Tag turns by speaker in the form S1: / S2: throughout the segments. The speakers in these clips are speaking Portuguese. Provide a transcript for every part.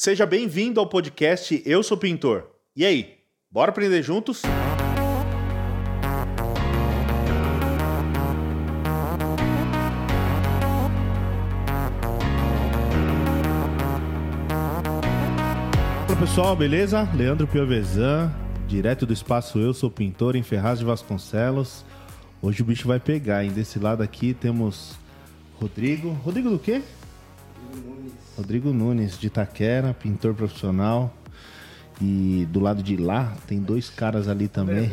S1: Seja bem-vindo ao podcast Eu Sou Pintor. E aí, bora aprender juntos? Olá pessoal, beleza? Leandro Piovesan, direto do espaço Eu Sou Pintor em Ferraz de Vasconcelos. Hoje o bicho vai pegar, hein? Desse lado aqui temos Rodrigo. Rodrigo do quê? Rodrigo Nunes, de Itaquera, pintor profissional. E do lado de lá tem dois caras ali também.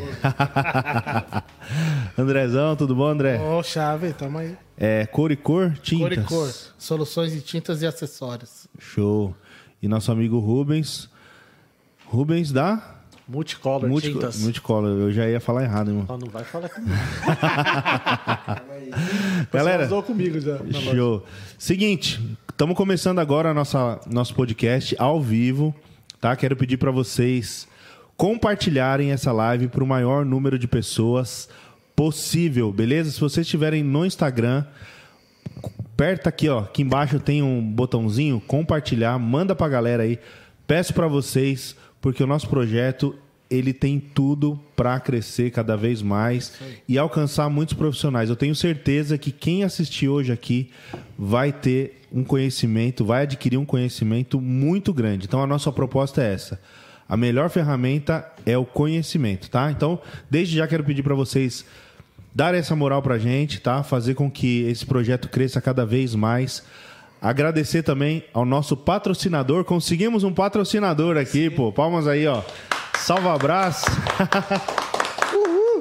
S1: Andrezão, tudo bom, André?
S2: Ô, chave, tamo aí.
S1: É cor e cor, tintas.
S2: Cor e cor. Soluções de tintas e acessórios.
S1: Show. E nosso amigo Rubens. Rubens da
S3: Multicolor
S1: Multi-
S3: tintas.
S1: Multicolor. Eu já ia falar errado, irmão.
S3: Ah, não vai falar comigo.
S1: Galera,
S3: Você usou comigo já.
S1: Show. Seguinte, estamos começando agora nossa, nosso podcast ao vivo, tá? Quero pedir para vocês compartilharem essa live para o maior número de pessoas possível, beleza? Se vocês estiverem no Instagram, aperta aqui, ó, aqui embaixo tem um botãozinho compartilhar, manda pra galera aí. Peço para vocês, porque o nosso projeto ele tem tudo para crescer cada vez mais e alcançar muitos profissionais. Eu tenho certeza que quem assistir hoje aqui vai ter um conhecimento, vai adquirir um conhecimento muito grande. Então a nossa proposta é essa. A melhor ferramenta é o conhecimento, tá? Então, desde já quero pedir para vocês dar essa moral pra gente, tá? Fazer com que esse projeto cresça cada vez mais. Agradecer também ao nosso patrocinador. Conseguimos um patrocinador aqui, pô. Palmas aí, ó. Salva Brás.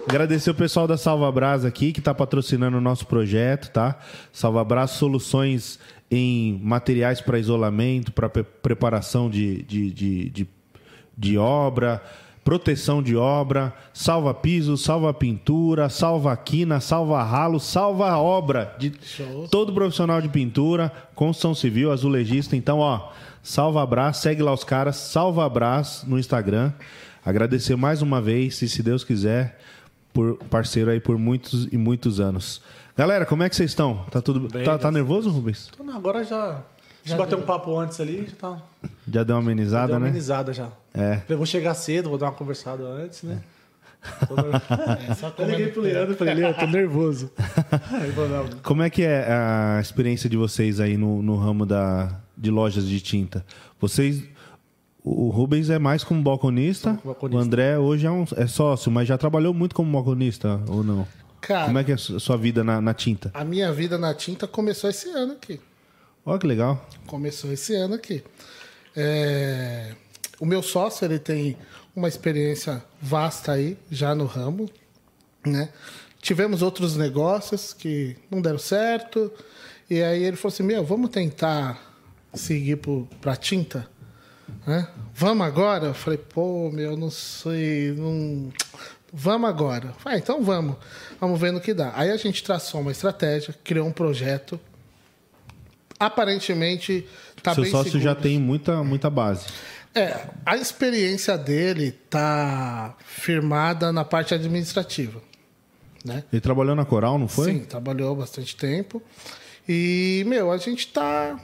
S1: Agradecer o pessoal da Salva Brás aqui que está patrocinando o nosso projeto, tá? Salva Brás Soluções em materiais para isolamento, para preparação de, de, de, de, de obra, proteção de obra, salva piso, salva pintura, salva quina, salva ralo, salva obra de todo profissional de pintura, construção civil, azulejista. Então, ó, Salva Brás, segue lá os caras, Salva Brás no Instagram. Agradecer mais uma vez, e se Deus quiser, por parceiro aí por muitos e muitos anos. Galera, como é que vocês estão? Tá tudo
S3: Bem,
S1: tá, tá nervoso, Rubens?
S3: Então, não, agora já. A gente bateu um papo antes ali, já tá.
S1: Já deu uma
S3: Deu
S1: amenizada,
S3: uma
S1: né?
S3: amenizada já.
S1: É.
S3: Eu vou chegar cedo, vou dar uma conversada antes, né? Tô ner-
S2: É, só
S3: Eu liguei pro Leandro e falei, Leandro, tô nervoso.
S1: Como é que é a experiência de vocês aí no, no ramo da, de lojas de tinta? Vocês. O Rubens é mais como balconista.
S3: Como balconista.
S1: O André hoje é, um, é sócio, mas já trabalhou muito como balconista, ou não?
S2: Cara,
S1: Como é que é a su- sua vida na, na tinta?
S2: a minha vida na tinta começou esse ano aqui.
S1: Olha que legal.
S2: Começou esse ano aqui. É, O meu sócio, ele tem uma experiência vasta aí, já no ramo, né? Tivemos outros negócios que não deram certo, e aí ele falou assim, meu, vamos tentar seguir para tinta? né? Vamos agora? Eu falei, pô, meu, não sei, não... Vamos agora. Ah, então vamos. Vamos ver no que dá. Aí a gente traçou uma estratégia, criou um projeto. Aparentemente, tá
S1: Seu
S2: bem
S1: sócio
S2: seguro.
S1: já tem muita, muita base.
S2: É, a experiência dele tá firmada na parte administrativa, né?
S1: Ele trabalhou na Coral, não foi?
S2: Sim, trabalhou bastante tempo. E, meu, a gente tá,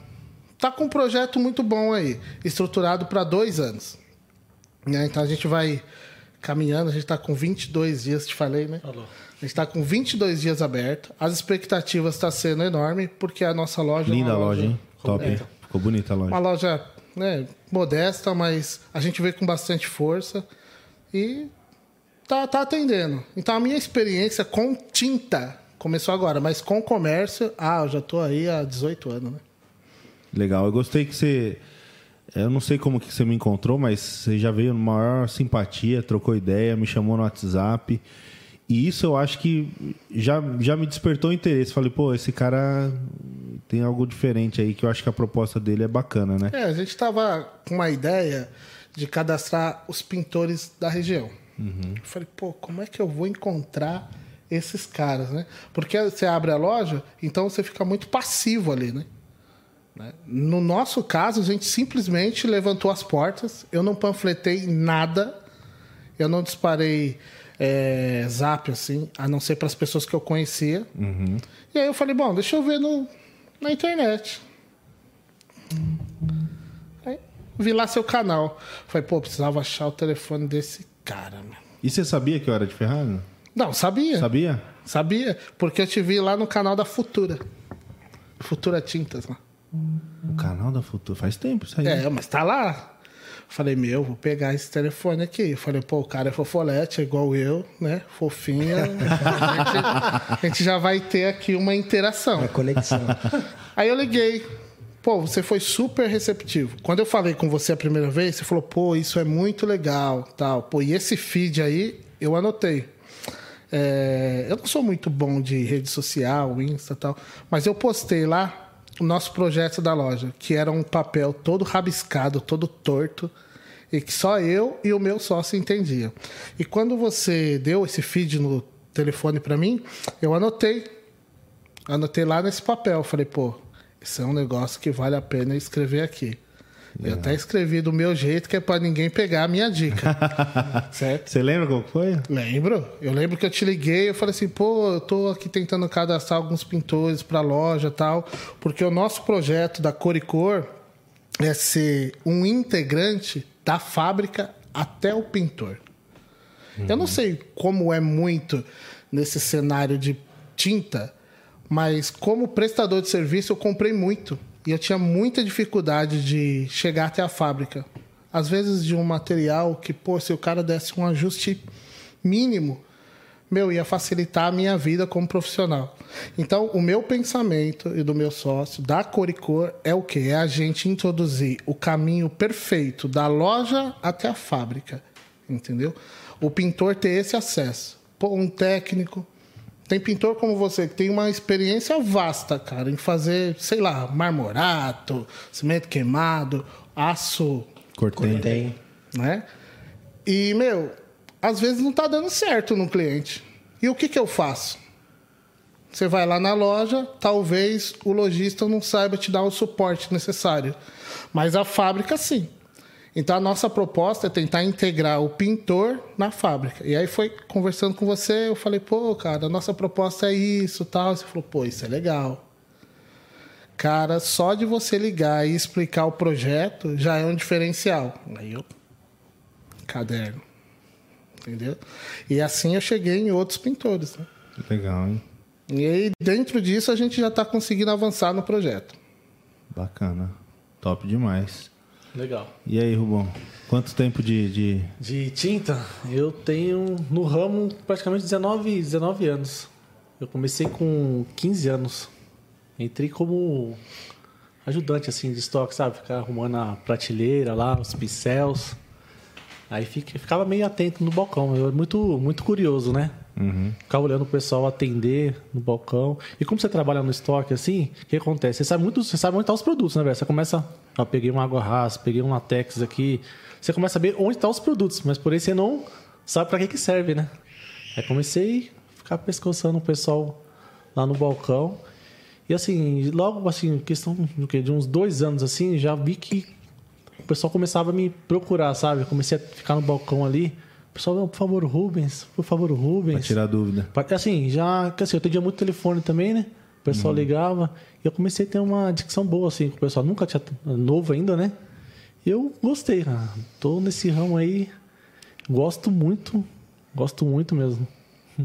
S2: tá com um projeto muito bom aí, estruturado para dois anos. Né? Então a gente vai caminhando, a gente tá com 22 dias, te falei, né?
S3: Falou.
S2: A gente tá com 22 dias aberto. As expectativas estão sendo enorme, porque a nossa loja é
S1: Linda a
S2: uma
S1: loja, hein? Top, hein? Ficou bonita a loja.
S2: uma loja né, modesta, mas a gente vê com bastante força e tá, tá atendendo. Então a minha experiência com tinta começou agora, mas com comércio, ah, eu já tô aí há 18 anos, né?
S1: Legal. Eu gostei que você. Eu não sei como que você me encontrou, mas você já veio maior simpatia, trocou ideia, me chamou no WhatsApp. E isso eu acho que já, já me despertou interesse. Falei, pô, esse cara tem algo diferente aí, que eu acho que a proposta dele é bacana, né?
S2: É, a gente tava com uma ideia de cadastrar os pintores da região. Eu falei, pô, como é que eu vou encontrar esses caras, né? Porque você abre a loja, então você fica muito passivo ali, né? Né? No nosso caso, a gente simplesmente levantou as portas, eu não panfletei nada, eu não disparei é, zap assim, a não ser para as pessoas que eu conhecia. E aí eu falei, bom, deixa eu ver no, na internet. Aí vi lá seu canal. Falei, pô, precisava achar o telefone desse cara, mano.
S1: E você sabia que eu era de Ferrari?
S2: Não, sabia.
S1: Sabia?
S2: Sabia, porque eu te vi lá no canal da Futura. Futura Tintas lá.
S1: O canal da Futura. Faz tempo isso aí.
S2: É, mas tá lá. Falei, meu, vou pegar esse telefone aqui. Falei, pô, o cara é fofolete, é igual eu, né? Fofinha. a, gente, a gente já vai ter aqui uma interação.
S4: É conexão.
S2: Aí eu liguei. Pô, você foi super receptivo. Quando eu falei com você a primeira vez, você falou, pô, isso é muito legal, tal. Pô, e esse feed aí, eu anotei. É, eu não sou muito bom de rede social, Insta e tal, mas eu postei lá o nosso projeto da loja, que era um papel todo rabiscado, todo torto, e que só eu e o meu sócio entendiam. E quando você deu esse feed no telefone para mim, eu anotei. Anotei lá nesse papel. Falei, pô, isso é um negócio que vale a pena escrever aqui. Eu até escrevi do meu jeito, que é para ninguém pegar a minha dica. certo?
S1: Você lembra qual foi?
S2: Lembro. Eu lembro que eu te liguei, eu falei assim, pô, eu tô aqui tentando cadastrar alguns pintores para loja e tal, porque o nosso projeto da Cor e Cor é ser um integrante da fábrica até o pintor. Eu não sei como é muito nesse cenário de tinta, mas como prestador de serviço eu comprei muito e eu tinha muita dificuldade de chegar até a fábrica. Às vezes de um material que, pô, se o cara desse um ajuste mínimo, meu, ia facilitar a minha vida como profissional. Então, o meu pensamento e do meu sócio, da Coricor, é o quê? É a gente introduzir o caminho perfeito da loja até a fábrica, entendeu? O pintor ter esse acesso. Pô, um técnico, tem pintor como você que tem uma experiência vasta, cara, em fazer, sei lá, marmorato, cimento queimado, aço,
S1: Cortei.
S2: Né? E, meu, às vezes não tá dando certo no cliente. E o que que eu faço? Você vai lá na loja, talvez o lojista não saiba te dar o suporte necessário, mas a fábrica sim. Então a nossa proposta é tentar integrar o pintor na fábrica. E aí foi conversando com você, eu falei, pô, cara, a nossa proposta é isso, tal. Você falou, pô, isso é legal. Cara, só de você ligar e explicar o projeto já é um diferencial. Aí eu caderno. Entendeu? E assim eu cheguei em outros pintores. Né?
S1: Legal, hein?
S2: E aí, dentro disso, a gente já está conseguindo avançar no projeto.
S1: Bacana. Top demais.
S3: Legal.
S1: E aí, Rubão? Quanto tempo de. de...
S3: De tinta, eu tenho no ramo praticamente 19, 19 anos. Eu comecei com 15 anos. Entrei como ajudante assim de estoque, sabe? Ficar arrumando a prateleira lá, os pincéis. Aí fica- ficava meio atento no balcão. Eu era muito, muito curioso, né? Ficava olhando o pessoal atender no balcão. E como você trabalha no estoque assim, o que acontece? Você sabe muito, você sabe onde estão os produtos, né, velho? Você começa. Ó, peguei uma água rasa, peguei um latex aqui. Você começa a saber onde estão os produtos, mas por aí você não sabe para que, que serve, né? Aí comecei a ficar pescoçando o pessoal lá no balcão. E assim, logo assim, questão de uns dois anos assim, já vi que o pessoal começava a me procurar, sabe? Eu comecei a ficar no balcão ali. O pessoal, "Não, por favor, Rubens, por favor, Rubens.
S1: Pra tirar dúvida.
S3: Assim, já. que Assim, eu atendia muito telefone também, né? O pessoal ligava. E eu comecei a ter uma dicção boa, assim, com o pessoal. Nunca tinha. Novo ainda, né? E eu gostei, cara. Tô nesse ramo aí. Gosto muito. Gosto muito mesmo.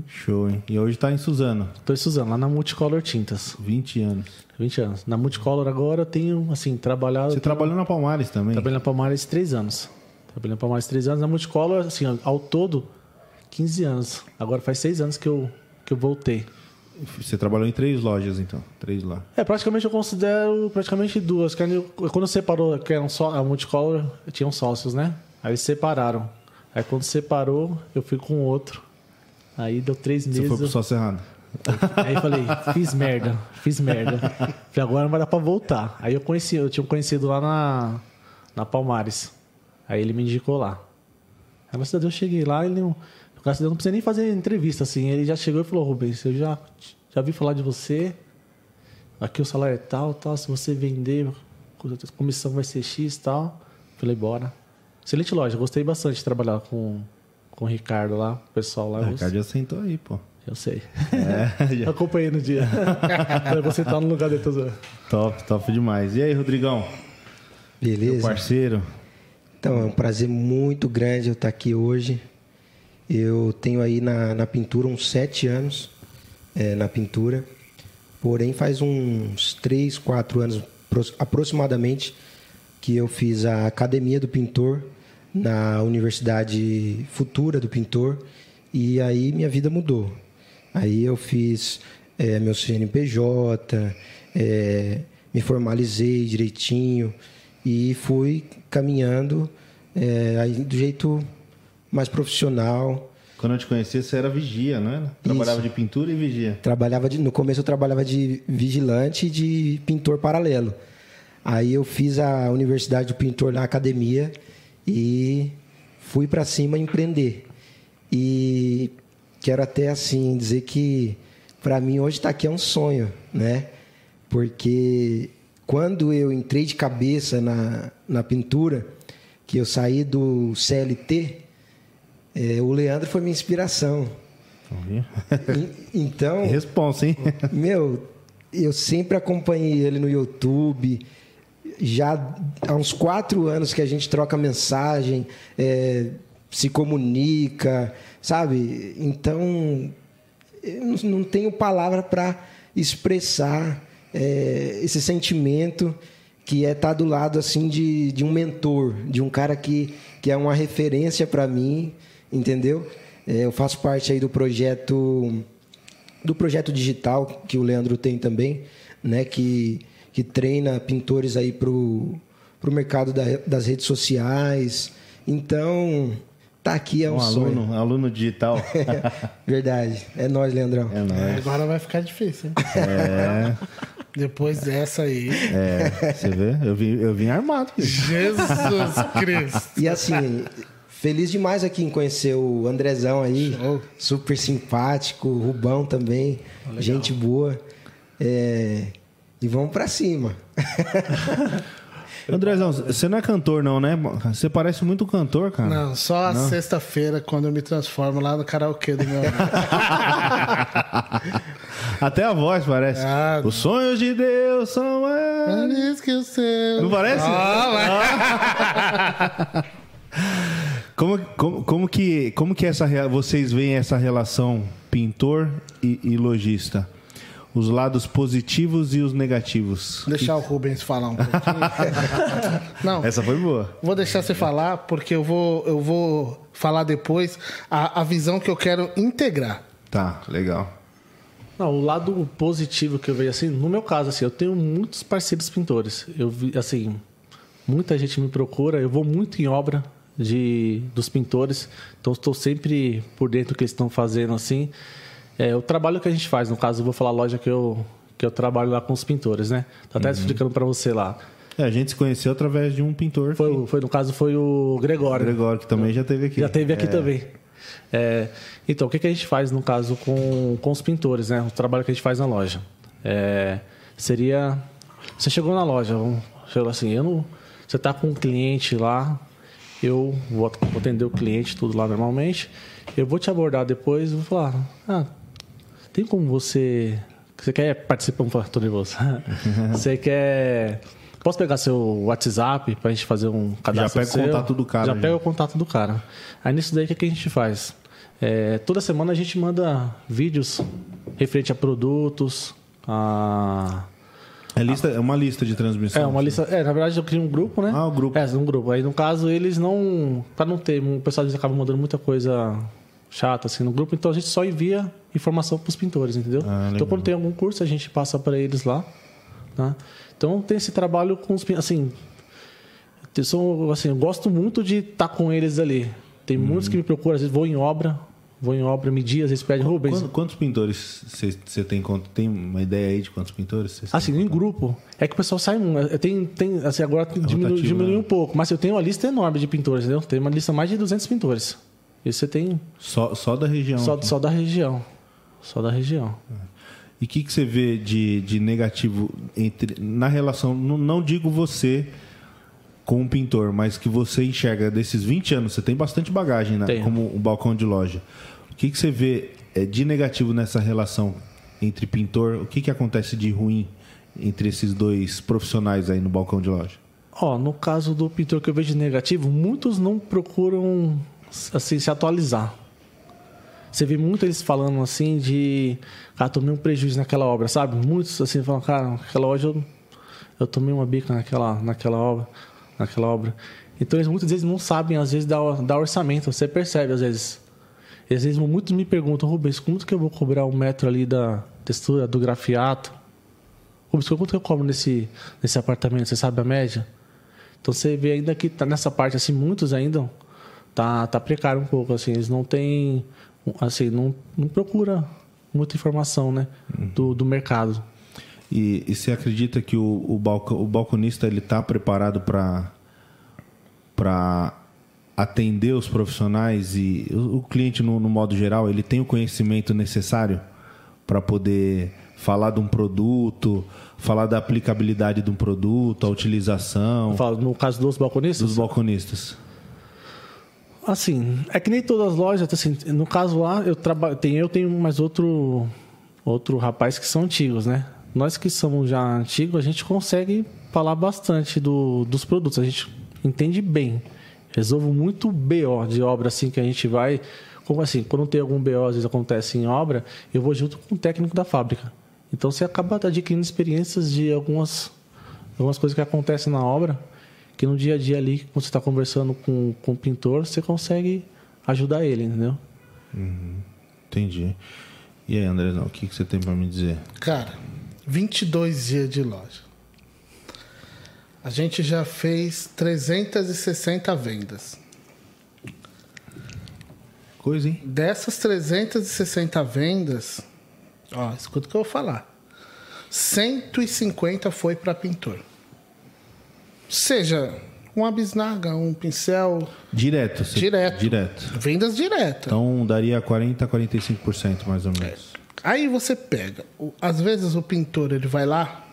S1: Show, hein? E hoje tá em Suzano.
S3: Tô estudando lá na Multicolor Tintas.
S1: 20 anos.
S3: 20 anos. Na Multicolor agora eu tenho, assim, trabalhado.
S1: Você trabalhou na Palmares também?
S3: Trabalhei na Palmares três anos. Trabalhei na Palmares três anos. Na Multicolor, assim, ao todo, 15 anos. Agora faz seis anos que eu, que eu voltei.
S1: Você trabalhou em três lojas, então. Três lá.
S3: É, praticamente eu considero praticamente duas. Quando separou, que eram só a Multicolor, tinham sócios, né? Aí separaram. Aí quando separou, eu fui com outro. Aí deu três
S1: Você
S3: meses.
S1: foi pro sócio errado.
S3: Aí eu falei, fiz merda, fiz merda. Falei, agora não vai dar pra voltar. Aí eu conheci, eu tinha um conhecido lá na, na Palmares. Aí ele me indicou lá. Aí, graças a Deus, eu cheguei lá, ele não. Graças a Deus, não precisa nem fazer entrevista, assim. Ele já chegou e falou, Rubens, eu já, já vi falar de você. Aqui o salário é tal, tal. Se você vender, a comissão vai ser X e tal. Falei, bora. Excelente loja, gostei bastante de trabalhar com, com o Ricardo lá, o pessoal lá.
S1: O
S3: eu
S1: Ricardo já sentou aí, pô.
S3: eu sei.
S1: É, já.
S3: acompanhei no dia. Você tá no lugar dele. tô.
S1: Top, top demais. E aí, Rodrigão? Meu
S4: Beleza.
S1: parceiro?
S4: Então, é um prazer muito grande eu estar aqui hoje. Eu tenho aí na, na pintura uns sete anos é, na pintura. Porém, faz uns três, quatro anos aproximadamente que eu fiz a Academia do Pintor na Universidade Futura do Pintor e aí minha vida mudou. Aí eu fiz é, meu CNPJ, é, me formalizei direitinho e fui caminhando é, aí do jeito mais profissional.
S1: Quando eu te conheci, você era vigia, não era? Trabalhava Isso. de pintura e vigia.
S4: Trabalhava de, no começo eu trabalhava de vigilante e de pintor paralelo. Aí eu fiz a Universidade do Pintor na academia e fui para cima empreender. E quero até assim dizer que para mim hoje estar tá aqui é um sonho, né? Porque quando eu entrei de cabeça na, na pintura, que eu saí do CLT, é, o Leandro foi minha inspiração.
S1: e, então. Responsa, hein?
S4: Meu, eu sempre acompanhei ele no YouTube. Já há uns quatro anos que a gente troca mensagem, é, se comunica, sabe? Então, eu não tenho palavra para expressar é, esse sentimento que é estar tá do lado assim de, de um mentor, de um cara que, que é uma referência para mim, entendeu? É, eu faço parte aí do projeto do projeto digital que o Leandro tem também, né? Que, que treina pintores aí pro, pro mercado da, das redes sociais. Então, tá aqui é um, um
S1: aluno,
S4: sonho.
S1: aluno digital.
S4: Verdade. É nós, Leandrão.
S2: É
S4: nóis.
S2: Agora vai ficar difícil, hein? É. Depois dessa aí.
S1: É, você vê? Eu vim, eu vim armado.
S2: Jesus Cristo.
S4: E assim, feliz demais aqui em conhecer o Andrezão aí. Show. Super simpático, o Rubão também. Legal. Gente boa. É, e vamos para cima.
S1: Andrezão, você não é cantor, não, né? Você parece muito cantor, cara.
S2: Não, só a sexta-feira, quando eu me transformo lá no karaokê do meu
S1: Até a voz parece. Ah, Os sonhos de Deus são
S2: mais que o seu.
S1: Não parece?
S2: Ah,
S1: como, como, como, que, como que essa, vocês veem essa relação pintor e, e lojista? os lados positivos e os negativos.
S2: Deixar o Rubens falar um pouquinho.
S1: Não. Essa foi boa.
S2: Vou deixar você falar porque eu vou, eu vou falar depois a, a visão que eu quero integrar.
S1: Tá, legal.
S3: Não, o lado positivo que eu vejo assim, no meu caso assim, eu tenho muitos parceiros pintores. Eu vi assim, muita gente me procura, eu vou muito em obra de dos pintores, então estou sempre por dentro do que eles estão fazendo assim. É, o trabalho que a gente faz, no caso, vou falar a loja que eu, que eu trabalho lá com os pintores, né? Tô até uhum. explicando para você lá.
S1: É, a gente se conheceu através de um pintor.
S3: Foi, que... foi no caso, foi o Gregório.
S1: O Gregório, que também já teve aqui.
S3: Já teve aqui é. também. É, então, o que, que a gente faz, no caso, com, com os pintores, né? O trabalho que a gente faz na loja. É, seria... Você chegou na loja, vamos, chegou assim, eu não, você está com um cliente lá, eu vou atender o cliente, tudo lá normalmente, eu vou te abordar depois, vou falar, ah, tem como você. Você quer participar? Falar, tô nervoso. você quer. Posso pegar seu WhatsApp para a gente fazer um cadastro?
S1: Já pega o contato do cara.
S3: Já, já. pega o contato do cara. Aí nisso daí, o que, que a gente faz? É, toda semana a gente manda vídeos referente a produtos, a.
S1: É, lista, é uma lista de transmissão.
S3: É, uma lista. É, na verdade eu crio um grupo, né?
S1: Ah, o grupo.
S3: É, um grupo. Aí no caso eles não. Para não ter. O pessoal acaba mandando muita coisa chata assim no grupo, então a gente só envia informação para os pintores, entendeu? Ah, então quando tem algum curso a gente passa para eles lá, né? Então tem esse trabalho com os assim, eu sou, assim, eu gosto muito de estar tá com eles ali. Tem uhum. muitos que me procuram, às vezes vou em obra, vou em obra, medir, às vezes pede Rubens.
S1: Quantos, quantos pintores você tem? Tem uma ideia aí de quantos pintores?
S3: Assim, em grupo. É que o pessoal sai. Tem, tem, assim, agora é diminui, diminui né? um pouco, mas eu tenho uma lista enorme de pintores, entendeu? Tem uma lista mais de 200 pintores. E você tem.
S1: Só, só da região?
S3: Só, só da região. Só da região.
S1: E o que, que você vê de, de negativo entre, na relação, não, não digo você com um pintor, mas que você enxerga desses 20 anos, você tem bastante bagagem né, como um balcão de loja. O que, que você vê é, de negativo nessa relação entre pintor? O que, que acontece de ruim entre esses dois profissionais aí no balcão de loja?
S3: Ó, no caso do pintor que eu vejo negativo, muitos não procuram assim se atualizar. Você vê muito eles falando assim de, cara, tomei um prejuízo naquela obra, sabe? Muitos assim falam, cara, naquela obra eu, eu tomei uma bica naquela, naquela obra, naquela obra. Então eles muitas vezes não sabem às vezes dar, dar orçamento, você percebe às vezes. E, às vezes muitos me perguntam, Rubens, quanto que eu vou cobrar um metro ali da textura, do grafiato? Rubens, quanto que eu cobro nesse, nesse apartamento? Você sabe a média? Então você vê ainda que tá nessa parte assim, muitos ainda tá, tá precário um pouco, assim, eles não têm assim, não, não procura muita informação, né, do, do mercado.
S1: E, e você acredita que o, o, o balconista ele está preparado para para atender os profissionais e o, o cliente no, no, modo geral ele tem o conhecimento necessário para poder falar de um produto, falar da aplicabilidade de um produto, a utilização.
S3: no caso dos balconistas.
S1: Dos balconistas.
S3: Assim, é que nem todas as lojas, assim, no caso lá, eu trabalho, tem eu tenho mais outro outro rapaz que são antigos, né? Nós que somos já antigos, a gente consegue falar bastante do, dos produtos, a gente entende bem. Resolvo muito BO de obra assim que a gente vai, como assim, quando tem algum BO às vezes acontece em obra, eu vou junto com o técnico da fábrica. Então você acaba adquirindo experiências de algumas algumas coisas que acontecem na obra que no dia a dia ali, quando você está conversando com, com o pintor, você consegue ajudar ele, entendeu?
S1: Uhum. Entendi. E aí, André, o que, que você tem para me dizer?
S2: Cara, 22 dias de loja. A gente já fez 360 vendas.
S1: Coisa, hein?
S2: Dessas 360 vendas, ó, escuta o que eu vou falar. 150 foi para pintor. Seja uma bisnaga, um pincel.
S1: Direto.
S2: Direto.
S1: Direto.
S2: Vendas diretas.
S1: Então daria 40%, 45% mais ou menos.
S2: É. Aí você pega. Às vezes o pintor ele vai lá.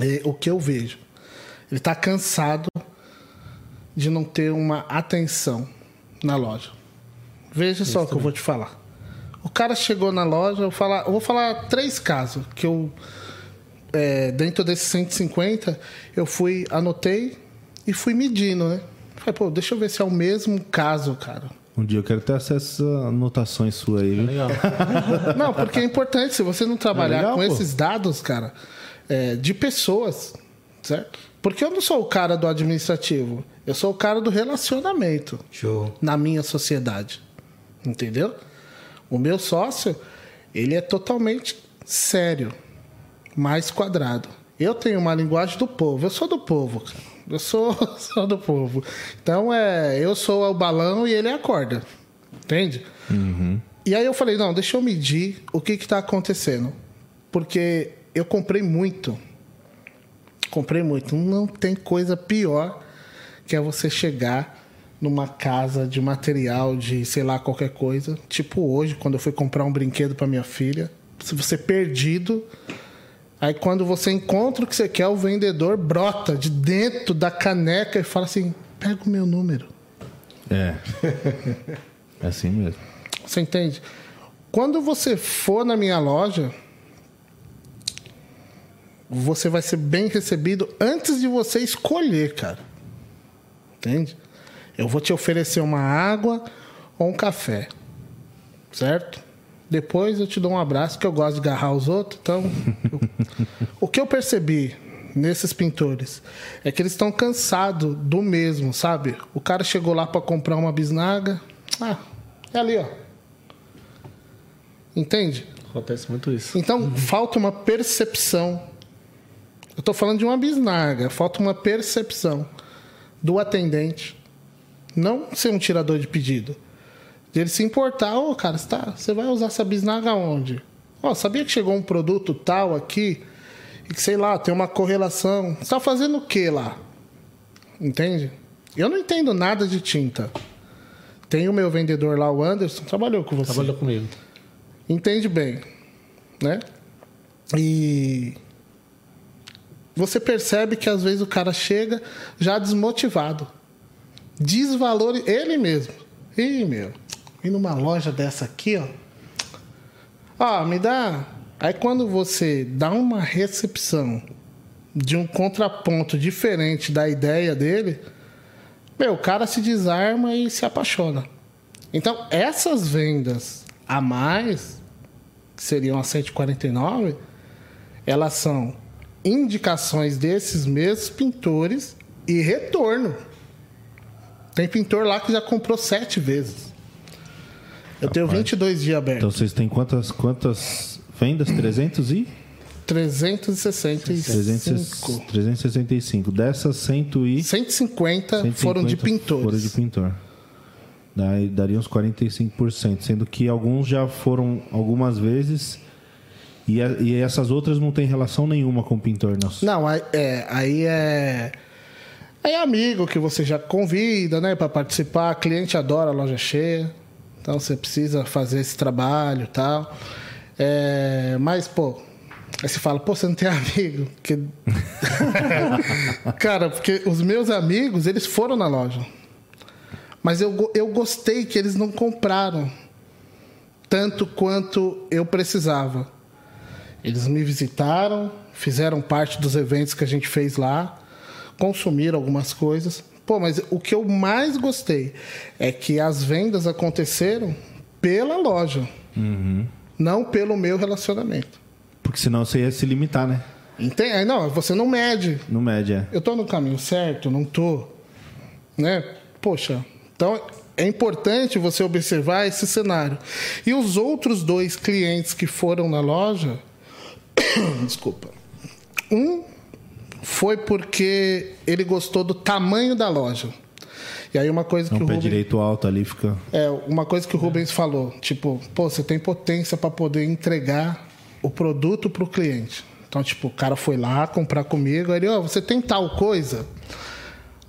S2: É, o que eu vejo. Ele está cansado de não ter uma atenção na loja. Veja Isso só o que eu vou te falar. O cara chegou na loja, eu, falar, eu vou falar três casos que eu é, dentro desses 150, eu fui, anotei e fui medindo, né? Falei, pô, deixa eu ver se é o mesmo caso, cara.
S1: Um dia eu quero ter acesso a anotações suas aí, viu?
S3: Legal.
S2: não, porque é importante, se você não trabalhar é legal, com pô. esses dados, cara, é, de pessoas, certo? Porque eu não sou o cara do administrativo, eu sou o cara do relacionamento.
S4: Show.
S2: Na minha sociedade. Entendeu? O meu sócio, ele é totalmente sério mais quadrado. Eu tenho uma linguagem do povo, eu sou do povo, cara. Eu sou, sou do povo. Então é, eu sou o balão e ele é a corda. Entende?
S1: Uhum.
S2: E aí eu falei, não, deixa eu medir o que está acontecendo. Porque eu comprei muito. Comprei muito. Não tem coisa pior que é você chegar numa casa de material de sei lá qualquer coisa. Tipo hoje, quando eu fui comprar um brinquedo para minha filha. Se você perdido Aí quando você encontra o que você quer, o vendedor brota de dentro da caneca e fala assim: pega o meu número.
S1: É. é assim mesmo.
S2: Você entende? Quando você for na minha loja, você vai ser bem recebido antes de você escolher, cara. Entende? Eu vou te oferecer uma água ou um café. Certo? Depois eu te dou um abraço, que eu gosto de agarrar os outros. Então, o que eu percebi nesses pintores é que eles estão cansados do mesmo, sabe? O cara chegou lá para comprar uma bisnaga. Ah, é ali, ó. Entende?
S3: Acontece muito isso.
S2: Então, falta uma percepção. Eu estou falando de uma bisnaga. Falta uma percepção do atendente. Não ser um tirador de pedido ele se importar, ô oh, cara, você, tá, você vai usar essa bisnaga onde? Ó, oh, sabia que chegou um produto tal aqui e que, sei lá, tem uma correlação. Você tá fazendo o que lá? Entende? Eu não entendo nada de tinta. Tem o meu vendedor lá, o Anderson, trabalhou com você.
S3: Trabalhou comigo.
S2: Entende bem, né? E você percebe que às vezes o cara chega já desmotivado. Desvalor ele mesmo. Ih, meu, ir numa loja dessa aqui, ó. Ó, me dá. Aí quando você dá uma recepção de um contraponto diferente da ideia dele, meu, o cara se desarma e se apaixona. Então, essas vendas a mais, que seriam as 149, elas são indicações desses mesmos pintores e retorno. Tem pintor lá que já comprou sete vezes. Eu tenho 22 dias abertos.
S1: Então vocês têm quantas, quantas vendas? 300 e?
S2: 365.
S1: 365. Dessas 100 e...
S2: 150, foram de
S1: 150
S2: pintores.
S1: Foram de pintor. Daí daria uns 45%, sendo que alguns já foram algumas vezes e, a- e essas outras não tem relação nenhuma com o pintor. Nossa.
S2: Não, aí é, aí é. Aí é amigo que você já convida, né, para participar. Cliente adora a loja cheia. Então você precisa fazer esse trabalho e tal. É, mas, pô, aí você fala, pô, você não tem amigo. Porque... Cara, porque os meus amigos, eles foram na loja. Mas eu, eu gostei que eles não compraram tanto quanto eu precisava. Eles me visitaram, fizeram parte dos eventos que a gente fez lá, consumiram algumas coisas. Pô, mas o que eu mais gostei é que as vendas aconteceram pela loja, não pelo meu relacionamento.
S1: Porque senão você ia se limitar, né?
S2: Entende? Não, você não mede.
S1: No média.
S2: Eu tô no caminho certo, não tô, né? Poxa, então é importante você observar esse cenário. E os outros dois clientes que foram na loja, desculpa, um foi porque ele gostou do tamanho da loja. E aí uma coisa
S1: Não
S2: que o
S1: pé
S2: Rubens,
S1: direito alto ali fica.
S2: é, uma coisa que o Rubens falou, tipo, pô, você tem potência para poder entregar o produto para o cliente. Então, tipo, o cara foi lá comprar comigo, aí ele, ó, você tem tal coisa?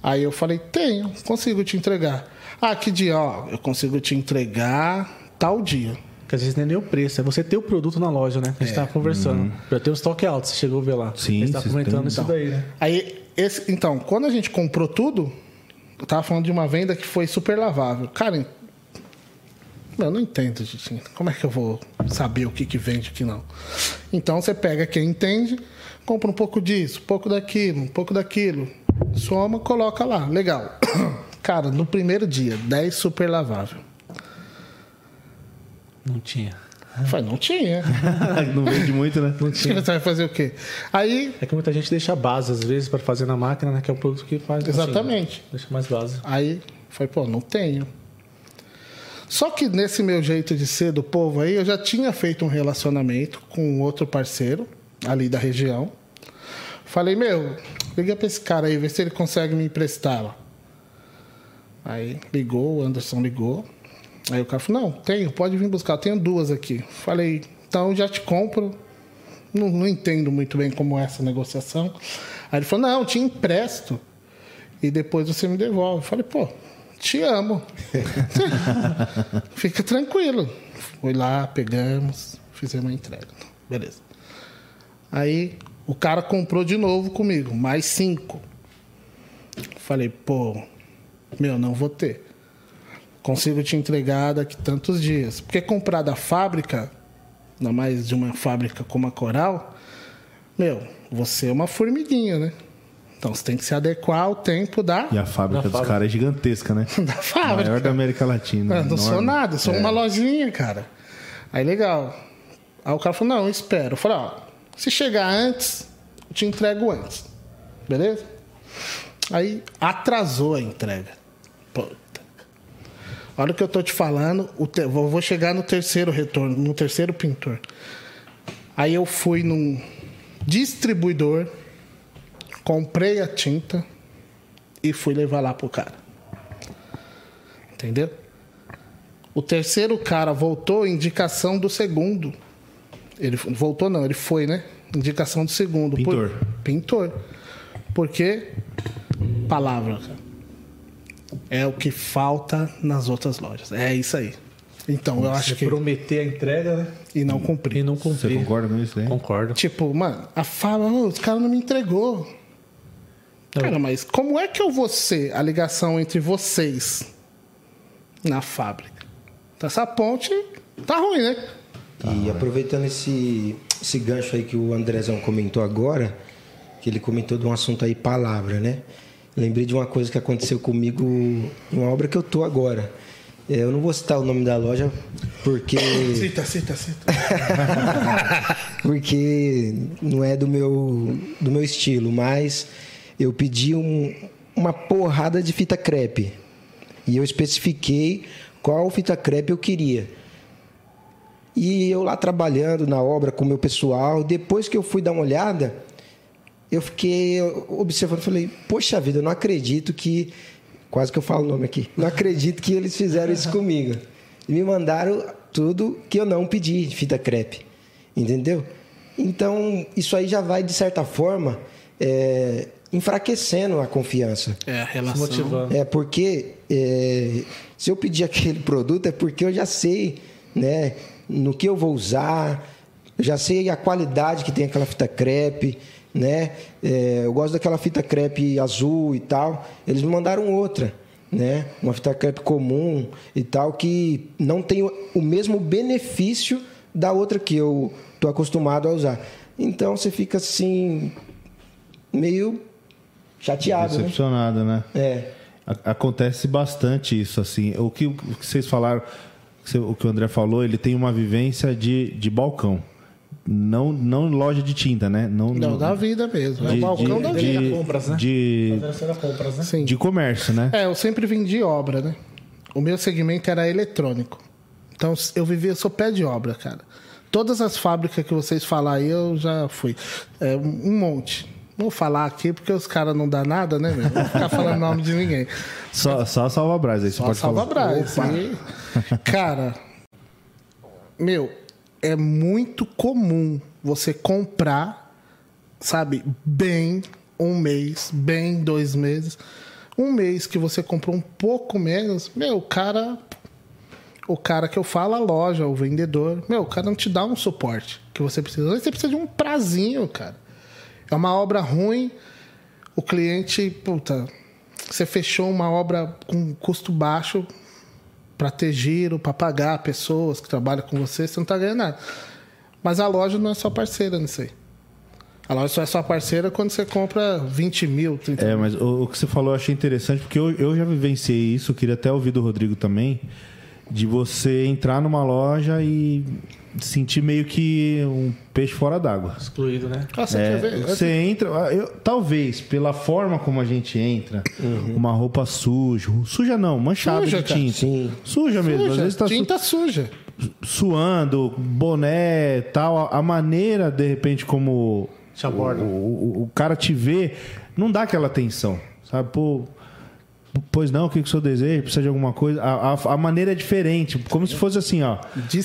S2: Aí eu falei, tenho, consigo te entregar. Ah, que dia? Ó, eu consigo te entregar tal dia.
S3: Que às vezes não é nem o preço, é você ter o produto na loja, né? A gente tava conversando. Já tem um estoque alto, você chegou a ver lá.
S1: Sim,
S3: a gente tá comentando isso daí, né?
S2: Aí, esse, então, quando a gente comprou tudo, eu tava falando de uma venda que foi super lavável. Cara, eu não entendo, gente. Como é que eu vou saber o que, que vende e o que não? Então você pega quem entende, compra um pouco disso, um pouco daquilo, um pouco daquilo, soma, coloca lá. Legal. Cara, no primeiro dia, 10 super lavável.
S3: Não tinha.
S2: Falei, não tinha.
S1: não vende muito, né?
S2: Você vai fazer o quê? Aí,
S3: É que muita gente deixa base, às vezes, para fazer na máquina, né? Que é o produto que faz. assim,
S2: Exatamente.
S3: deixa mais base.
S2: Aí, falei, pô, não tenho. Só que nesse meu jeito de ser do povo aí, eu já tinha feito um relacionamento com outro parceiro ali da região. Falei, meu, liga pra esse cara aí, vê se ele consegue me emprestar lá. Aí ligou, o Anderson ligou. Aí o cara falou, não, tenho, pode vir buscar, eu tenho duas aqui. Falei, então já te compro. Não, não entendo muito bem como é essa negociação. Aí ele falou, não, te empresto e depois você me devolve. Eu falei, pô, te amo. Fica tranquilo. Fui lá, pegamos, fizemos a entrega. Beleza. Aí o cara comprou de novo comigo, mais cinco. Falei, pô, meu, não vou ter. Consigo te entregar daqui tantos dias. Porque comprar da fábrica, ainda mais de uma fábrica como a Coral, meu, você é uma formiguinha, né? Então você tem que se adequar ao tempo da,
S1: E a fábrica
S3: Na
S1: dos caras é gigantesca, né?
S2: da fábrica.
S1: Maior da América Latina.
S2: Ah, não sou nada, sou
S1: É.
S2: uma lojinha, cara. Aí legal. Aí o cara falou, não, eu espero. Eu falei, ó, se chegar antes, eu te entrego antes. Beleza? Aí atrasou a entrega. Puta. Olha o que eu tô te falando, o te- vou chegar no terceiro retorno, no terceiro pintor. Aí eu fui num distribuidor, comprei a tinta e fui levar lá pro cara. Entendeu? O terceiro cara voltou, indicação do segundo. Ele voltou não, ele foi, né? Indicação do segundo.
S1: Pintor.
S2: Por- pintor. Porque palavra cara. É o que falta nas outras lojas. É isso aí. Então, eu acho
S3: Você
S2: que
S3: prometer a entrega, né?
S2: e não
S3: E
S2: cumprir.
S3: não
S1: Você
S3: cumprir.
S1: concorda com isso, né?
S3: Concordo.
S2: Tipo, mano, a fala, "Ô, os caras não me entregou. Cara, mas como é que eu vou ser a ligação entre vocês na fábrica? Então, essa ponte tá ruim, né?
S4: E aproveitando esse, esse gancho aí que o Andrezão comentou agora, que ele comentou de um assunto aí, palavra, né? Lembrei de uma coisa que aconteceu comigo em uma obra que eu tô agora. É, Eu não vou citar o nome da loja porque
S2: Cita, cita, cita.
S4: porque não é do meu do meu estilo, mas eu pedi um- uma porrada de fita crepe e eu especifiquei qual fita crepe eu queria. E eu lá trabalhando na obra com o meu pessoal, depois que eu fui dar uma olhada, eu fiquei observando, falei, poxa vida, eu não acredito que. Quase que eu falo o nome aqui. Não acredito que eles fizeram isso comigo. E me mandaram tudo que eu não pedi de fita crepe. Entendeu? Então, isso aí já vai, de certa forma, é, enfraquecendo a confiança.
S2: É, a relação.
S3: motivando.
S4: É porque é, se eu pedir aquele produto é porque eu já sei, né, no que eu vou usar, eu já sei a qualidade que tem aquela fita crepe, né? É, eu gosto daquela fita crepe azul e tal. Eles me mandaram outra, né? Uma fita crepe comum e tal que não tem o- mesmo benefício da outra que eu tô acostumado a usar. Então você fica assim meio chateado, né?
S1: Decepcionado, né?
S4: É.
S1: A- Acontece bastante isso, assim. O que, o que vocês falaram, o que você- o que o André falou, ele tem uma vivência de, de balcão. Não, não loja de tinta, né? Não,
S2: Não, da vida mesmo. É o balcão da vida.
S3: de- compras, né?
S1: de,
S3: compras, né?
S2: Sim.
S1: de comércio, né?
S2: É, eu sempre vendi obra, né? O meu segmento era eletrônico. Então eu vivia, eu sou pé de obra, cara. Todas as fábricas que vocês falar aí, eu já fui. É, um monte. Não vou falar aqui porque os caras não dão nada, né, meu? Não vou ficar falando nome de ninguém.
S1: Só, só salva Brás aí, você
S2: Só
S1: pode
S2: salva
S1: falar.
S2: Brás. E, cara, meu, é muito comum você comprar, sabe, bem um mês, bem dois meses. Um mês que você comprou um pouco menos, meu, o cara. O cara que eu falo, a loja, o vendedor, meu, o cara não te dá um suporte que você precisa. Você precisa de um prazinho, cara. É uma obra ruim, o cliente, puta, você fechou uma obra com custo baixo para ter giro, para pagar pessoas que trabalham com você, você não tá ganhando nada. Mas a loja não é sua parceira nisso aí. A loja só é sua parceira quando você compra 20 mil, 30
S1: É, mas o, o que você falou eu achei interessante, porque eu, eu já vivenciei isso, queria até ouvir do Rodrigo também, de você entrar numa loja e sentir meio que um peixe fora d'água.
S3: Excluído, né?
S2: Ah, você
S1: É,
S2: ver?
S1: você entra, eu- talvez pela forma como a gente entra, uma roupa suja, suja não, manchada
S2: Suja,
S1: de
S2: cara.
S1: tinta.
S4: Sim.
S1: Suja mesmo, às
S2: Suja,
S1: vezes tá su-
S2: tinta suja.
S1: suando, boné, tal, a, a maneira de repente como o, o- o cara te vê, não dá aquela atenção, sabe? Pô, pois não, o que, que o senhor deseja? Precisa de alguma coisa? A, a- a maneira é diferente, como se fosse assim, ó.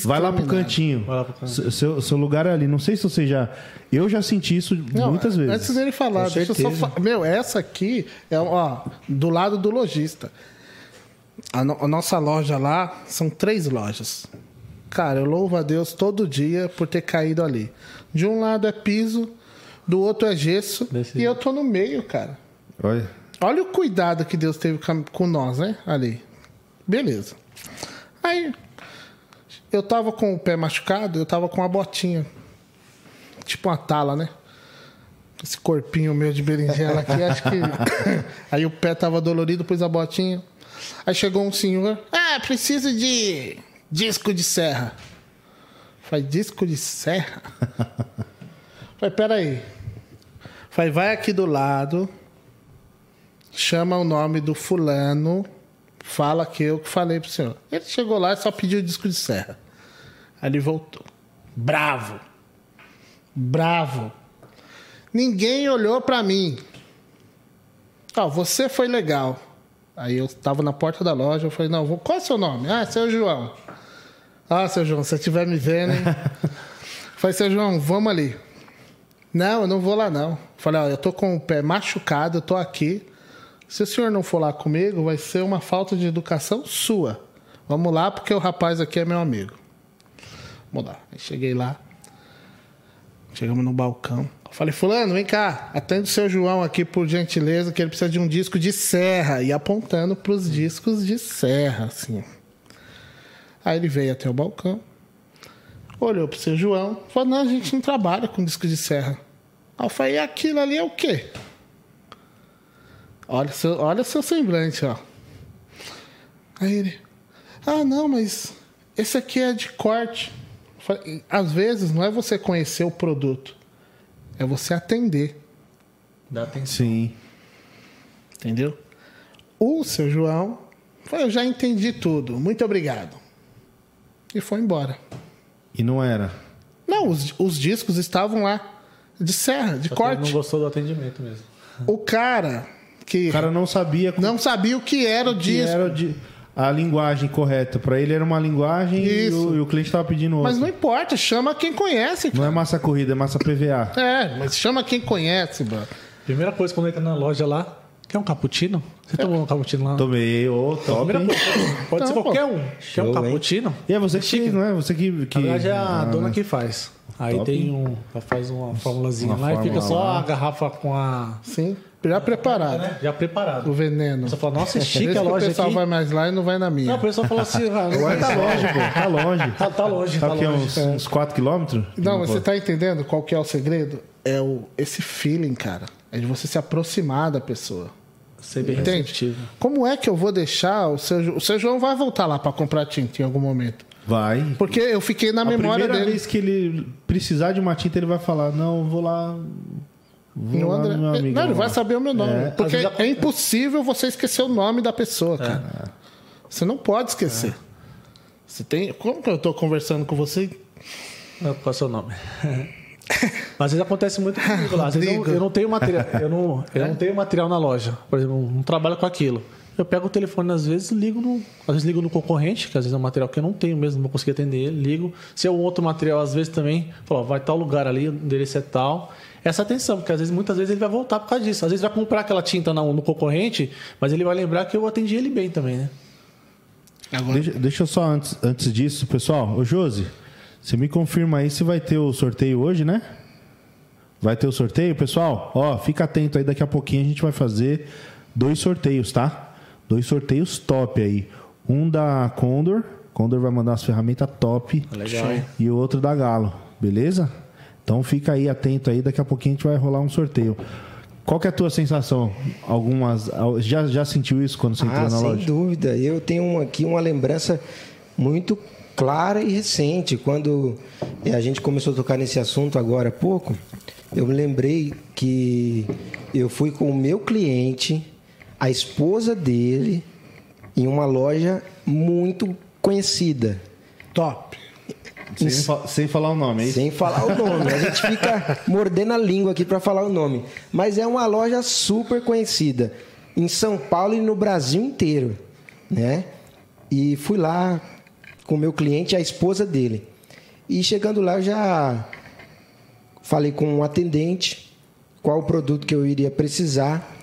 S1: Vai lá pro cantinho.
S3: Lá pro cantinho.
S1: Seu, seu lugar é ali. Não sei se você já. Eu já senti isso
S2: Não,
S1: muitas vezes.
S2: Antes dele falar, deixa eu só Meu, essa aqui é ó, do lado do lojista. A, no- a nossa loja lá são três lojas. Cara, eu louvo a Deus todo dia por ter caído ali. De um lado é piso, do outro é gesso,
S3: Desse
S2: e eu tô no meio, cara.
S1: Olha.
S2: Olha o cuidado que Deus teve com nós, né? Ali. Beleza. Aí, eu tava com o pé machucado, eu tava com uma botinha. Tipo uma tala, né? Esse corpinho meu de berinjela aqui, acho que. Aí o pé tava dolorido, pus a botinha. Aí chegou um senhor. Ah, preciso de disco de serra. Falei, disco de serra? Falei, peraí. Falei, vai aqui do lado, chama o nome do fulano, fala que eu que falei pro senhor. Ele chegou lá e só pediu o disco de serra. Aí ele voltou. Bravo. Bravo. Ninguém olhou pra mim. Ó, você foi legal. Aí eu tava na porta da loja, eu falei, não, vou- qual é o seu nome? Ah, seu João. Ah, seu João, se você estiver me vendo, hein? falei, seu João, vamos ali. Não, eu não vou lá não. Falei, ó, eu tô com o pé machucado, eu tô aqui. Se o senhor não for lá comigo, vai ser uma falta de educação sua. Vamos lá, porque o rapaz aqui é meu amigo. Vamos lá. Aí cheguei lá. Chegamos no balcão. Falei, fulano, vem cá, atende o seu João aqui, por gentileza, que ele precisa de um disco de serra. E apontando pros discos de serra, assim. Aí ele veio até o balcão, olhou pro seu João, falou, não, a gente não trabalha com disco de serra. Aí eu falei, aquilo ali é o quê? Olha o seu, olha seu semblante, ó. Aí ele, ah, não, mas esse aqui é de corte. Às vezes não é você conhecer o produto, é você atender,
S3: Dá atenção.
S1: Sim.
S2: entendeu? O seu João, falou, eu já entendi tudo, muito obrigado. E foi embora.
S1: E não era.
S2: Não, os, os discos estavam lá, de serra, de
S3: Só que ele
S2: corte.
S3: não gostou do atendimento mesmo.
S2: O cara que
S1: O cara não sabia como
S2: não sabia o que era o
S1: que
S2: disco.
S1: era de, a linguagem correta. Pra ele era uma linguagem e o, e o cliente tava pedindo outra.
S2: Mas não importa, chama quem conhece.
S1: Não é massa corrida, é massa PVA.
S2: É, mas chama quem conhece, mano.
S3: Primeira coisa, quando entra na loja lá, quer um cappuccino? Você tomou um cappuccino lá?
S1: Tomei, ô, top. Hein?
S3: coisa, pode
S2: Não,
S3: ser
S2: pô.
S3: qualquer um. Quer
S4: Show,
S3: um
S4: hein?
S3: cappuccino?
S1: E é você que fez, não é? Você que. que
S3: Na verdade é a
S1: Ah,
S3: dona
S1: né?
S3: que faz. Aí
S1: Top,
S3: tem um. Ela faz uma formulazinha
S1: Uma
S3: lá e fica
S1: fórmula
S3: só
S1: lá.
S3: a garrafa com a.
S2: Sim, já preparado.
S3: Já preparado.
S2: O veneno.
S3: Você fala, nossa, é chique a
S2: que o
S3: loja
S2: pessoal
S3: aqui.
S2: vai mais lá e não vai na minha.
S3: Não, o pessoal falou assim, ah,
S1: Tá longe, pô. Tá longe.
S3: Tá, tá longe, tá
S1: é
S3: longe.
S1: uns, uns 4 quilômetros?
S2: Não, mas você tá entendendo qual que é o segredo? É o, esse feeling, cara. É de você se aproximar da pessoa.
S3: Ser bem
S2: Entende?
S3: receptivo.
S2: Como é que eu vou deixar o seu, o seu João vai voltar lá pra comprar tinta em algum momento?
S1: Vai.
S2: Porque eu fiquei na
S1: a
S2: memória
S1: primeira
S2: dele.
S1: vez que ele precisar de uma tinta, ele vai falar: Não, vou lá. Lá
S2: André-
S1: amigo.
S2: Não, ele
S1: lá."
S2: vai saber o meu nome.
S1: É.
S2: Porque
S3: a-
S2: é impossível você esquecer o nome da pessoa, cara. Você não pode esquecer. Você tem. Como que eu tô conversando com você?
S3: Qual é o seu nome? Às vezes acontece muito comigo lá. Às vezes eu, eu não tenho material. Eu não, eu não tenho material na loja. Por exemplo, não trabalho com aquilo. Eu pego o telefone, às vezes, ligo no. Às vezes ligo no concorrente, que às vezes é um material que eu não tenho mesmo, não vou conseguir atender ele, ligo. Se é um outro material, às vezes também, falo, vai tal lugar ali, o endereço é tal. Essa atenção, porque às vezes, muitas vezes ele vai voltar por causa disso. Às vezes vai comprar aquela tinta no, no concorrente, mas ele vai lembrar que eu atendi ele bem também, né?
S1: Deixa, deixa eu só antes, antes disso, pessoal. Ô, Josi, você me confirma aí se vai ter o sorteio hoje, né? Vai ter o sorteio, pessoal? Ó, fica atento aí, daqui a pouquinho a gente vai fazer dois sorteios, tá? Dois sorteios top aí. Um da Condor, Condor vai mandar umas ferramentas top.
S3: Legal.
S1: E o outro da Galo, beleza? Então fica aí atento aí, daqui a pouquinho a gente vai rolar um sorteio. Qual que é a tua sensação? Algumas. Já, já sentiu isso quando você entrou
S4: Ah,
S1: na
S4: sem
S1: loja?
S4: dúvida. Eu tenho aqui uma lembrança muito clara e recente. Quando a gente começou a tocar nesse assunto agora há pouco, eu me lembrei que eu fui com o meu cliente, a esposa dele, em uma loja muito conhecida.
S2: Top.
S1: Sem, fa- sem falar o nome, é isso?
S4: Sem falar o nome. A gente fica mordendo a língua aqui para falar o nome. Mas é uma loja super conhecida em São Paulo e no Brasil inteiro, né? E fui lá com o meu cliente e a esposa dele. E chegando lá eu já falei com um atendente qual o produto que eu iria precisar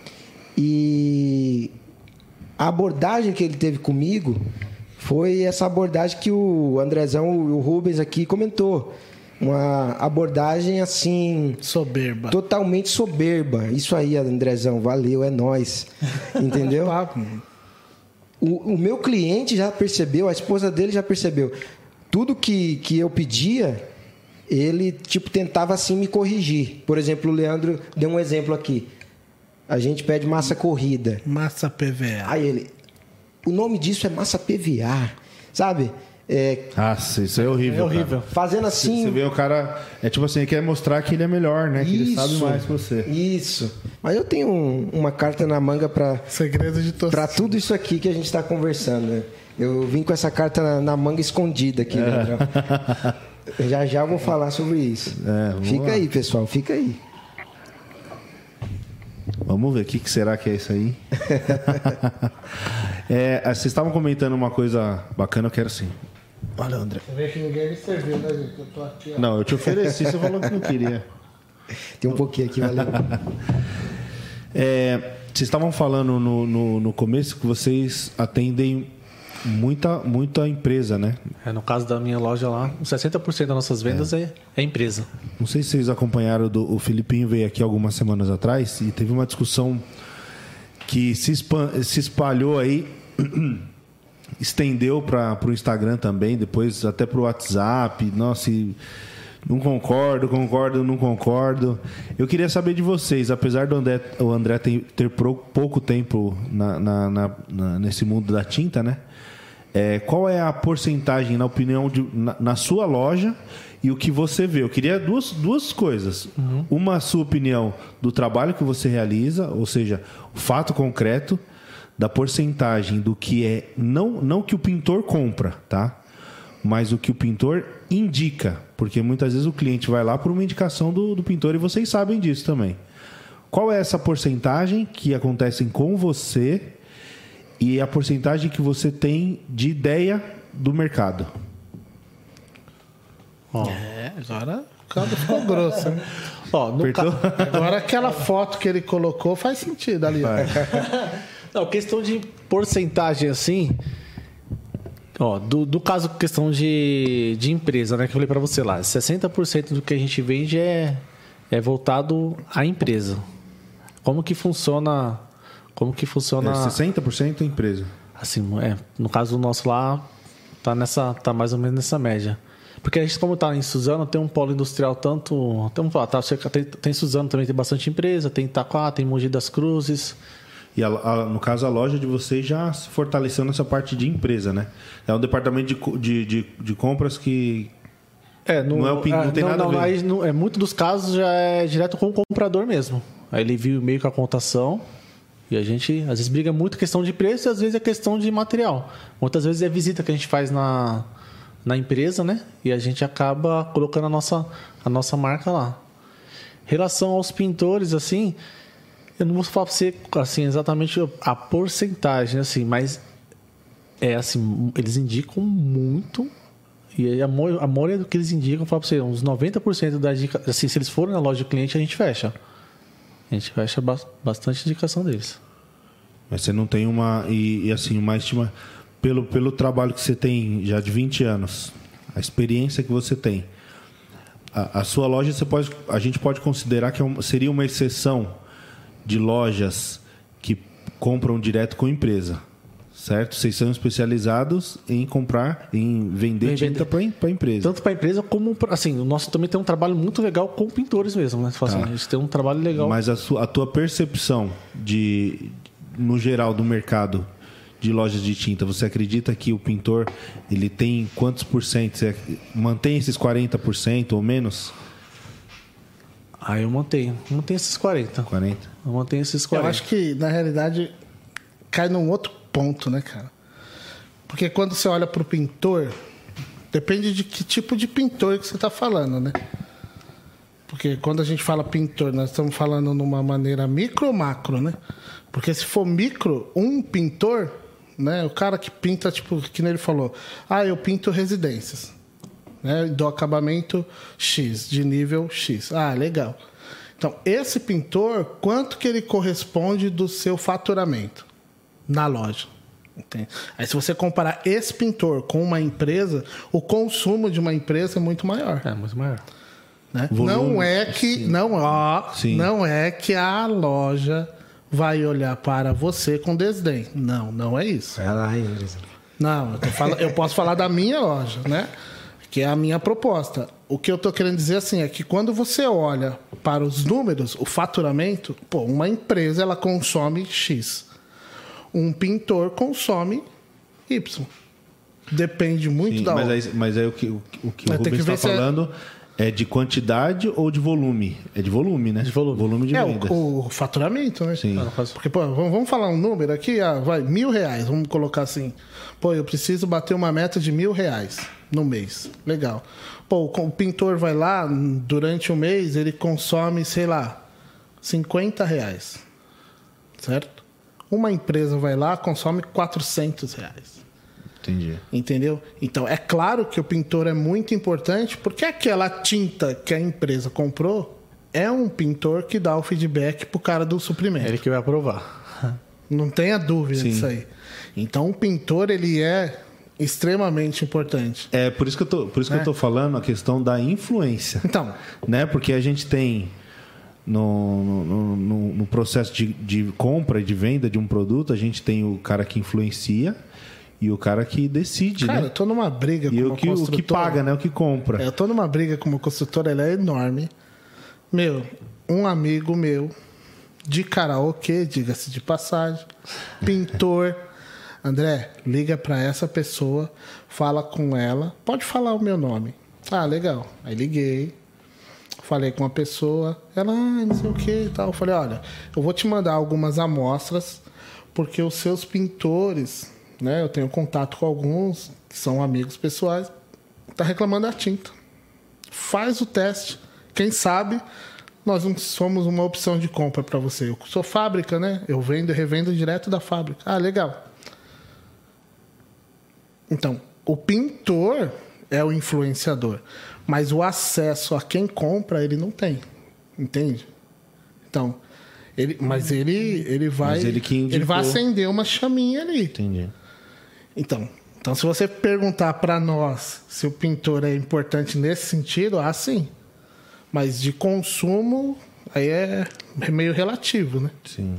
S4: e a abordagem que ele teve comigo foi essa abordagem que o Andrezão e o Rubens aqui comentou. Uma abordagem assim,
S2: Soberba.
S4: totalmente soberba. Isso aí, Andrezão, valeu, é nós. Entendeu? O, o meu cliente já percebeu, a esposa dele já percebeu. Tudo que, que eu pedia, ele tipo tentava assim me corrigir. Por exemplo, o Leandro deu um exemplo aqui. A gente pede massa corrida.
S2: Massa PVA.
S4: Aí ele, o nome disso é massa PVA, sabe? É,
S1: Nossa, isso é horrível.
S3: É horrível.
S1: cara.
S4: fazendo assim.
S1: Você vê o cara. É tipo assim, ele quer mostrar que ele é melhor, né? Que ele sabe mais que você.
S4: Isso. Mas eu tenho um- uma carta na manga para
S2: Segredo de torcida.
S4: para tudo isso aqui que a gente está conversando. né? Eu vim com essa carta na, na manga escondida aqui, Leandrão. Já já eu vou falar sobre isso.
S1: É,
S4: fica
S1: lá.
S4: aí, pessoal, fica aí.
S1: Vamos ver o que, que será que é isso aí. É, vocês estavam comentando uma coisa bacana, eu quero sim. Olha, André.
S2: Você vê que ninguém me serviu, né, gente? Eu tô aqui, ó.
S1: Não, eu te ofereci, você falou que não queria.
S4: Tem um pouquinho aqui, valeu.
S1: É, vocês estavam falando no, no, no começo que vocês atendem muita, muita empresa, né?
S3: É, no caso da minha loja lá, 60% das nossas vendas é, é empresa.
S1: Não sei se vocês acompanharam, do, o Filipinho veio aqui algumas semanas atrás e teve uma discussão que se, se espalhou aí, estendeu para o Instagram também, depois até para o WhatsApp. Nossa, e Não concordo, concordo, não concordo. Eu queria saber de vocês, apesar do André, o André ter, ter pouco tempo na, na, na, nesse mundo da tinta, né? É, qual é a porcentagem, na opinião, de, na, na, sua loja e o que você vê? Eu queria duas, duas coisas. Uhum. Uma, a sua opinião do trabalho que você realiza, ou seja, o fato concreto da porcentagem do que é, não, não que o pintor compra, tá? Mas o que o pintor indica, porque muitas vezes o cliente vai lá por uma indicação do, do pintor e vocês sabem disso também. Qual é essa porcentagem que acontecem com você e a porcentagem que você tem de ideia do mercado?
S2: Oh. É, agora o caldo ficou grosso. Ó, ca... Agora aquela foto que ele colocou faz sentido ali.
S3: Não, questão de porcentagem assim, Ó, do, do caso questão de, de empresa, né? Que eu falei para você lá, 60% do que a gente vende é, é voltado à empresa. Como que funciona? Como que funciona? É
S1: 60% empresa.
S3: Assim, é, no caso nosso lá tá nessa tá mais ou menos nessa média. Porque a gente como tá em Suzano, tem um polo industrial tanto, tem, tá, tem, tem Suzano também tem bastante empresa, tem Itaquá, tem Mogi das Cruzes,
S1: e a, a, no caso, a loja de vocês já se fortaleceu nessa parte de empresa, né? É um departamento de, de, de, de compras que.
S3: É, no, não, é o, não tem não, nada não, a ver. Aí, é, muito dos casos já é direto com o comprador mesmo. Aí ele viu meio com a contação. E a gente, às vezes, briga muito questão de preço e às vezes é questão de material. Muitas vezes é visita que a gente faz na, na empresa, né? E a gente acaba colocando a nossa, a nossa marca lá. Relação aos pintores, assim, eu não vou falar para você assim, exatamente a porcentagem, assim, mas é assim, eles indicam muito. E a, a maioria do que eles indicam, eu falo para você, uns 90% da dica, assim, se eles forem na loja do cliente, a gente fecha. A gente fecha bastante indicação deles.
S1: Mas você não tem uma. E, e assim, uma estima. Pelo, pelo trabalho que você tem já de 20 anos, a experiência que você tem, a, a sua loja você pode, a gente pode considerar que é seria uma exceção de lojas que compram direto com empresa, certo? Vocês são especializados em comprar, em vender tinta para a empresa.
S3: Tanto para a empresa como assim, o nosso também tem um trabalho muito legal com pintores mesmo, né? Assim, tá. A gente tem um trabalho legal.
S1: Mas a, sua, a tua percepção de no geral do mercado de lojas de tinta, você acredita que o pintor ele tem quantos por cento? Você mantém esses 40% ou menos?
S3: Ah, eu mantenho. Mantenho esses 40.
S1: 40?
S3: Eu mantenho esses 40.
S2: Eu acho que, na realidade, cai num outro ponto, né, cara? Porque quando você olha para o pintor, depende de que tipo de pintor que você está falando, né? Porque quando a gente fala pintor, nós estamos falando numa maneira micro macro, né? Porque se for micro, um pintor, né? O cara que pinta, tipo, que ele falou, ah, eu pinto residências né, do acabamento X, de nível X. Ah, legal. Então, esse pintor, quanto que ele corresponde do seu faturamento na loja? Entende? Aí, se você comparar esse pintor com uma empresa, o consumo de uma empresa é muito maior.
S3: É muito maior.
S2: Né? não é que não, ó, não é que a loja vai olhar para você com desdém. Não, não é isso.
S4: É lá,
S2: Não, eu, falo, eu posso falar da minha loja, né? que é a minha proposta. O que eu estou querendo dizer assim é que quando você olha para os números, o faturamento, pô, uma empresa ela consome X. Um pintor consome Y. Depende muito Sim, da
S1: mas aí, mas aí o que o, o, que o Rubens está é falando é... é... de quantidade ou de volume? É de volume, né?
S3: De volume.
S1: volume de
S2: é, o, o, faturamento, né?
S1: Sim.
S2: Porque, pô, vamos, vamos falar um número aqui, ah, vai, mil reais, vamos colocar assim. Pô, eu preciso bater uma meta de mil reais no mês. Legal. Pô, o pintor vai lá, durante o mês, ele consome, sei lá, 50 reais. Certo? Uma empresa vai lá, consome 400 reais.
S1: Entendi.
S2: Entendeu? Então, é claro que o pintor é muito importante, porque aquela tinta que a empresa comprou é um pintor que dá o feedback pro cara do suprimento.
S3: Ele que vai aprovar.
S2: Não tenha dúvida Sim. disso aí. Então, o pintor, ele é extremamente importante.
S1: É por isso que eu tô, por isso que eu é. tô falando a questão da influência.
S2: Então,
S1: né? Porque a gente tem no, no, no, no processo de, de compra e de venda de um produto, a gente tem o cara que influencia E o cara que decide,
S2: Cara,
S1: né?
S2: eu tô numa briga com
S1: E
S2: uma
S1: o que, o
S2: construtora.
S1: que paga, né? O que compra.
S2: É, Eu tô numa briga com uma construtora, ela é enorme. Meu, um amigo meu, de karaokê, diga-se de passagem, pintor. André, liga pra essa pessoa, fala com ela, pode falar o meu nome. Ah, legal. Aí liguei, falei com a pessoa, ela, ah, não sei o que e tal. Eu falei, olha, eu vou te mandar algumas amostras, porque os seus pintores, né, eu tenho contato com alguns que são amigos pessoais, tá reclamando da tinta. Faz o teste. Quem sabe nós não somos uma opção de compra para você. Eu sou fábrica, né? Eu vendo e revendo direto da fábrica. Ah, legal. Então, o pintor é o influenciador, mas o acesso a quem compra ele não tem, entende? Então, ele, mas ele ele vai
S1: Mas ele que indicou.
S2: vai acender uma chaminha ali.
S1: Entendi.
S2: Então, então se você perguntar para nós se o pintor é importante nesse sentido, ah, sim. Mas de consumo, aí é, é meio relativo, né?
S1: Sim.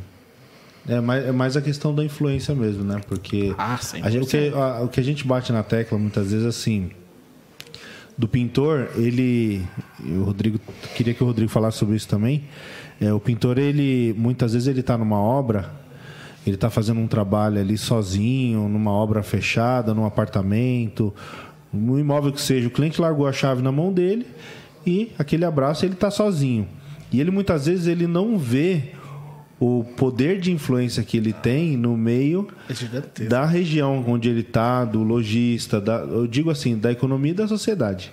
S1: É mais, é mais a questão da influência mesmo, né? Porque
S2: Ah,
S1: a gente, o, que, a- o que a gente bate na tecla muitas vezes assim. Do pintor, ele. O Rodrigo. Queria que o Rodrigo falasse sobre isso também. É, o pintor, ele. Muitas vezes ele está numa obra, ele está fazendo um trabalho ali sozinho, numa obra fechada, num apartamento, no imóvel que seja. O cliente largou a chave na mão dele e aquele abraço ele está sozinho. E ele muitas vezes ele não vê o poder de influência que ele tem no meio
S2: É
S1: da região onde ele está, do lojista, eu digo assim, da economia e da sociedade.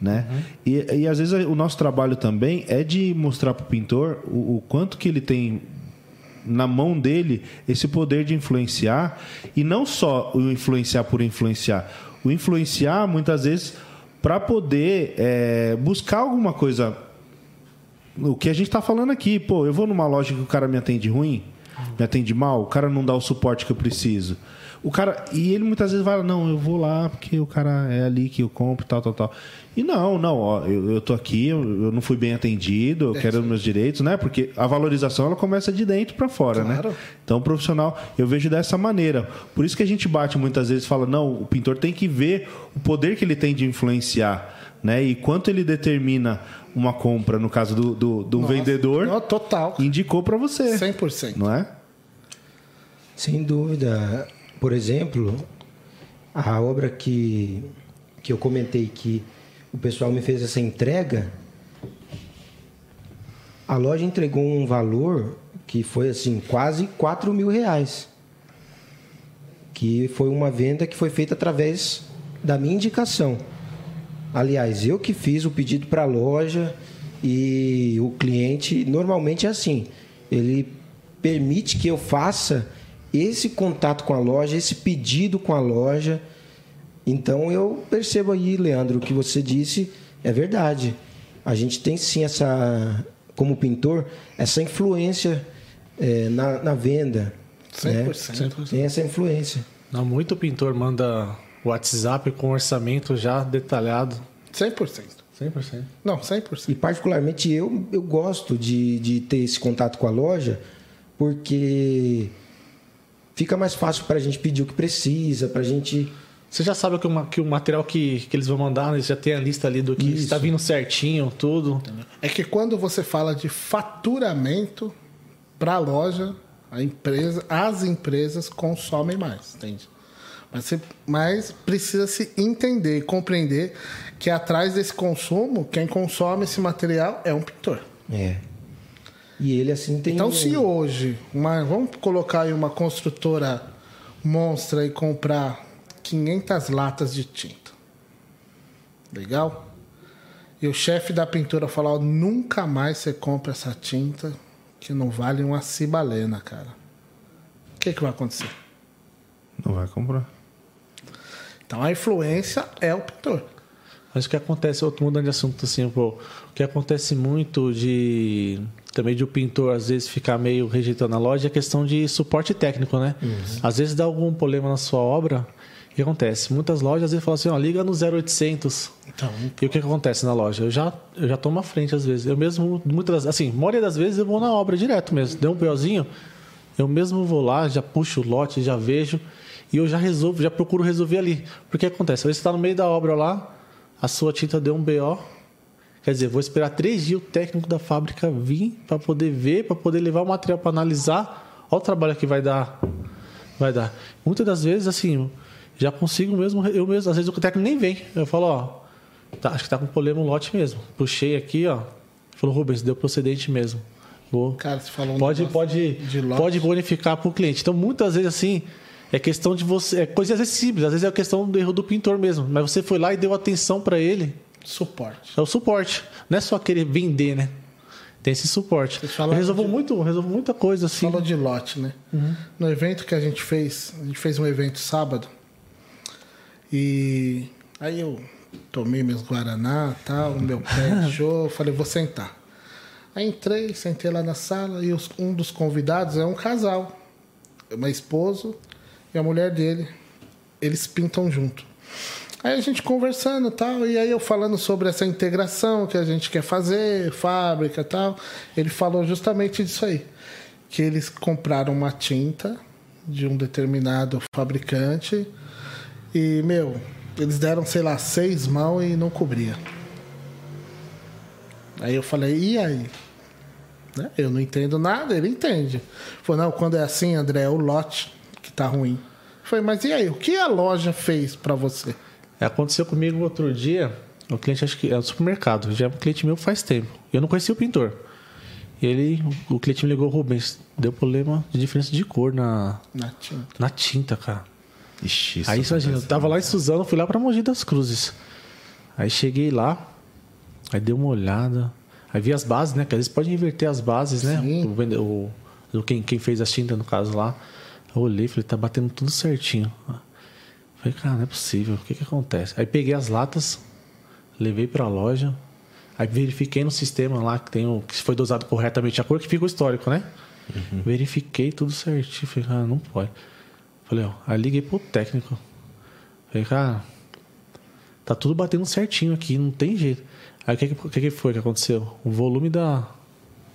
S1: Né? E, e às vezes o nosso trabalho também é de mostrar para o pintor o, o quanto que ele tem na mão dele esse poder de influenciar e não só o influenciar por influenciar, o influenciar muitas vezes para poder é, buscar alguma coisa o que a gente está falando aqui, pô, eu vou numa loja que o cara me atende ruim, me atende mal, o cara não dá o suporte que eu preciso. O cara, e ele muitas vezes fala, não, eu vou lá porque o cara é ali que eu compro, tal, tal, tal. E não, não, ó, eu, eu tô aqui, eu, eu não fui bem atendido, eu quero os meus direitos, né? Porque a valorização ela começa de dentro para fora,
S2: Claro.
S1: né? Então, o profissional, eu vejo dessa maneira. Por isso que a gente bate muitas vezes e fala, não, o pintor tem que ver o poder que ele tem de influenciar, né? E quanto ele determina uma compra, no caso do, do, do
S2: Nossa,
S1: vendedor,
S2: não, total.
S1: indicou para você,
S2: 100%.
S1: não é?
S4: Sem dúvida. Por exemplo, a obra que, que eu comentei que o pessoal me fez essa entrega, a loja entregou um valor que foi assim, quase 4 mil reais. Que foi uma venda que foi feita através da minha indicação. Aliás, eu que fiz o pedido para a loja e o cliente normalmente é assim. Ele permite que eu faça esse contato com a loja, esse pedido com a loja. Então eu percebo aí, Leandro, o que você disse é verdade. A gente tem sim essa, como pintor, essa influência eh, na, na venda. né?
S2: 100%.
S4: Tem essa influência.
S3: Não, muito pintor manda WhatsApp com orçamento já detalhado.
S2: 100%.
S3: 100%.
S2: Não, 100%.
S4: E particularmente eu, eu gosto de, de ter esse contato com a loja, porque fica mais fácil para a gente pedir o que precisa, para a gente.
S3: Você já sabe que o, ma- que o material que, que eles vão mandar, eles já tem a lista ali do que está vindo certinho, tudo.
S2: É que quando você fala de faturamento para a loja, a empresa, as empresas consomem mais, entende? Mas, mas precisa se entender e compreender que atrás desse consumo, quem consome esse material é um pintor.
S4: É. E ele assim tem.
S2: Então, se hoje, uma, vamos colocar aí uma construtora monstra e comprar 500 latas de tinta. Legal? E o chefe da pintura falar: ó, nunca mais você compra essa tinta que não vale uma cibalena, cara. O que, que vai acontecer?
S1: Não vai comprar.
S2: Então, a influência é o pintor.
S3: Mas o que acontece, outro mudando de assunto assim, pô, o que acontece muito de também de o pintor às vezes ficar meio rejeitando a loja é a questão de suporte técnico, né? Às vezes dá algum problema na sua obra, o que acontece? Muitas lojas às vezes falam assim, ó, liga no 0800.
S2: Então,
S3: E o que, que acontece na loja? Eu já, eu já tomo à frente às vezes. Eu mesmo, muitas assim, a maioria das vezes eu vou na obra direto mesmo. Deu um BOzinho, eu mesmo vou lá, já puxo o lote, já vejo. E eu já resolvo, já procuro resolver ali. Porque acontece, às vezes você está no meio da obra lá, a sua tinta deu um BO, quer dizer, vou esperar três dias o técnico da fábrica vir para poder ver, para poder levar o material para analisar. Olha o trabalho que vai dar. Vai dar. Muitas das vezes, assim, já consigo mesmo, eu mesmo, às vezes o técnico nem vem. Eu falo, ó, tá, acho que tá com problema no lote mesmo. Puxei aqui, ó. Falou, Rubens, deu procedente mesmo. Vou.
S2: Cara, você falou um
S3: pode, pode, pode bonificar para o cliente. Então, muitas vezes, assim, é questão de você. É coisa às vezes simples, às vezes é questão do erro do pintor mesmo. Mas você foi lá e deu atenção para ele.
S2: Suporte.
S3: É o suporte. Não é só querer vender, né? Tem esse suporte.
S2: Vocês
S3: Eu
S2: falaram
S3: resolvo
S2: de-
S3: muito, eu resolvo muita coisa assim.
S2: Falou de lote, né? No evento que a gente fez, a gente fez um evento sábado. E aí eu tomei meus Guaraná tal, o meu pé show, falei, vou sentar. Aí entrei, sentei lá na sala e os- um dos convidados é um casal. Uma esposo e a mulher dele. Eles pintam junto. Aí a gente conversando tal, e aí eu falando sobre essa integração que a gente quer fazer, fábrica tal. Ele falou justamente disso aí. Que eles compraram uma tinta de um determinado fabricante e, meu, eles deram, sei lá, seis mãos e não cobria. Aí eu falei, e aí? Né? Eu não entendo nada, ele entende. Falou, não, quando é assim, André, é o lote tá ruim. Falei, mas e aí? O que a loja fez pra você?
S3: Aconteceu comigo outro dia, o cliente acho que é do supermercado, já é um cliente meu faz tempo. Eu não conhecia o pintor. Ele, o cliente me ligou, Rubens, deu problema de diferença de cor na,
S2: Na tinta.
S3: na tinta, cara.
S1: Ixi, isso
S3: Aí imagina, eu tava lá em. Suzano, fui lá pra Mogi das Cruzes. Aí cheguei lá, aí dei uma olhada, aí vi as bases, né? Que às vezes pode inverter as bases, né?
S2: Sim.
S3: O, o- o- quem, quem fez as tintas, no caso lá. Eu olhei, falei, tá batendo tudo certinho. Falei, cara, não é possível, o que que acontece? Aí peguei as latas, levei pra loja, aí verifiquei no sistema lá que tem o que foi dosado corretamente a cor, que fica o histórico, né? Verifiquei tudo certinho. Falei, cara, não pode. Falei, ó, aí liguei pro técnico. Falei, cara, tá tudo batendo certinho aqui, não tem jeito. Aí o que, que que foi que aconteceu? O volume da,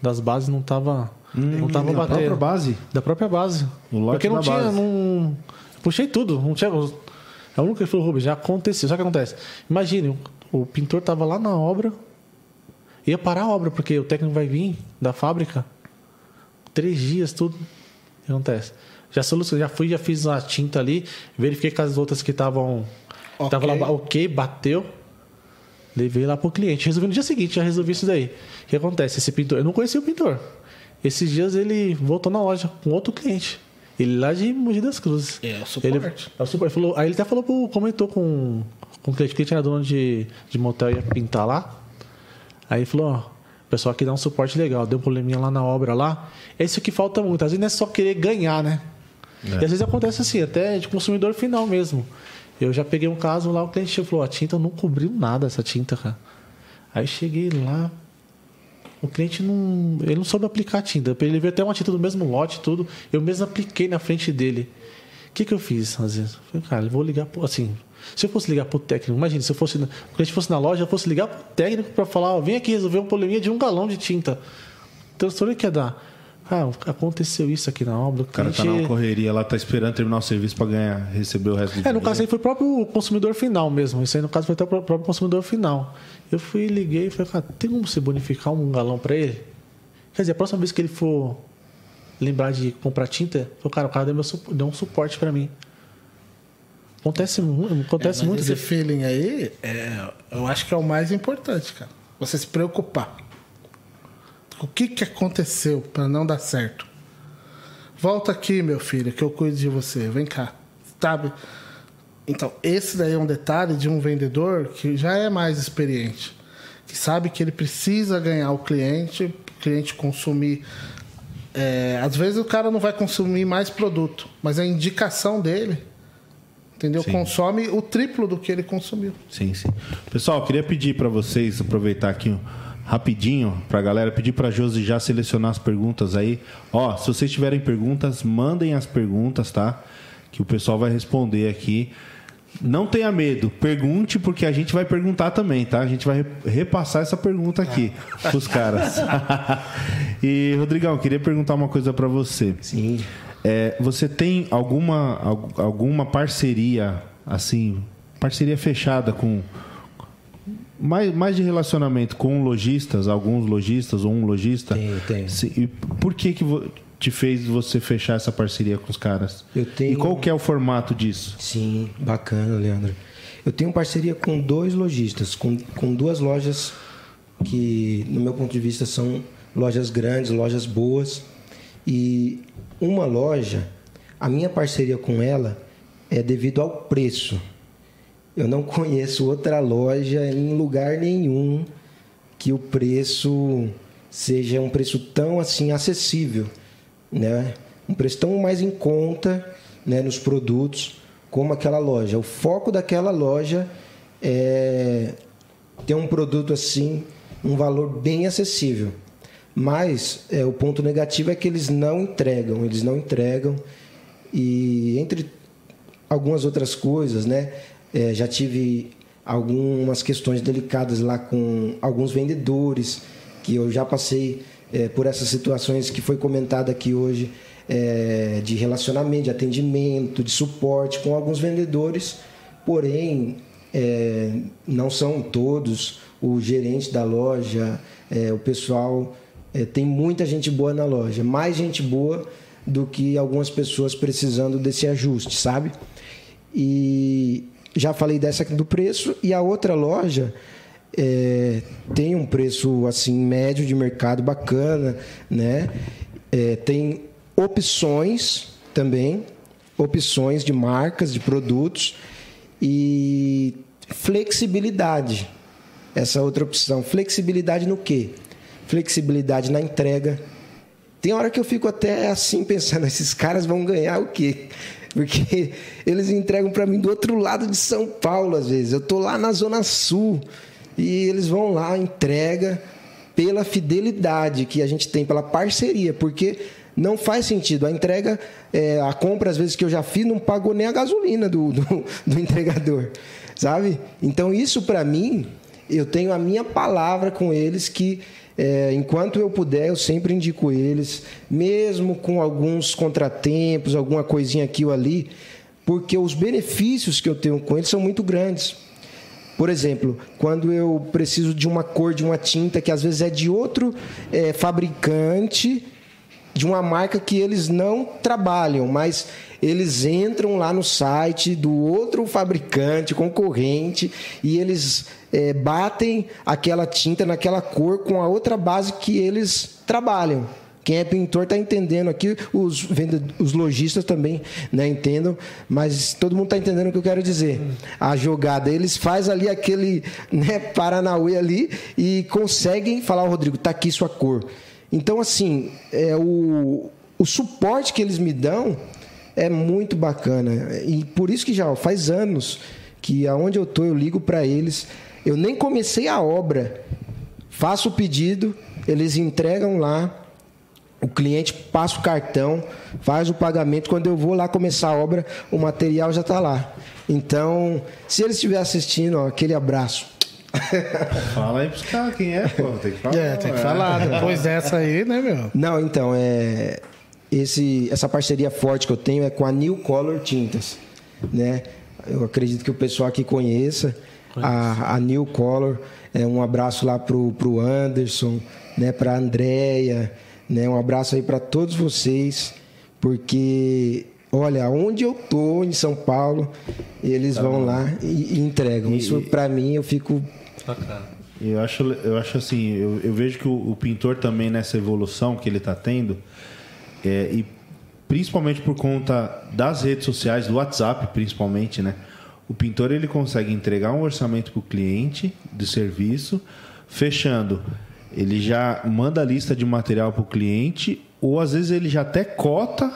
S3: das bases não tava, não tava batendo.
S1: própria base?
S3: Da própria base. Porque não
S1: da
S3: tinha.
S1: base.
S3: Não... Puxei tudo. Não tinha. É o único que falou, Rubens, já aconteceu. Sabe o que acontece? Imagine, o, pintor tava lá na obra, ia parar a obra, porque o técnico vai vir da fábrica. Três dias, tudo. O que acontece? Já solucionei, já fui, já fiz a tinta ali, verifiquei com as outras que estavam.
S2: Ok.
S3: Tava lá, ok, bateu. Levei lá pro cliente. Resolvi no dia seguinte, já resolvi isso daí. O que acontece? Esse pintor, eu não conhecia o pintor. Esses dias ele voltou na loja com outro cliente. Ele lá de Mogi das Cruzes.
S2: É, o suporte.
S3: Ele, é o suporte. Falou, aí ele até falou, pro, comentou com, com o cliente. O cliente era dono de, de motel ia pintar lá. Aí ele falou, ó, o pessoal aqui dá um suporte legal. Deu um probleminha lá na obra lá. É isso que falta muito. Às vezes não é só querer ganhar, né? E às vezes acontece assim, até de consumidor final mesmo. Eu já peguei um caso lá, o cliente falou, a tinta não cobriu nada, essa tinta, cara. Aí cheguei lá, o cliente não. Ele não soube aplicar a tinta. Ele veio até uma tinta do mesmo lote, tudo. Eu mesmo apliquei na frente dele. O que, que eu fiz, às vezes? Falei, cara, vou ligar pro, assim. Se eu fosse ligar pro técnico, imagina, se eu fosse. O cliente fosse na loja, eu fosse ligar pro técnico para falar, ó, vem aqui resolver um probleminha de um galão de tinta. O transtorno que ia dar. Ah, aconteceu isso aqui na obra. O
S1: O cara tá na correria lá, tá esperando terminar o serviço pra ganhar, receber o resto do
S3: é, no
S1: dinheiro.
S3: caso aí foi o próprio consumidor final mesmo. Isso aí no caso foi até o pró- próprio consumidor final. Eu fui, liguei e falei, cara, tem como você bonificar um galão para ele? Quer dizer, a próxima vez que ele for lembrar de comprar tinta, falou, cara, o cara deu, meu deu um suporte para mim. Acontece, acontece
S2: Mas
S3: muito.
S2: esse feeling aí, é, eu acho que é o mais importante, cara. Você se preocupar. O que, que aconteceu para não dar certo? Volta aqui, meu filho, que eu cuido de você. Vem cá. Sabe? Então, esse daí é um detalhe de um vendedor que já é mais experiente. Que sabe que ele precisa ganhar o cliente, o cliente consumir. É, às vezes o cara não vai consumir mais produto, mas a indicação dele, entendeu?
S1: Sim.
S2: Consome o triplo do que ele consumiu.
S1: Sim, sim. Pessoal, eu queria pedir para vocês, aproveitar aqui rapidinho, pra galera, pedir pra Josi já selecionar as perguntas aí. Ó, se vocês tiverem perguntas, mandem as perguntas, tá? Que o pessoal vai responder aqui. Não tenha medo, pergunte, porque a gente vai perguntar também, tá? A gente vai re- repassar essa pergunta aqui pros caras. e, Rodrigão, queria perguntar uma coisa pra você.
S4: Sim.
S1: É, você tem alguma, al- alguma parceria, assim, parceria fechada com. Mais, mais de relacionamento com lojistas, alguns lojistas ou um lojista?
S4: Tenho, tenho.
S1: Se- E por que, que vo- te fez você fechar essa parceria com os caras?
S4: Tenho-
S1: E qual que é o formato disso?
S4: Sim, bacana, Leandro. Eu tenho parceria com dois lojistas, com, com duas lojas que, no meu ponto de vista, são lojas grandes, lojas boas. E uma loja, a minha parceria com ela é devido ao preço. Eu não conheço outra loja em lugar nenhum que o preço seja um preço tão assim acessível, né? Um preço tão mais em conta, né, nos produtos como aquela loja. O foco daquela loja é ter um produto assim, um valor bem acessível. Mas é, o ponto negativo é que eles não entregam, eles não entregam. E entre algumas outras coisas, né? É, já tive algumas questões delicadas lá com alguns vendedores, que eu já passei é, por essas situações que foi comentada aqui hoje, é, de relacionamento, de atendimento, de suporte com alguns vendedores, porém é, não são todos, o gerente da loja, é, o pessoal, é, tem muita gente boa na loja, mais gente boa do que algumas pessoas precisando desse ajuste, sabe? E já falei dessa do preço e a outra loja é, tem um preço assim médio de mercado bacana, né? É, tem opções também, opções de marcas, de produtos e flexibilidade. Essa outra opção, flexibilidade no quê? Flexibilidade na entrega. Tem hora que eu fico até assim pensando, esses caras vão ganhar o quê? Porque eles entregam para mim do outro lado de São Paulo às vezes. Eu tô lá na zona sul e eles vão lá entrega pela fidelidade que a gente tem pela parceria, porque não faz sentido a entrega, é, a compra às vezes que eu já fiz não pagou nem a gasolina do, do, do entregador, sabe? Então isso para mim eu tenho a minha palavra com eles que é, enquanto eu puder, eu sempre indico eles, mesmo com alguns contratempos, alguma coisinha aqui ou ali, porque os benefícios que eu tenho com eles são muito grandes. Por exemplo, quando eu preciso de uma cor de uma tinta que às vezes é de outro é, fabricante, de uma marca que eles não trabalham, mas eles entram lá no site do outro fabricante, concorrente, e eles é, batem aquela tinta naquela cor com a outra base que eles trabalham. Quem é pintor está entendendo aqui, os, os lojistas também né, entendam, mas todo mundo está entendendo o que eu quero dizer. A jogada, eles fazem ali aquele né, Paranauê ali e conseguem falar, "Ó, Rodrigo, tá aqui sua cor. Então, assim, é, o, o suporte que eles me dão é muito bacana. E por isso que já faz anos que aonde eu tô eu ligo para eles. Eu nem comecei a obra, faço o pedido, eles entregam lá, o cliente passa o cartão, faz o pagamento. Quando eu vou lá começar a obra, o material já está lá. Então, se eles estiverem assistindo, ó, aquele abraço.
S1: Fala aí pros caras quem é, pô. Tem que falar.
S2: É, tem que falar. Depois dessa aí, né, meu?
S4: Não, então, é, esse, essa parceria forte que eu tenho é com a New Color Tintas. Né? Eu acredito que o pessoal aqui conheça a, a New Color. É, um abraço lá pro, pro Anderson, né, pra Andréia. Né? Um abraço aí para todos vocês, porque olha, onde eu tô em São Paulo, eles vão lá e, e entregam. Isso para mim eu fico
S3: Bacana.
S1: Eu acho, eu acho assim, eu, eu vejo que o, o pintor também nessa evolução que ele está tendo, é, e principalmente por conta das redes sociais, do WhatsApp principalmente, né? O pintor ele consegue entregar um orçamento para o cliente de serviço, fechando. Ele já manda a lista de material para o cliente, ou às vezes ele já até cota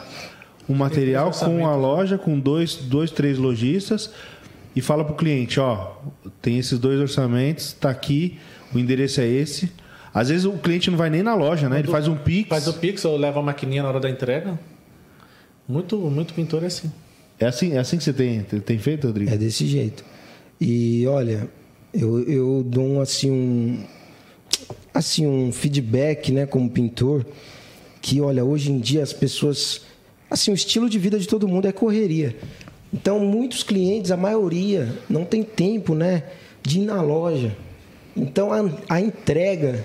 S1: o material com a loja, com dois, dois três lojistas, e fala para o cliente, ó, tem esses dois orçamentos, tá aqui, o endereço é esse. Às vezes o cliente não vai nem na loja, né? Ele faz um Pix.
S3: Faz o Pix ou leva a maquininha na hora da entrega. Muito, muito pintor é assim.
S1: É assim, é assim que você tem, tem feito, Rodrigo?
S4: É desse jeito. E olha, eu, eu dou um, assim um assim um feedback, né, como pintor, que olha, hoje em dia as pessoas assim, o estilo de vida de todo mundo é correria. Então, muitos clientes, a maioria, não tem tempo, né, de ir na loja. Então, a, a entrega,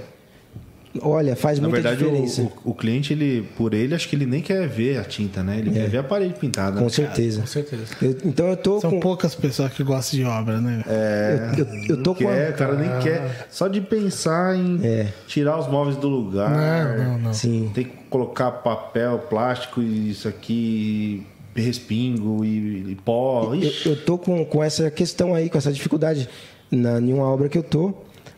S4: olha, faz
S1: Na
S4: muita
S1: verdade, o,
S4: diferença.
S1: o, o cliente, ele, por ele, acho que ele nem quer ver a tinta, né? Ele quer ver a parede pintada.
S4: É. Com certeza.
S3: Com certeza.
S4: Eu- então, eu tô
S2: São
S4: com...
S2: poucas pessoas que gostam de obra, né?
S1: É,
S4: Eu, eu tô
S1: não
S4: com a-
S1: o cara nem quer. Só de pensar em
S4: É.
S1: tirar os móveis do lugar.
S2: Não, não, não.
S4: Sim.
S1: Tem que colocar papel, plástico e isso aqui, respingo e, e pó.
S4: Eu, eu tô com, com essa questão aí, com essa dificuldade na nenhuma obra que eu tô.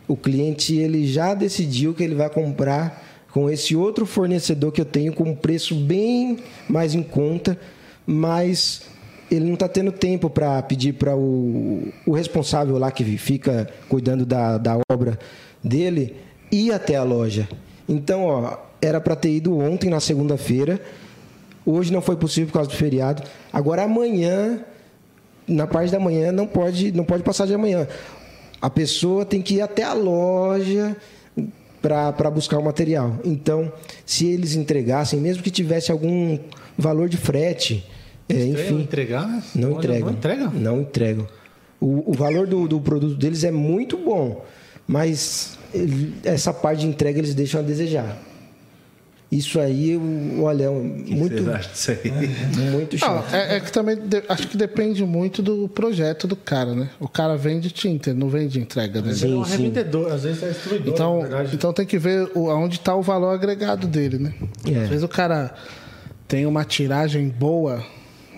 S4: O cliente ele já decidiu que ele vai comprar com esse outro fornecedor que eu tenho com um preço bem mais em conta, mas ele não está tendo tempo para pedir para o, o responsável lá que fica cuidando da, da obra dele ir até a loja. Então, ó, era para ter ido ontem na segunda-feira. Hoje não foi possível por causa do feriado. Agora amanhã, na parte da manhã, não pode, não pode passar de amanhã. A pessoa tem que ir até a loja para buscar o material. Então, se eles entregassem, mesmo que tivesse algum valor de frete, é, enfim,
S3: entregar?
S4: não entregam.
S3: Não entrega?
S4: Não entregam. O, o valor do, do produto deles é muito bom, mas essa parte de entrega eles deixam a desejar. Isso aí, eu- olha,
S1: que
S4: muito,
S1: vocês acham disso aí?
S4: muito
S2: Não,
S4: chato.
S2: é, é que também de- acho que depende muito do projeto do cara, né? O cara vende tinta, não vende entrega, né?
S3: Ele é um
S4: Sim, sim.
S3: revendedor, às vezes é distribuidor,
S2: Então, então tem que ver o, aonde está o valor agregado dele, né?
S4: É.
S2: Às vezes o cara tem uma tiragem boa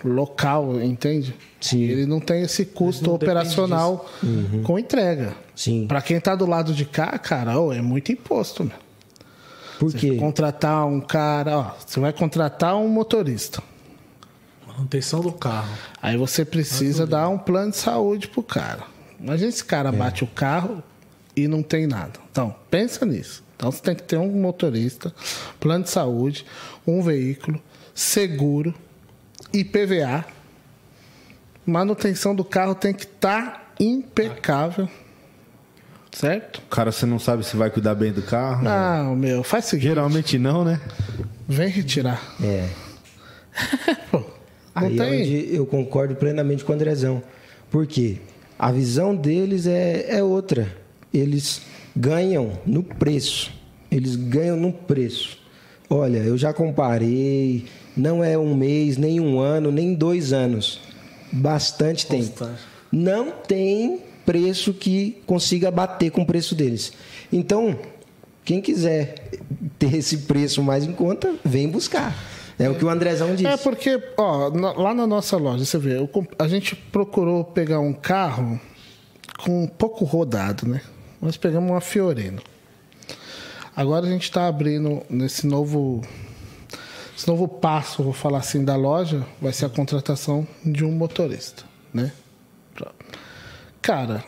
S2: local, entende?
S4: Sim.
S2: Ele não tem esse custo
S3: Não
S2: operacional com entrega.
S4: Sim.
S2: Para quem tá do lado de cá, cara, ô, é muito imposto, meu.
S4: Por quê?
S2: Contratar um cara, ó, você vai contratar um motorista.
S3: Manutenção do carro.
S2: Aí você precisa dar um plano de saúde pro cara. Imagina esse cara bate o carro e não tem nada. Então, pensa nisso. Então você tem que ter um motorista, plano de saúde, um veículo, seguro, IPVA. Manutenção do carro tem que estar impecável. Certo?
S1: Cara, você não sabe se vai cuidar bem do carro?
S2: Não, meu, faz o seguinte,
S1: Geralmente não, né?
S2: vem retirar.
S4: É.
S2: Pô,
S4: Aí é
S2: tem.
S4: onde eu concordo plenamente com o Andrezão. Por quê? A visão deles é, é outra. Eles ganham no preço. Eles ganham no preço. Olha, eu já comparei. Não é um mês, nem um ano, nem dois anos. Bastante tempo.
S3: Bastante.
S4: Não tem preço que consiga bater com o preço deles. Então, quem quiser ter esse preço mais em conta, vem buscar. É o que o Andrezão disse.
S2: É porque, ó, lá na nossa loja, você vê, a gente procurou pegar um carro com pouco rodado, né? Nós pegamos uma Fiorino. Agora a gente está abrindo nesse novo, esse novo passo, vou falar assim, da loja, vai ser a contratação de um motorista, né? Cara,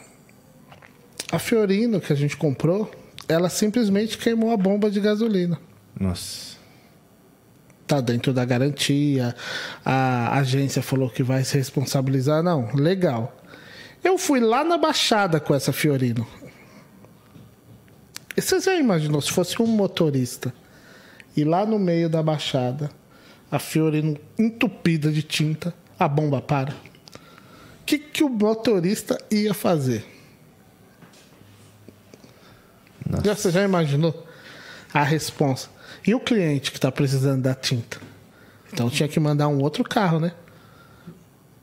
S2: a Fiorino que a gente comprou, ela simplesmente queimou a bomba de gasolina
S1: Nossa.
S2: tá dentro da garantia, a agência falou que vai se responsabilizar. Não, legal. Eu fui lá na Baixada com essa Fiorino. E você já imaginou se fosse um motorista e lá no meio da Baixada, a Fiorino entupida de tinta, a bomba para? O que, que o motorista ia fazer? Já, você já imaginou a responsa? E o cliente que está precisando da tinta? Então tinha que mandar um outro carro, né?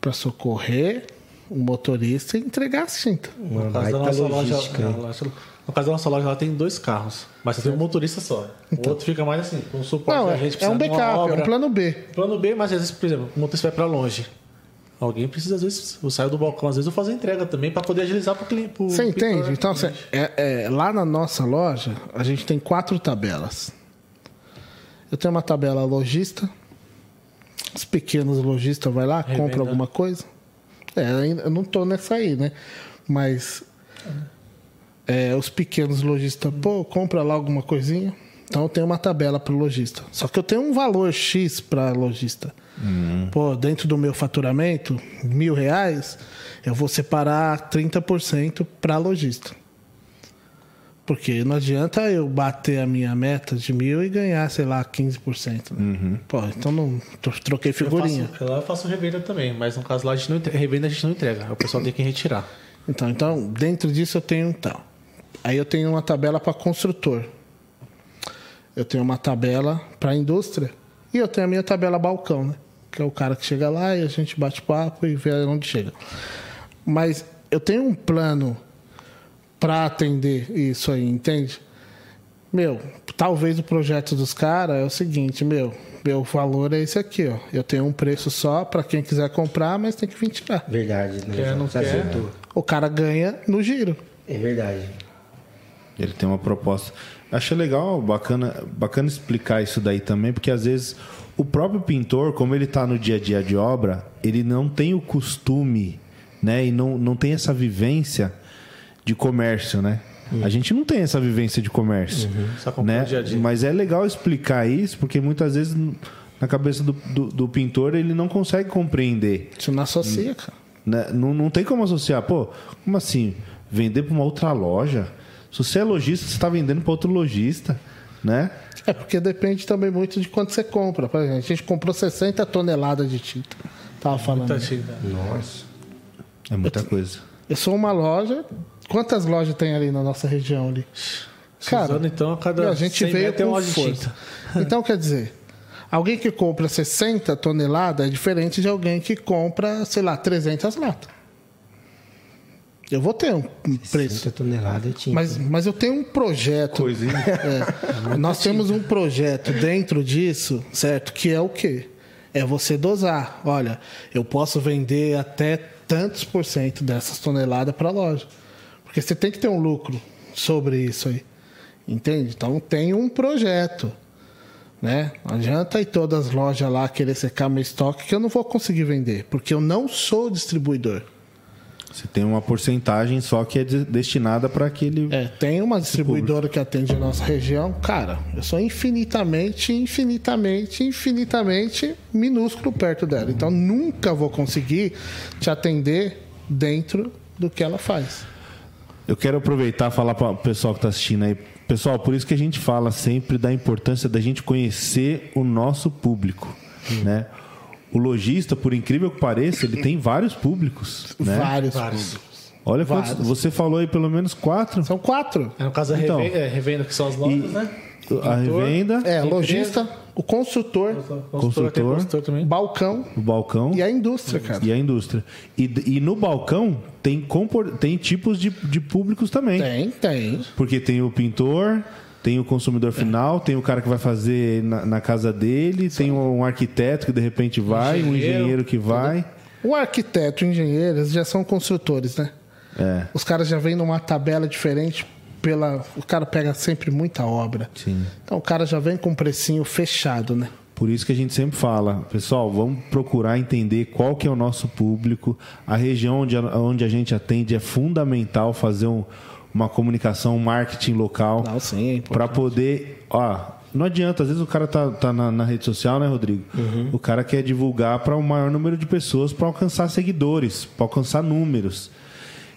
S2: Para socorrer o motorista e entregar a tinta.
S4: Uma
S3: No caso da nossa loja,
S4: logística.
S3: na loja- no caso da nossa loja, ela tem dois carros. Mas você tem um motorista só. O outro fica mais assim, com suporte
S2: Não,
S3: da
S2: é,
S3: gente
S2: é
S3: precisa
S2: um backup, é um plano B.
S3: Plano B, mas às vezes, por exemplo, o motorista vai pra longe. Alguém precisa, às vezes, eu saio do balcão, às vezes eu faço a entrega também para poder agilizar pro cliente. pro-
S2: Você
S3: pro-
S2: entende? Então, você- é- é, lá na nossa loja, a gente tem quatro tabelas. Eu tenho uma tabela lojista. Os pequenos lojistas vai lá,
S3: Revenda.
S2: compra alguma coisa. É, ainda- eu não tô nessa aí, né? Mas é, os pequenos lojistas, pô, compra lá alguma coisinha. Então eu tenho uma tabela para o lojista. Só que eu tenho um valor X para lojista. Pô, dentro do meu faturamento, mil reais, eu vou separar 30% para lojista. Porque não adianta eu bater a minha meta de mil e ganhar, sei lá, 15%. Né? Pô, então não tro- troquei figurinha.
S3: Eu faço, lá eu faço revenda também, mas no caso lá a gente não entrega, revenda a gente não entrega. O pessoal tem que retirar.
S2: Então, então, dentro disso eu tenho tal. Aí eu tenho uma tabela para construtor. Eu tenho uma tabela para indústria e eu tenho a minha tabela balcão, né? Que é o cara que chega lá e a gente bate papo e vê onde chega. Mas eu tenho um plano para atender isso aí, entende? Meu, talvez o projeto dos caras é o seguinte, meu, meu valor é esse aqui, ó. Eu tenho um preço só para quem quiser comprar, mas tem que vir tirar.
S4: Verdade, né?
S3: Quer, não quer.
S4: acertou.
S2: O cara ganha no giro.
S4: É verdade.
S1: Ele tem uma proposta. Achei legal, bacana, bacana explicar isso daí também, porque às vezes o próprio pintor, como ele está no dia a dia de obra, ele não tem o costume, né? E não, não tem essa vivência de comércio, né? A gente não tem essa vivência de comércio,
S3: compra
S1: né?
S3: dia a dia.
S1: Mas é legal explicar isso, porque muitas vezes na cabeça do, do, do pintor ele não consegue compreender.
S2: Isso não associa, cara.
S1: né? Não, não tem como associar. Pô, como assim? Vender para uma outra loja? Se você é lojista, você está vendendo para outro lojista, né?
S2: É porque depende também muito de quanto você compra. Por exemplo, a gente comprou 60 toneladas de tinta. Tava falando.
S3: Muita tinta.
S4: Nossa.
S1: É muita coisa.
S2: Eu sou uma loja. Quantas lojas tem ali na nossa região ali?
S3: Suzano, então, a cada
S2: a gente
S3: 100
S2: veio com
S3: uma loja de
S2: força.
S3: tinta.
S2: Então, quer dizer, alguém que compra 60 toneladas é diferente de alguém que compra, sei lá, 300 latas. Eu vou ter um preço.
S4: 30 toneladas de tinta.
S2: Mas, mas eu tenho um projeto. É, nós temos um projeto dentro disso, certo? Que é o quê? É você dosar. Olha, eu posso vender até tantos por cento dessas toneladas para a loja. Porque você tem que ter um lucro sobre isso aí. Entende? Então tem um projeto. Né? Não adianta ir todas as lojas lá querer secar meu estoque que eu não vou conseguir vender. Porque eu não sou distribuidor.
S1: Você tem uma porcentagem só que é de- destinada para aquele.
S2: É, tem uma distribuidora que atende a nossa região. Cara, eu sou infinitamente, infinitamente, infinitamente minúsculo perto dela. Então nunca vou conseguir te atender dentro do que ela faz.
S1: Eu quero aproveitar e falar para o pessoal que está assistindo aí. Pessoal, por isso que a gente fala sempre da importância da gente conhecer o nosso público, né? O lojista, por incrível que pareça, ele tem vários públicos, né?
S2: Vários.
S3: Vários.
S2: públicos.
S1: Olha quantos, você falou aí pelo menos quatro.
S2: São quatro.
S3: É, no caso, a
S1: Então.
S3: revenda, é, revenda que são as lojas,
S1: E
S3: né?
S1: a
S3: Pintor.
S1: revenda,
S2: É, lojista, o construtor,
S3: Consultor, tem
S1: Consultor.
S3: consultor também.
S2: balcão
S1: o balcão
S2: e a indústria, cara.
S1: e a indústria. E, e no balcão tem, compor- tem tipos de, de públicos também.
S2: Tem, tem.
S1: Porque tem o pintor, tem o consumidor final, tem o cara que vai fazer na, na casa dele, tem um arquiteto que de repente vai, um
S3: Engenheiro,
S1: engenheiro que vai.
S2: O arquiteto, o engenheiro, eles já são construtores, né?
S1: É,
S2: Os caras já vêm numa tabela diferente pela. O cara pega sempre muita obra.
S1: sim.
S2: Então o cara já vem com um precinho fechado, né?
S1: Por isso que a gente sempre fala, pessoal, vamos procurar entender qual que é o nosso público. A região onde a, onde a gente atende é fundamental fazer um- uma comunicação, um marketing local.
S2: Não, sim, é.
S1: Para poder. Ó, não adianta, às vezes o cara tá, tá na, na rede social, né, Rodrigo?
S2: Uhum.
S1: O cara quer divulgar para o maior número de pessoas para alcançar seguidores, para alcançar números.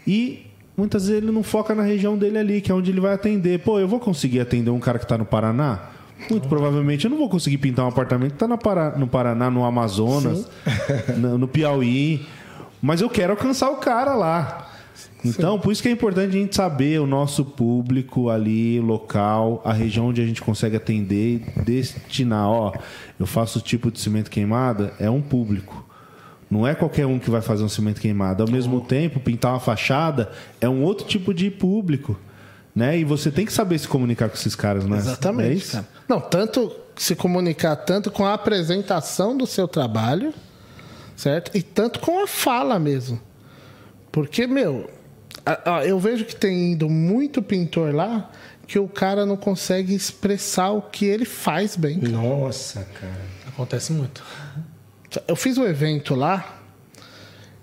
S1: E muitas vezes ele não foca na região dele ali, que é onde ele vai atender. Pô, eu vou conseguir atender um cara que está no Paraná? Muito provavelmente eu não vou conseguir pintar um apartamento que está no Paraná, no Amazonas, no, no Piauí. Mas eu quero alcançar o cara lá. Então, por isso que é importante a gente saber o nosso público ali, local, a região onde a gente consegue atender e destinar. Ó, eu faço o tipo de cimento queimada, é um público. Não é qualquer um que vai fazer um cimento queimado. Ao mesmo tempo, pintar uma fachada é um outro tipo de público. Né? E você tem que saber se comunicar com esses caras, né? É
S2: Exatamente.
S1: isso?
S2: cara. Não, tanto se comunicar tanto com a apresentação do seu trabalho, certo? E tanto com a fala mesmo. Porque, meu, eu vejo que tem indo muito pintor lá que o cara não consegue expressar o que ele faz bem.
S4: Nossa, cara.
S3: Acontece muito.
S2: Eu fiz um evento lá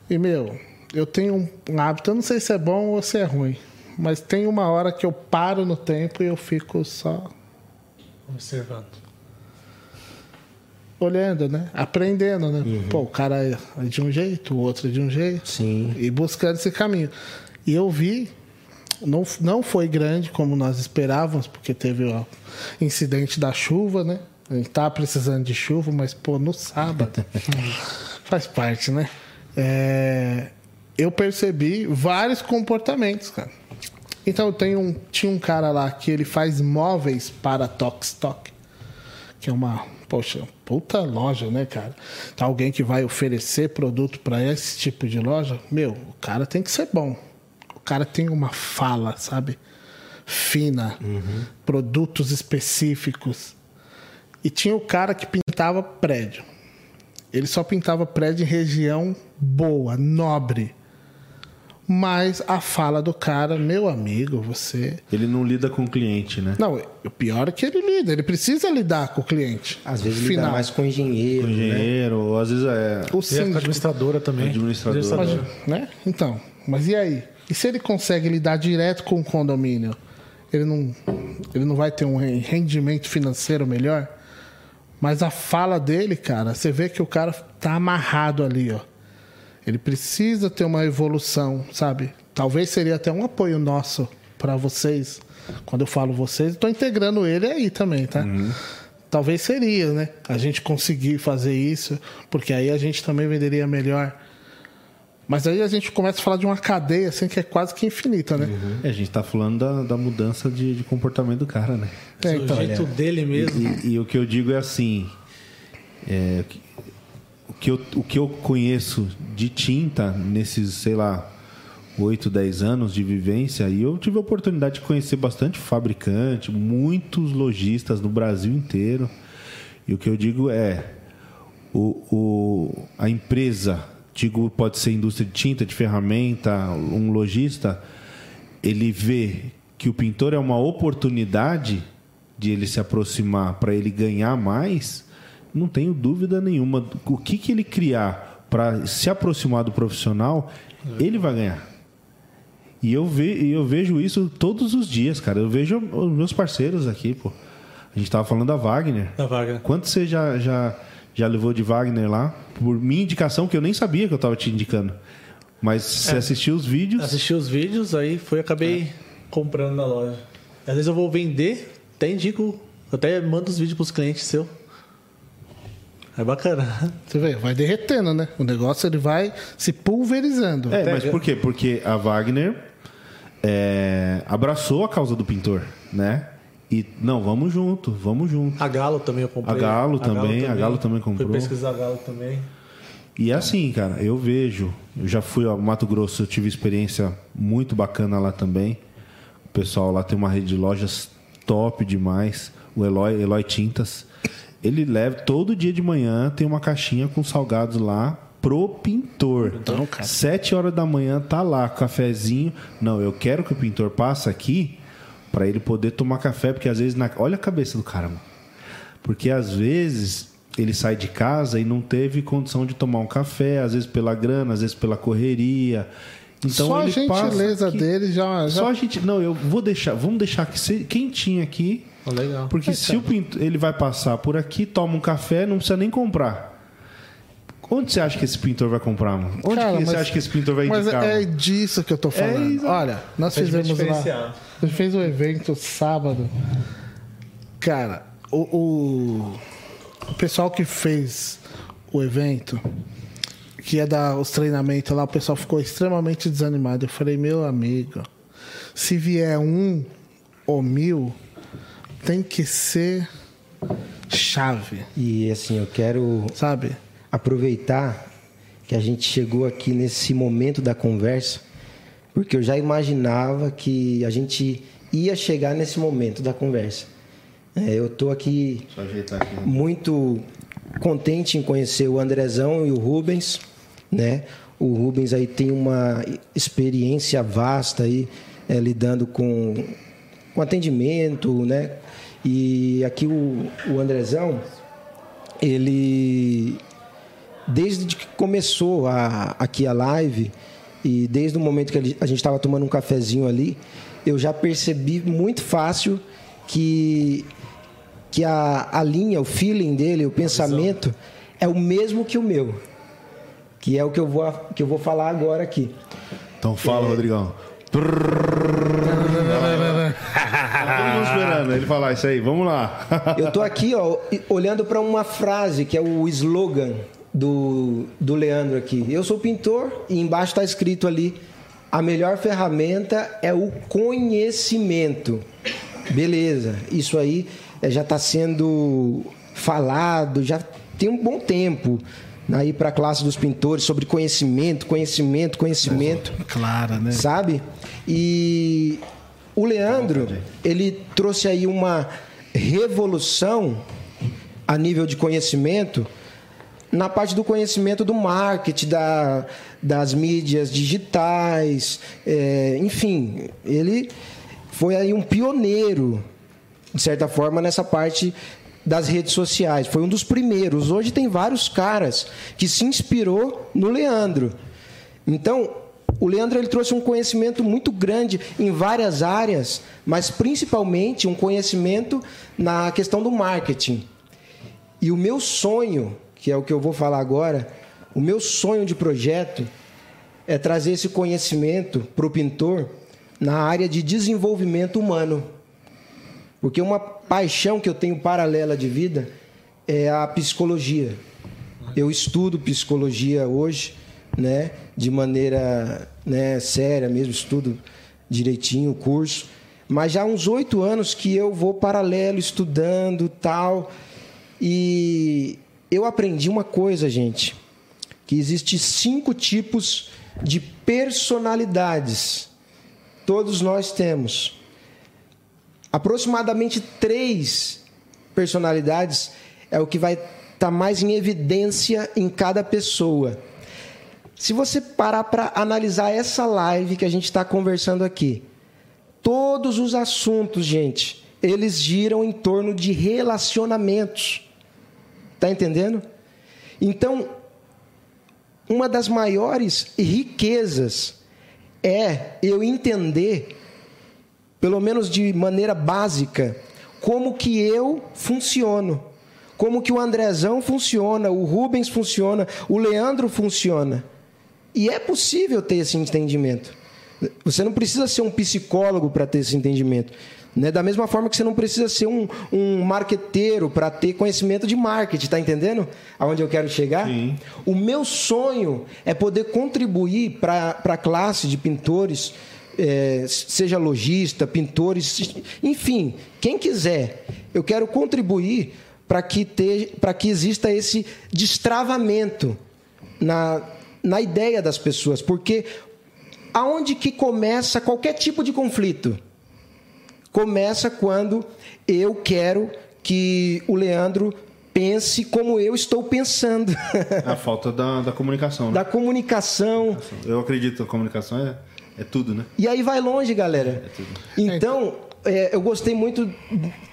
S2: e, meu, eu tenho um- hábito, eu não sei se é bom ou se é ruim, mas tem uma hora que eu paro no tempo e eu fico só
S3: Observando.
S2: olhando, né? Aprendendo, né? Pô, o cara é de um jeito, o outro é de um jeito.
S4: Sim.
S2: E buscando esse caminho. E eu vi não, não foi grande como nós esperávamos, porque teve o incidente da chuva, né? A gente tá precisando de chuva, mas, pô, no sábado. faz parte, né? É, eu percebi vários comportamentos, cara. Então eu tenho um, tinha um cara lá que ele faz móveis para Tokstok, que é uma, poxa, puta loja, né, cara? Tá alguém que vai oferecer produto para esse tipo de loja, meu, o cara tem que ser bom. O cara tem uma fala, sabe? Fina, produtos específicos. E tinha o cara que pintava prédio. Ele só pintava prédio em região boa, nobre. Mas a fala do cara, meu amigo, você.
S1: Ele não lida com o cliente, né?
S2: Não, o pior é que ele lida, ele precisa lidar com o cliente.
S4: Às vezes lida
S2: Final.
S4: mais com engenheiro.
S1: Com
S4: né?
S1: engenheiro, ou às vezes é.
S2: O
S3: E a administradora também.
S1: Administradora.
S2: Mas, né? Então, mas e aí? E se ele consegue lidar direto com o condomínio? Ele não, ele não vai ter um rendimento financeiro melhor? Mas a fala dele, cara, você vê que o cara tá amarrado ali, ó. Ele precisa ter uma evolução, sabe? Talvez seria até um apoio nosso para vocês. Quando eu falo vocês, estou integrando ele aí também, tá? Talvez seria, né? A gente conseguir fazer isso, porque aí a gente também venderia melhor. Mas aí a gente começa a falar de uma cadeia assim que é quase que infinita, né?
S1: É, a gente tá falando da, da mudança de, de comportamento do cara, né?
S2: É,
S3: o
S2: então,
S3: jeito dele mesmo.
S1: E, e o que eu digo é assim: é, o, que eu, o que eu conheço de tinta nesses, sei lá, 8, 10 anos de vivência, e eu tive a oportunidade de conhecer bastante fabricante, muitos lojistas no Brasil inteiro. E o que eu digo é: o, o, a empresa, digo, pode ser indústria de tinta, de ferramenta, um lojista, ele vê que o pintor é uma oportunidade de ele se aproximar para ele ganhar mais, não tenho dúvida nenhuma. O que, que ele criar para se aproximar do profissional, ele vai ganhar. E eu, ve, eu vejo isso todos os dias, cara. Eu vejo os meus parceiros aqui, pô. A gente tava falando da Wagner.
S3: Da Wagner.
S1: Quanto você já, já, já levou de Wagner lá? Por minha indicação, que eu nem sabia que eu tava te indicando. Mas você assistiu os vídeos.
S3: Assisti os vídeos, aí foi acabei comprando na loja. Às vezes eu vou vender, até indico, até mando os vídeos pros clientes seu. É bacana.
S2: Você vê, vai derretendo, né? O negócio ele vai se pulverizando.
S1: É, mas por quê? Porque a Wagner é, abraçou a causa do pintor, né? E, não, vamos junto, vamos junto.
S3: A Galo também eu comprei.
S1: A Galo também, a Galo também comprou.
S3: Fui pesquisar a Galo também.
S1: E é assim, cara, eu vejo. Eu já fui ao Mato Grosso, eu tive experiência muito bacana lá também. O pessoal lá tem uma rede de lojas top demais. O Eloy, Eloy Tintas. Ele leva todo dia de manhã, tem uma caixinha com salgados lá pro pintor.
S2: Então, cara.
S1: Sete horas da manhã tá lá, cafezinho. Não, eu quero que o pintor passe aqui para ele poder tomar café, porque às vezes na... olha a cabeça do cara, mano. Porque às vezes ele sai de casa e não teve condição de tomar um café, às vezes pela grana, às vezes pela correria. Então
S2: Só a gentileza
S1: aqui-
S2: dele já. já...
S1: Só a gente, não, eu vou deixar, vamos deixar que se, quentinho aqui,
S3: Oh, legal.
S1: porque se o pintor, ele vai passar por aqui, toma um café, não precisa nem comprar. Onde você acha que esse pintor vai comprar, mano? Onde
S2: Cara,
S1: que você
S2: mas-
S1: acha que esse pintor vai
S2: Mas
S1: indicar?
S2: é
S1: mano?
S2: disso que eu tô falando.
S1: exato.
S2: Olha, nós
S3: Atendimento
S2: fizemos lá. A gente fez um evento sábado. Cara, o, o, o pessoal que fez o evento, que ia dar os treinamentos lá, o pessoal ficou extremamente desanimado. Eu falei, meu amigo, se vier um ou mil, tem que ser chave,
S4: E assim, eu quero
S2: sabe?
S4: Aproveitar que a gente chegou aqui nesse momento da conversa, porque eu já imaginava que a gente ia chegar nesse momento da conversa. É, eu estou aqui
S1: aqui.
S4: muito contente em conhecer o Andrezão e o Rubens, né? O Rubens aí tem uma experiência vasta aí é, lidando com, com atendimento, né? E aqui o, o Andrezão, ele desde que começou a, aqui a live e desde o momento que a gente estava tomando um cafezinho ali, eu já percebi muito fácil que que a, a linha, o feeling dele, o pensamento é o mesmo que o meu. Que é o que eu vou, que eu vou falar agora aqui.
S1: Então fala, Rodrigão. Estamos esperando ele falar isso aí. Vamos lá.
S4: Eu tô aqui, ó, olhando para uma frase que é o slogan do, do Leandro aqui. Eu sou pintor e embaixo está escrito ali: a melhor ferramenta é o conhecimento. Beleza, isso aí é, já está sendo falado, já tem um bom tempo aí para a classe dos pintores sobre conhecimento, conhecimento, conhecimento.
S2: Clara, né?
S4: Sabe? E o Leandro, ele trouxe aí uma revolução a nível de conhecimento na parte do conhecimento do marketing, da, das mídias digitais, é, enfim, ele foi aí um pioneiro, de certa forma, nessa parte das redes sociais. Foi um dos primeiros. Hoje tem vários caras que se inspirou no Leandro. Então, o Leandro ele trouxe um conhecimento muito grande em várias áreas, mas principalmente um conhecimento na questão do marketing. E o meu sonho, que é o que eu vou falar agora, o meu sonho de projeto é trazer esse conhecimento para o pintor na área de desenvolvimento humano. Porque uma paixão que eu tenho paralela de vida é a psicologia. Eu estudo psicologia hoje, né, de maneira né, séria mesmo, estudo direitinho o curso. Mas já há uns oito anos que eu vou paralelo estudando tal. E eu aprendi uma coisa, gente, que existe cinco tipos de personalidades. Todos nós temos aproximadamente três personalidades é o que vai estar tá mais em evidência em cada pessoa. Se você parar para analisar essa live que a gente está conversando aqui, todos os assuntos, gente, eles giram em torno de relacionamentos. Tá entendendo? Então, uma das maiores riquezas é eu entender pelo menos de maneira básica, como que eu funciono, como que o Andrezão funciona, o Rubens funciona, o Leandro funciona. E é possível ter esse entendimento. Você não precisa ser um psicólogo para ter esse entendimento. Né? Da mesma forma que você não precisa ser um, um marqueteiro para ter conhecimento de marketing, está entendendo? Aonde eu quero chegar?
S1: Sim.
S4: O meu sonho é poder contribuir para a classe de pintores é, seja lojista, pintores, enfim, quem quiser. Eu quero contribuir para que, que exista esse destravamento na, na ideia das pessoas, porque aonde que começa qualquer tipo de conflito? Começa quando eu quero que o Leandro pense como eu estou pensando.
S1: A falta da, da comunicação. Né?
S4: Da comunicação.
S1: Eu acredito que a comunicação é é tudo, né?
S4: E aí vai longe, galera. É então, é, eu gostei muito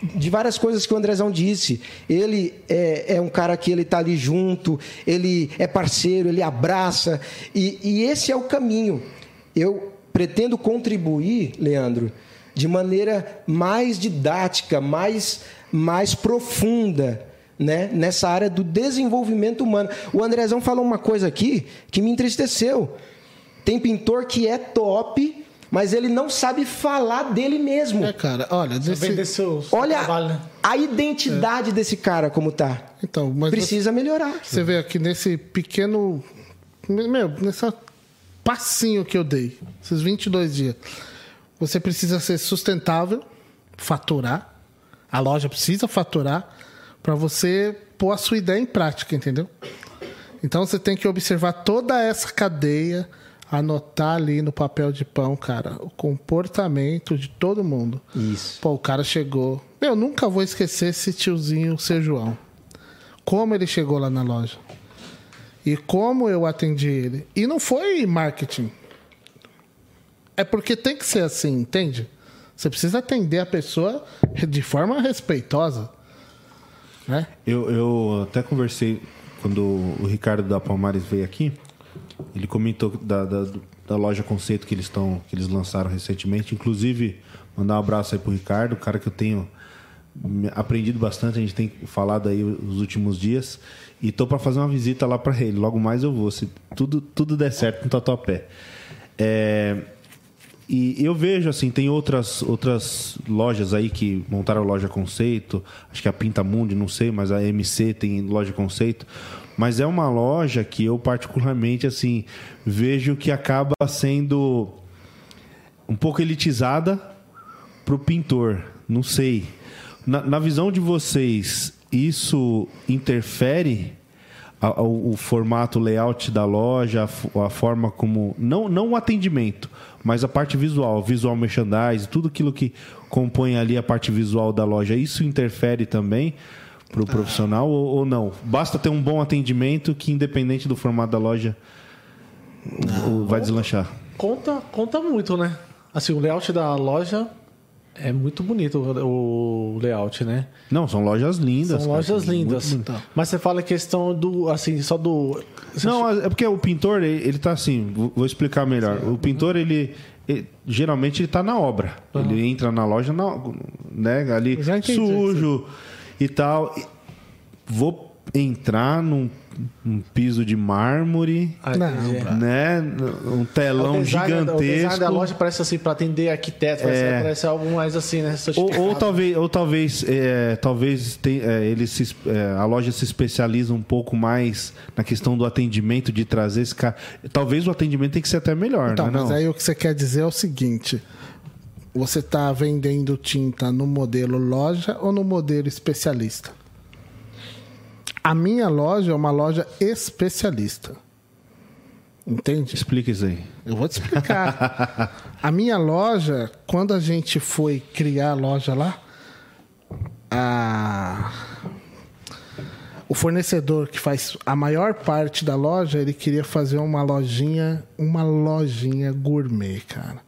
S4: de várias coisas que o Andrezão disse. Ele é, é, um cara que ele tá ali junto, ele é parceiro, ele abraça. E, e esse é o caminho. Eu pretendo contribuir, Leandro, de maneira mais didática, mais, mais profunda. Né? nessa área do desenvolvimento humano. O Andrezão falou uma coisa aqui que me entristeceu. Tem pintor que é top, mas ele não sabe falar dele mesmo.
S2: É, cara, olha,
S3: desse...
S4: olha trabalho, né? a identidade é. desse cara como tá.
S2: Então, mas
S4: precisa
S2: você,
S4: melhorar.
S2: Você vê aqui nesse pequeno, meu, nessa passinho que eu dei, esses 22 dias. Você precisa ser sustentável, faturar. A loja precisa faturar para você pôr a sua ideia em prática, entendeu? Então você tem que observar toda essa cadeia anotar ali no papel de pão, cara, o comportamento de todo mundo.
S4: Isso.
S2: Pô, o cara chegou. Eu nunca vou esquecer esse tiozinho, seu João. Como ele chegou lá na loja. E como eu atendi ele. E não foi marketing. É porque tem que ser assim, entende? Você precisa atender a pessoa de forma respeitosa. Né?
S1: Eu, eu até conversei quando o Ricardo da Palmares veio aqui. Ele comentou da, da, da loja Conceito que eles estão que eles lançaram recentemente. Inclusive, mandar um abraço aí pro Ricardo, cara que eu tenho aprendido bastante, a gente tem falado aí os últimos dias. E tô para fazer uma visita lá para ele. Logo mais eu vou, se tudo, tudo der certo no Tatuapé. É, E eu vejo, assim, tem outras, outras lojas aí que montaram loja conceito. Acho que a Pinta Mundi, não sei, mas a MC tem loja conceito. Mas é uma loja que eu, particularmente, assim, vejo que acaba sendo um pouco elitizada pro pintor. Não sei. Na, na visão de vocês, isso interfere a- o, o formato, o layout da loja, a, a forma como. Não, não o atendimento, mas a parte visual, visual merchandise, tudo aquilo que compõe ali a parte visual da loja. Isso interfere também para o profissional ou, ou não? Basta ter um bom atendimento que, independente do formato da loja, o- vai deslanchar.
S3: Conta, conta muito, né? Assim, o layout da loja é muito bonito, o layout, né?
S1: Não, são lojas lindas.
S3: São
S1: cara.
S3: lojas lindas. Mas você fala questão do, assim, só do...
S1: Não, é porque o pintor, ele, ele tá assim, vou explicar melhor. O pintor, ele, ele- geralmente ele tá na obra. Ele entra na loja, na, né, ali
S2: entendi,
S1: sujo e tal. Vou entrar num, num piso de mármore,
S3: Ah,
S2: Não, bro.
S1: né, um telão
S3: O design- O design
S1: gigantesco.
S3: da loja parece assim, para atender arquiteto, parece,
S1: É.
S3: parece algo mais assim, né?
S1: Ou, ou talvez, ou talvez, é, talvez tem, é, ele se, é, a loja se especializa um pouco mais na questão do atendimento, de trazer esse cara. Talvez o atendimento tem que ser até melhor,
S2: Então,
S1: não é?
S2: mas
S1: não?
S2: aí o que você quer dizer é o seguinte: você está vendendo tinta no modelo loja ou no modelo especialista? A minha loja é uma loja especialista. Entende?
S1: Explica isso aí.
S2: Eu vou te explicar. a minha loja, quando a gente foi criar a loja lá, a... o fornecedor que faz a maior parte da loja, ele queria fazer uma lojinha, uma lojinha gourmet, cara.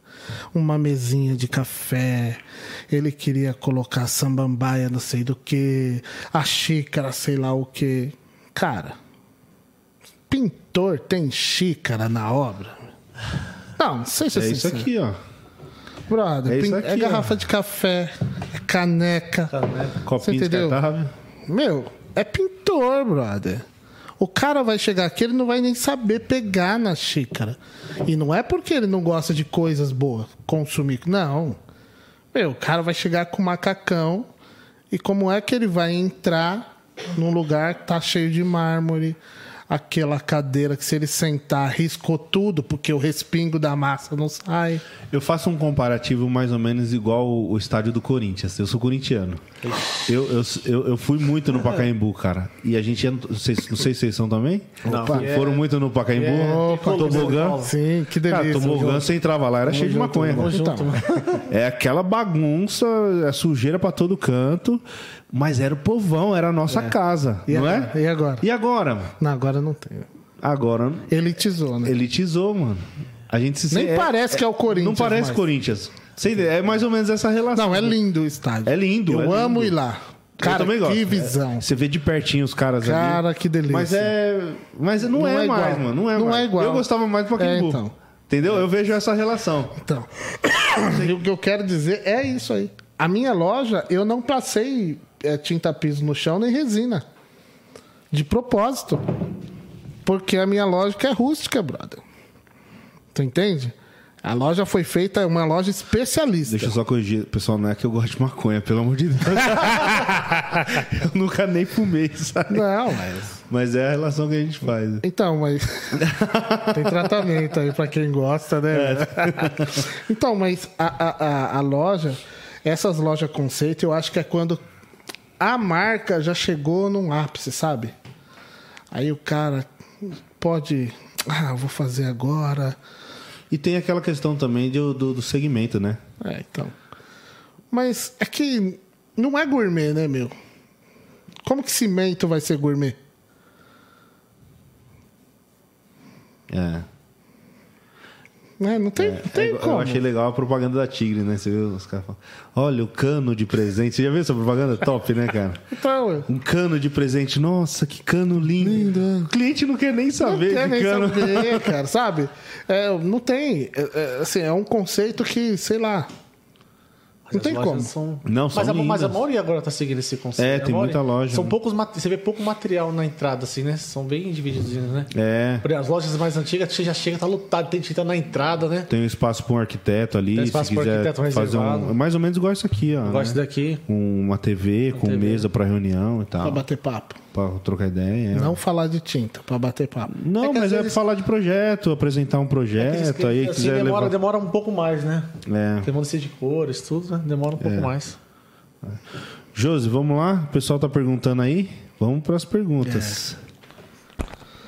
S2: Uma mesinha de café. Ele queria colocar sambambaia, não sei do que, a xícara, sei lá o que. Cara, pintor tem xícara na obra? Não, não sei se
S1: É isso aqui, ó.
S2: Brother,
S1: É isso
S2: pin-
S1: aqui,
S2: é
S1: ó.
S2: garrafa de café, é caneca.
S1: Copinho
S2: entendeu?
S1: descartável.
S2: Meu, é pintor, brother. O cara vai chegar aqui, ele não vai nem saber pegar na xícara. E não é porque ele não gosta de coisas boas, consumir. Não. Meu, o cara vai chegar com macacão. E como é que ele vai entrar num lugar que tá cheio de mármore? Aquela cadeira que se ele sentar, riscou tudo, porque o respingo da massa não sai.
S1: Eu faço um comparativo mais ou menos igual o, estádio do Corinthians. Eu sou corintiano. Eu, eu, eu, eu fui muito no Pacaembu, cara. E a gente ia. no- Vocês, não sei se vocês são também?
S3: Não.
S1: Opa, Foram muito no Pacaembu?
S3: É,
S2: Opa,
S1: tobogã.
S2: Sim, que
S1: Cara,
S2: delícia.
S1: tobogã, você entrava lá, era cheio de maconha. Cara.
S3: junto,
S2: Então.
S3: mano.
S1: É aquela bagunça, é sujeira pra todo canto. Mas era o povão, era a nossa casa,
S2: E
S1: não
S2: agora?
S1: é?
S2: E agora?
S1: E agora? mano?
S2: Não, agora não tem.
S1: Agora
S2: Elitizou, né?
S1: elitizou, mano. A gente se
S2: Nem parece que é o Corinthians
S1: Não parece
S2: mais.
S1: Corinthians. É mais ou menos essa relação.
S2: Não, é lindo o estádio.
S1: É lindo,
S2: Eu
S1: é lindo.
S2: amo ir lá. Cara, que visão.
S1: É, Você vê de pertinho os caras ali.
S2: Cara, que delícia.
S1: Mas é. Mas não,
S2: Não
S1: é,
S2: é
S1: mais, mano. Não é
S2: Não
S1: mais.
S2: é igual.
S1: Eu gostava mais do Pacaembu.
S2: É, então.
S1: Entendeu? Eu vejo essa relação.
S2: Então, o que eu quero dizer é isso aí. A minha loja, eu não passei é, tinta piso no chão nem resina. De propósito. Porque a minha lógica é rústica, brother. Tu entende? A loja foi feita, é uma loja especialista.
S1: Deixa eu só corrigir. Pessoal, não é que eu gosto de maconha, pelo amor de Deus. eu nunca nem fumei, sabe?
S2: Não, mas.
S1: Mas é a relação que a gente faz.
S2: Então, mas. Tem tratamento aí pra quem gosta, né? então, mas a, a, a, a loja, essas lojas conceito, eu acho que é quando a marca já chegou num ápice, sabe? Aí o cara pode. Ah, vou fazer agora.
S1: E tem aquela questão também do, do, do segmento, né?
S2: É, então. Mas é que não é gourmet, né, meu? Como que cimento vai ser gourmet?
S1: É.
S2: Né? Não tem,
S1: É,
S2: não tem
S1: é,
S2: como.
S1: eu achei legal a propaganda da Tigre, né? Você viu os caras falando, olha o cano de presente. Você já viu essa propaganda? Top, né, cara?
S2: Então,
S1: Um cano de presente. Nossa, que cano lindo.
S2: Lindo.
S1: O cliente não quer nem saber
S2: não quer
S1: de
S2: nem
S1: cano.
S2: saber, cara, sabe? É, não tem. é, é, assim, é um conceito que, sei lá. Não tem como.
S3: São...
S1: Não, são
S3: mas, a, mas a maioria agora tá seguindo esse conceito.
S1: É, tem
S3: maioria-
S1: muita loja,
S3: São
S1: né?
S3: poucos, mat- você vê pouco material na entrada, assim, né? São bem divididos, né?
S1: É.
S3: Por exemplo, As lojas mais antigas, você já chega, tá lotado, tem tinta na entrada, né?
S1: Tem um espaço para um arquiteto ali,
S3: Tem espaço
S1: se
S3: pro
S1: quiser
S3: arquiteto
S1: fazer um,
S3: reservado.
S1: mais ou menos igual isso aqui, ó.
S3: Gosto
S1: né?
S3: daqui.
S1: Com uma TV, com
S3: TV.
S1: mesa para reunião e
S2: Pra
S1: tal,
S2: bater papo.
S1: Para trocar ideia. é.
S2: Não falar de tinta, pra bater papo.
S1: Não,
S3: É que
S1: mas é
S3: vezes-
S1: falar de projeto, apresentar um projeto, aí
S3: assim, demora,
S1: levar...
S3: demora um pouco mais, né?
S1: É.
S3: Tem mudança de cores, tudo, né? Demora um pouco mais.
S1: Josi, vamos lá? O pessoal tá perguntando aí. Vamos para as perguntas.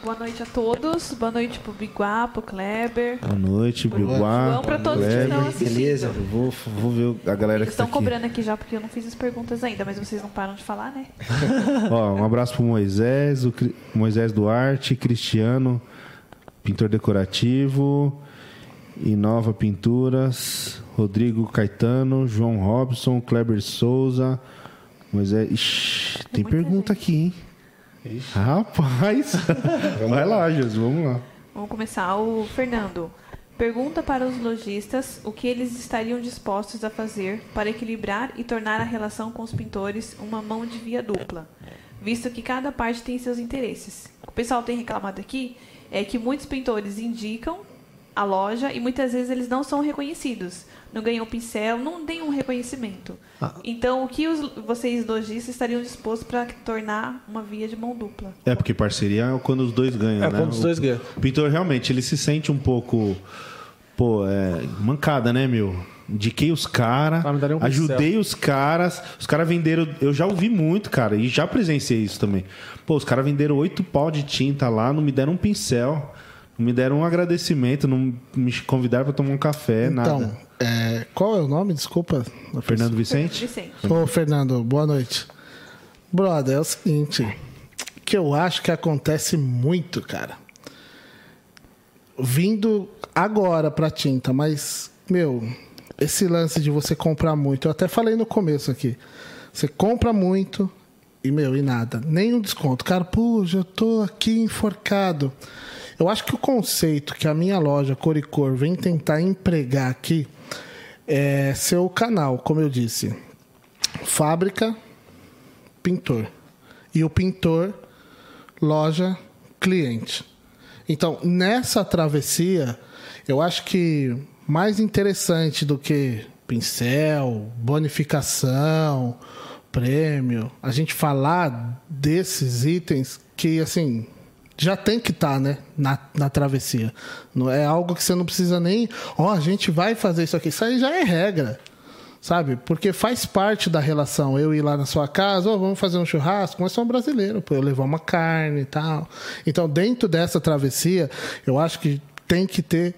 S5: Boa noite a todos. Boa noite pro Biguá, pro Kleber.
S1: Boa noite, Biguá.
S5: João, pra todos que
S1: Kleber.
S5: estão assistindo.
S4: Beleza?
S1: Vou, vou ver a galera
S5: Eles
S1: que tá
S5: estão
S1: aqui.
S5: cobrando aqui já porque eu não fiz as perguntas ainda, mas vocês não param de falar, né?
S1: Ó, um abraço pro Moisés, o Cri- Moisés Duarte, Cristiano, pintor decorativo, Inova Pinturas, Rodrigo Caetano, João Robson, Kleber Souza, Moisés. Ixi, tem
S5: muita
S1: pergunta aqui, hein? Rapaz! Vai lá, Jesus, vamos lá.
S5: Vamos começar. O Fernando pergunta para os lojistas o que eles estariam dispostos a fazer para equilibrar e tornar a relação com os pintores uma mão de via dupla, visto que cada parte tem seus interesses. O que o pessoal tem reclamado aqui é que muitos pintores indicam a loja e muitas vezes eles não são reconhecidos. Não ganham pincel, não tem um reconhecimento.
S3: Ah.
S5: Então, o que os, vocês lojistas estariam dispostos para tornar uma via de mão dupla?
S1: É, porque parceria é quando os dois ganham,
S3: É,
S1: né?
S3: quando os
S1: O-
S3: dois ganham.
S1: O pintor realmente, ele se sente um pouco. Pô, é. Mancada, né, meu? Indiquei os caras,
S3: Ah, um
S1: ajudei os caras. Os caras venderam. Eu já ouvi muito, cara, e já presenciei isso também. Pô, os caras venderam oito pau de tinta lá, não me deram um pincel, não me deram um agradecimento, não me convidaram pra tomar um café,
S2: Então,
S1: nada.
S2: é, qual é o nome? Desculpa.
S1: Fernando Vicente?
S5: Vicente.
S2: Ô, Fernando, boa noite. Brother, é o seguinte, que eu acho que acontece muito, cara. Vindo agora pra tinta, mas, meu, esse lance de você comprar muito, eu até falei no começo aqui. Você compra muito e, meu, e nada. Nenhum desconto. Cara, pô, já tô aqui enforcado. Eu acho que o conceito que a minha loja Cor e Cor vem tentar empregar aqui é seu canal, como eu disse fábrica, pintor. E o pintor, loja, cliente. Então, nessa travessia, eu acho que mais interessante do que pincel, bonificação, prêmio, a gente falar desses itens que, assim, já tem que estar, né, na, na travessia. Não é algo que você não precisa nem, ó, a gente vai fazer isso aqui. Isso aí já é regra sabe? Porque faz parte da relação. Eu ir lá na sua casa, ó, vamos fazer um churrasco, mas sou um brasileiro, pô, eu levar uma carne e tal. Então, dentro dessa travessia, eu acho que tem que ter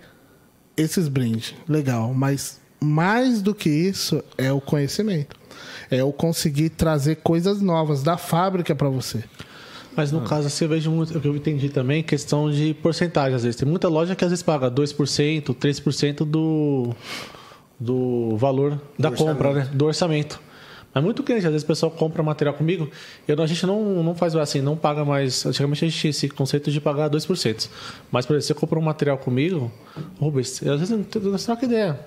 S2: esses brindes. Legal, mas mais do que isso é o conhecimento. É eu conseguir trazer coisas novas da fábrica para você.
S3: Mas no caso, assim, eu vejo muito, o que eu entendi também, questão de porcentagem, às vezes. Tem muita loja que às vezes paga 2%, 3% do, do valor da compra, né? Do orçamento. Mas muito cliente, às vezes o pessoal compra material comigo, eu, a gente não, não faz assim, não paga mais. Antigamente a gente tinha esse conceito de pagar 2%. Mas, por exemplo, você comprou um material comigo, Rubens, às vezes não troca ideia.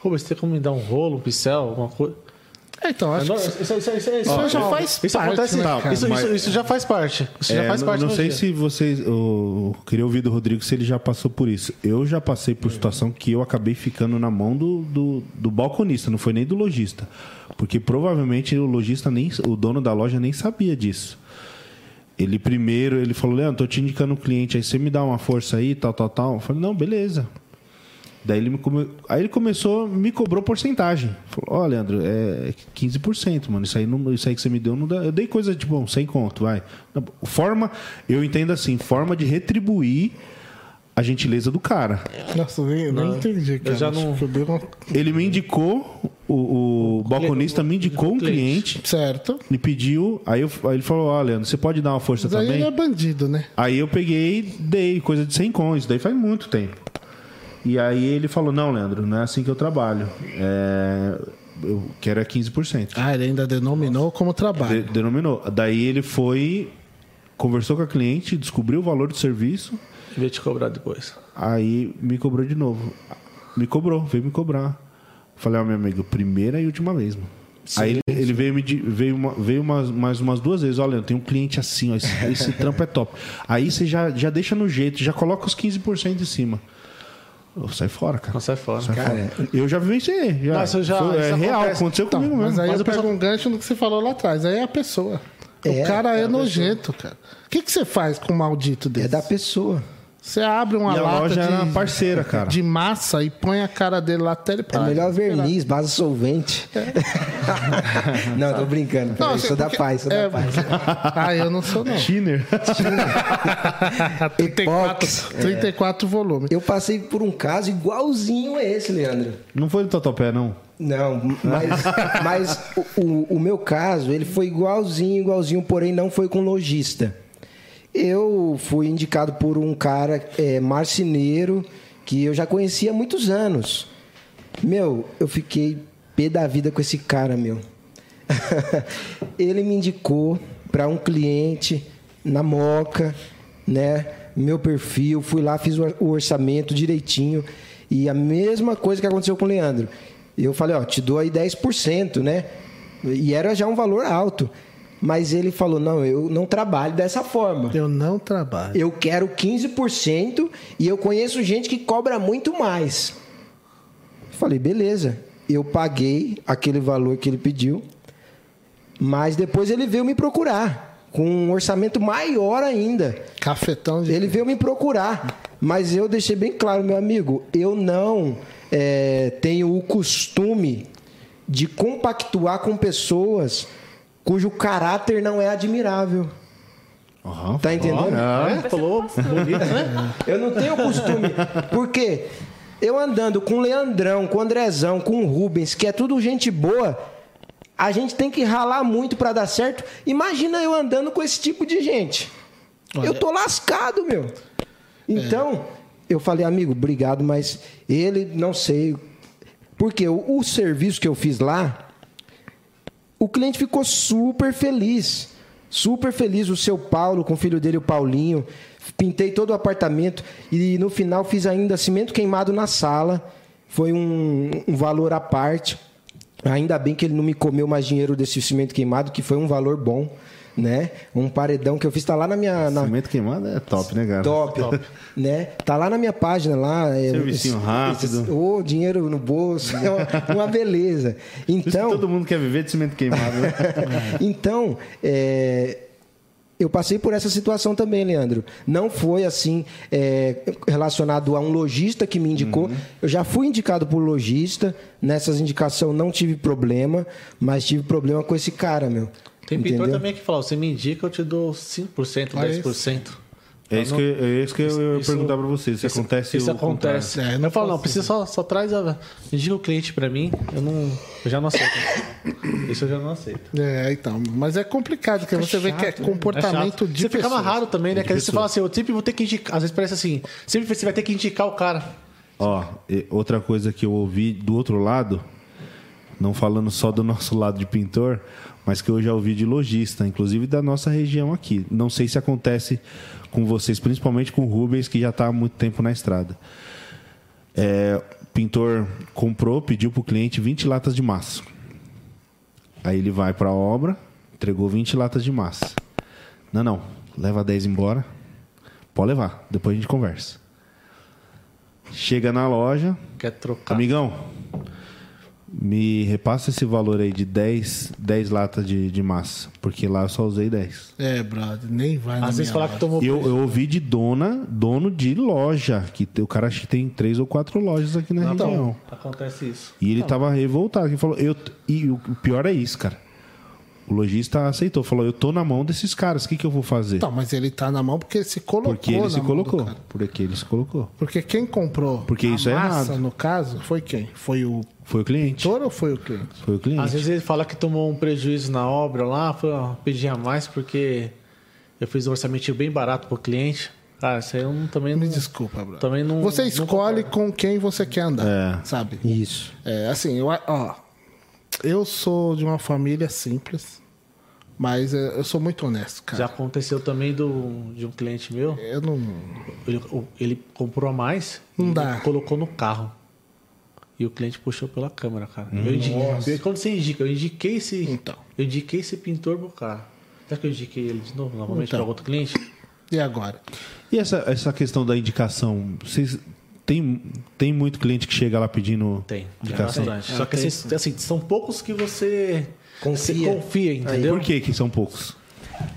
S3: Rubens, você tem como me dar um rolo, um pincel, alguma coisa?
S2: É, então, acho
S3: Não,
S2: que
S3: isso, isso, isso, isso,
S2: Isso já faz
S3: isso
S2: parte,
S3: acontece,
S2: né,
S1: cara?
S3: isso,
S1: Mas-
S3: isso, já faz parte. Isso já
S1: É,
S3: faz
S1: não-
S3: parte
S1: não sei
S3: dia.
S1: se vocês. Eu queria ouvir do Rodrigo se ele já passou por isso. Eu já passei por situação que eu acabei ficando na mão do, do, do balconista, não foi nem do lojista. Porque provavelmente o lojista nem. O dono da loja nem sabia disso. Ele primeiro, ele falou, Leandro, tô te indicando um cliente aí, você me dá uma força aí, tal, tal, tal. Eu falei, não, beleza. Daí ele me come... Aí ele começou, me cobrou porcentagem. Falou, ó, Leandro, é 15%, mano. Isso aí, não, isso aí que você me deu não dá. Eu dei coisa tipo, bom, 100 conto, vai. Forma, eu entendo assim, forma de retribuir a gentileza do cara.
S2: Nossa, eu nem entendi, cara.
S3: já não-
S2: eu dei uma-
S1: Ele me indicou, o, o balconista me indicou um
S3: cliente.
S2: Certo.
S1: me pediu, aí, eu, aí ele falou, ó, Leandro, você pode dar uma força
S2: Mas aí
S1: também?
S2: ele é bandido, né?
S1: Aí eu peguei, dei coisa de 100 coins, daí faz muito tempo. E aí ele falou: Não, Leandro, não é assim que eu trabalho. É, eu quero é 15%.
S2: Ah, ele ainda denominou como
S1: De-
S2: trabalho.
S1: denominou. Daí ele foi, conversou com a cliente, descobriu o valor do serviço,
S3: Devia te cobrar depois.
S1: aí me cobrou de novo. Me cobrou, veio me cobrar. Falei, ó, meu amigo, primeira e última vez, mano. Aí ele, ele veio, me, veio, uma- veio umas, mais umas duas vezes. Olha, eu tenho um cliente assim, ó, esse, esse trampo é top. Aí você já, já deixa no jeito, já coloca os 15% em cima. Eu sai fora, cara.
S3: Não sai fora.
S1: Sai
S4: Cara,
S1: fora. Eu já vivenciei. Já.
S3: Mas eu já-
S1: Foi- é
S3: isso
S1: real,
S3: acontece.
S1: aconteceu
S2: Então,
S1: comigo
S2: mas
S1: mesmo.
S2: aí
S3: Mas
S2: eu
S3: o pessoal-
S2: pego um gancho no que você falou lá atrás. Aí é a pessoa.
S4: É,
S2: o cara é,
S3: é
S2: nojento, cara. O que, que você faz com um maldito desse?
S4: É da pessoa.
S2: Você abre uma
S1: E a
S2: lata
S1: loja
S2: de,
S1: era parceira, cara.
S2: de massa e põe a cara dele lá até ele
S4: É
S2: parar.
S4: melhor
S2: de esperar.
S4: verniz, base solvente. não, tô brincando. Peraí,
S2: assim,
S4: sou da paz, sou
S2: é,
S4: da paz.
S2: Ah, eu não sou, não.
S1: Tiner.
S2: 34,
S4: Epox.
S2: 34 volumes.
S4: Eu passei por um caso igualzinho a esse, Leandro.
S1: Não foi do Totopé, não.
S4: Não, mas, mas o, o- o meu caso, ele foi igualzinho, igualzinho, porém não foi com lojista. Eu fui indicado por um cara é, marceneiro que eu já conhecia há muitos anos. Meu, eu fiquei pé da vida com esse cara, meu. ele me indicou para um cliente na Moca, né? Meu perfil, fui lá, fiz o or- o orçamento direitinho. E a mesma coisa que aconteceu com o Leandro. Eu falei, ó, te dou aí 10%, né? E era já um valor alto. Mas ele falou, não, eu não trabalho dessa forma.
S2: Eu não trabalho.
S4: Eu quero 15% e eu conheço gente que cobra muito mais. Falei, beleza. Eu paguei aquele valor que ele pediu, mas depois ele veio me procurar com um orçamento maior ainda.
S2: Cafetão de.
S4: Ele veio me procurar, mas eu deixei bem claro, meu amigo, eu não é, tenho o costume de compactuar com pessoas cujo caráter não é admirável.
S1: Aham.
S4: Tá entendendo?
S3: É, falou bonito, né?
S4: Eu não tenho costume. Porque eu andando com o Leandrão, com o Andrezão, com o Rubens, que é tudo gente boa, a gente tem que ralar muito pra dar certo. Imagina eu andando com esse tipo de gente. Eu tô lascado, meu. Então, eu falei, amigo, obrigado, mas ele, não sei. Porque o, o serviço que eu fiz lá, o cliente ficou super feliz. Super feliz. O seu Paulo, com o filho dele, o Paulinho. Pintei todo o apartamento. E no final fiz ainda cimento queimado na sala. Foi um, um valor à parte. Ainda bem que ele não me comeu mais dinheiro desse cimento queimado, que foi um valor bom. Né? Um paredão que eu fiz, tá lá na minha. Na,
S1: Cimento queimado é top, né, cara?
S4: Top, né? Tá lá na minha página lá. é,
S1: Servicinho
S4: esse-
S1: rápido.
S4: esse- Ô, dinheiro no bolso, é uma, uma beleza. Então,
S1: todo mundo quer viver de cimento queimado, né?
S4: então, é, eu passei por essa situação também, Leandro. Não foi assim é, relacionado a um lojista que me indicou.
S1: Uhum.
S4: Eu já fui indicado por lojista. Nessas indicações não tive problema, mas tive problema com esse cara, meu.
S3: Tem pintor
S4: Entendeu?
S3: também que fala, você me indica, eu te dou 5%,
S2: Olha
S3: 10%.
S1: É isso que, é isso que eu ia
S3: Isso-
S1: perguntar pra você. Se
S3: isso-
S1: acontece
S3: Isso
S1: o
S3: acontece.
S2: contrário. É,
S3: eu
S2: não
S3: falo, não, precisa só, só traz a. Indica o cliente pra mim, eu não. Eu já não aceito. Isso eu já não aceito.
S2: É, então. Mas é complicado, porque você vê que é
S3: É
S2: comportamento
S3: chato.
S2: de
S3: Você fica
S2: pessoas.
S3: amarrado também, né?
S1: De
S3: Que às vezes você fala assim, eu sempre vou ter que indicar. Às vezes parece assim, sempre você vai ter que indicar o cara.
S1: Ó, outra coisa que eu ouvi do outro lado, não falando só do nosso lado de pintor, mas que eu já ouvi de lojista, inclusive da nossa região aqui. Não sei se acontece com vocês, principalmente com o Rubens, que já está há muito tempo na estrada. É, o pintor comprou, pediu para o cliente 20 latas de massa. Aí ele vai para a obra, entregou 20 latas de massa. Não, não, leva 10 embora. Pode levar, depois a gente conversa. Chega na loja,
S3: Quer trocar.
S1: amigão, me repassa esse valor aí de 10, 10 latas de, de massa, porque lá eu só usei 10.
S2: É, brother, nem vai na
S3: Às vezes falar que tomou.
S1: Eu, eu ouvi de dona, dono de loja, que o cara acho que tem três ou quatro lojas aqui na
S3: Então,
S1: região.
S3: acontece isso.
S1: E ele tava revoltado, ele falou, eu, e o pior é isso, cara. O lojista aceitou, falou, eu tô na mão desses caras, o que, que eu vou fazer?
S2: Então, mas ele tá na mão porque ele se colocou
S1: porque ele
S2: na
S1: se colocou. Porque ele se colocou.
S2: Porque quem comprou
S1: Porque
S2: a
S1: isso é
S2: massa,
S1: errado.
S2: no caso, foi quem? Foi o
S1: Foi o cliente.
S2: pintor ou foi o cliente?
S1: Foi o cliente.
S3: Às vezes ele fala que tomou um prejuízo na obra lá, foi, ó, pedi a mais porque eu fiz um orçamento bem barato pro cliente. Cara, isso aí eu não, também não.
S2: Me desculpa, Bruno.
S3: Também não.
S2: Você
S3: não
S2: escolhe
S3: concordo.
S2: com quem você quer andar,
S1: É.
S2: sabe?
S4: Isso.
S2: É, assim, eu, ó, eu sou de uma família simples, mas eu sou muito honesto, cara.
S3: Já aconteceu também do, de um cliente meu.
S2: Eu não.
S3: Ele, ele comprou a mais
S2: Não
S3: e
S2: dá.
S3: colocou no carro. e o cliente puxou pela câmera, cara. Eu indiquei, quando você indica, eu indiquei esse.
S2: Então.
S3: Eu indiquei esse pintor pro cara. Será que eu indiquei ele de novo, novamente,
S2: Então.
S3: para outro cliente?
S2: E agora?
S1: E essa, essa questão da indicação, vocês tem, tem muito cliente que chega lá pedindo
S3: Tem, tem
S1: indicação?
S3: bastante.
S2: Ah,
S3: Só que
S2: tem.
S3: assim, assim, são poucos que você
S4: Confia.
S3: você confia, entendeu?
S1: Por que que são poucos?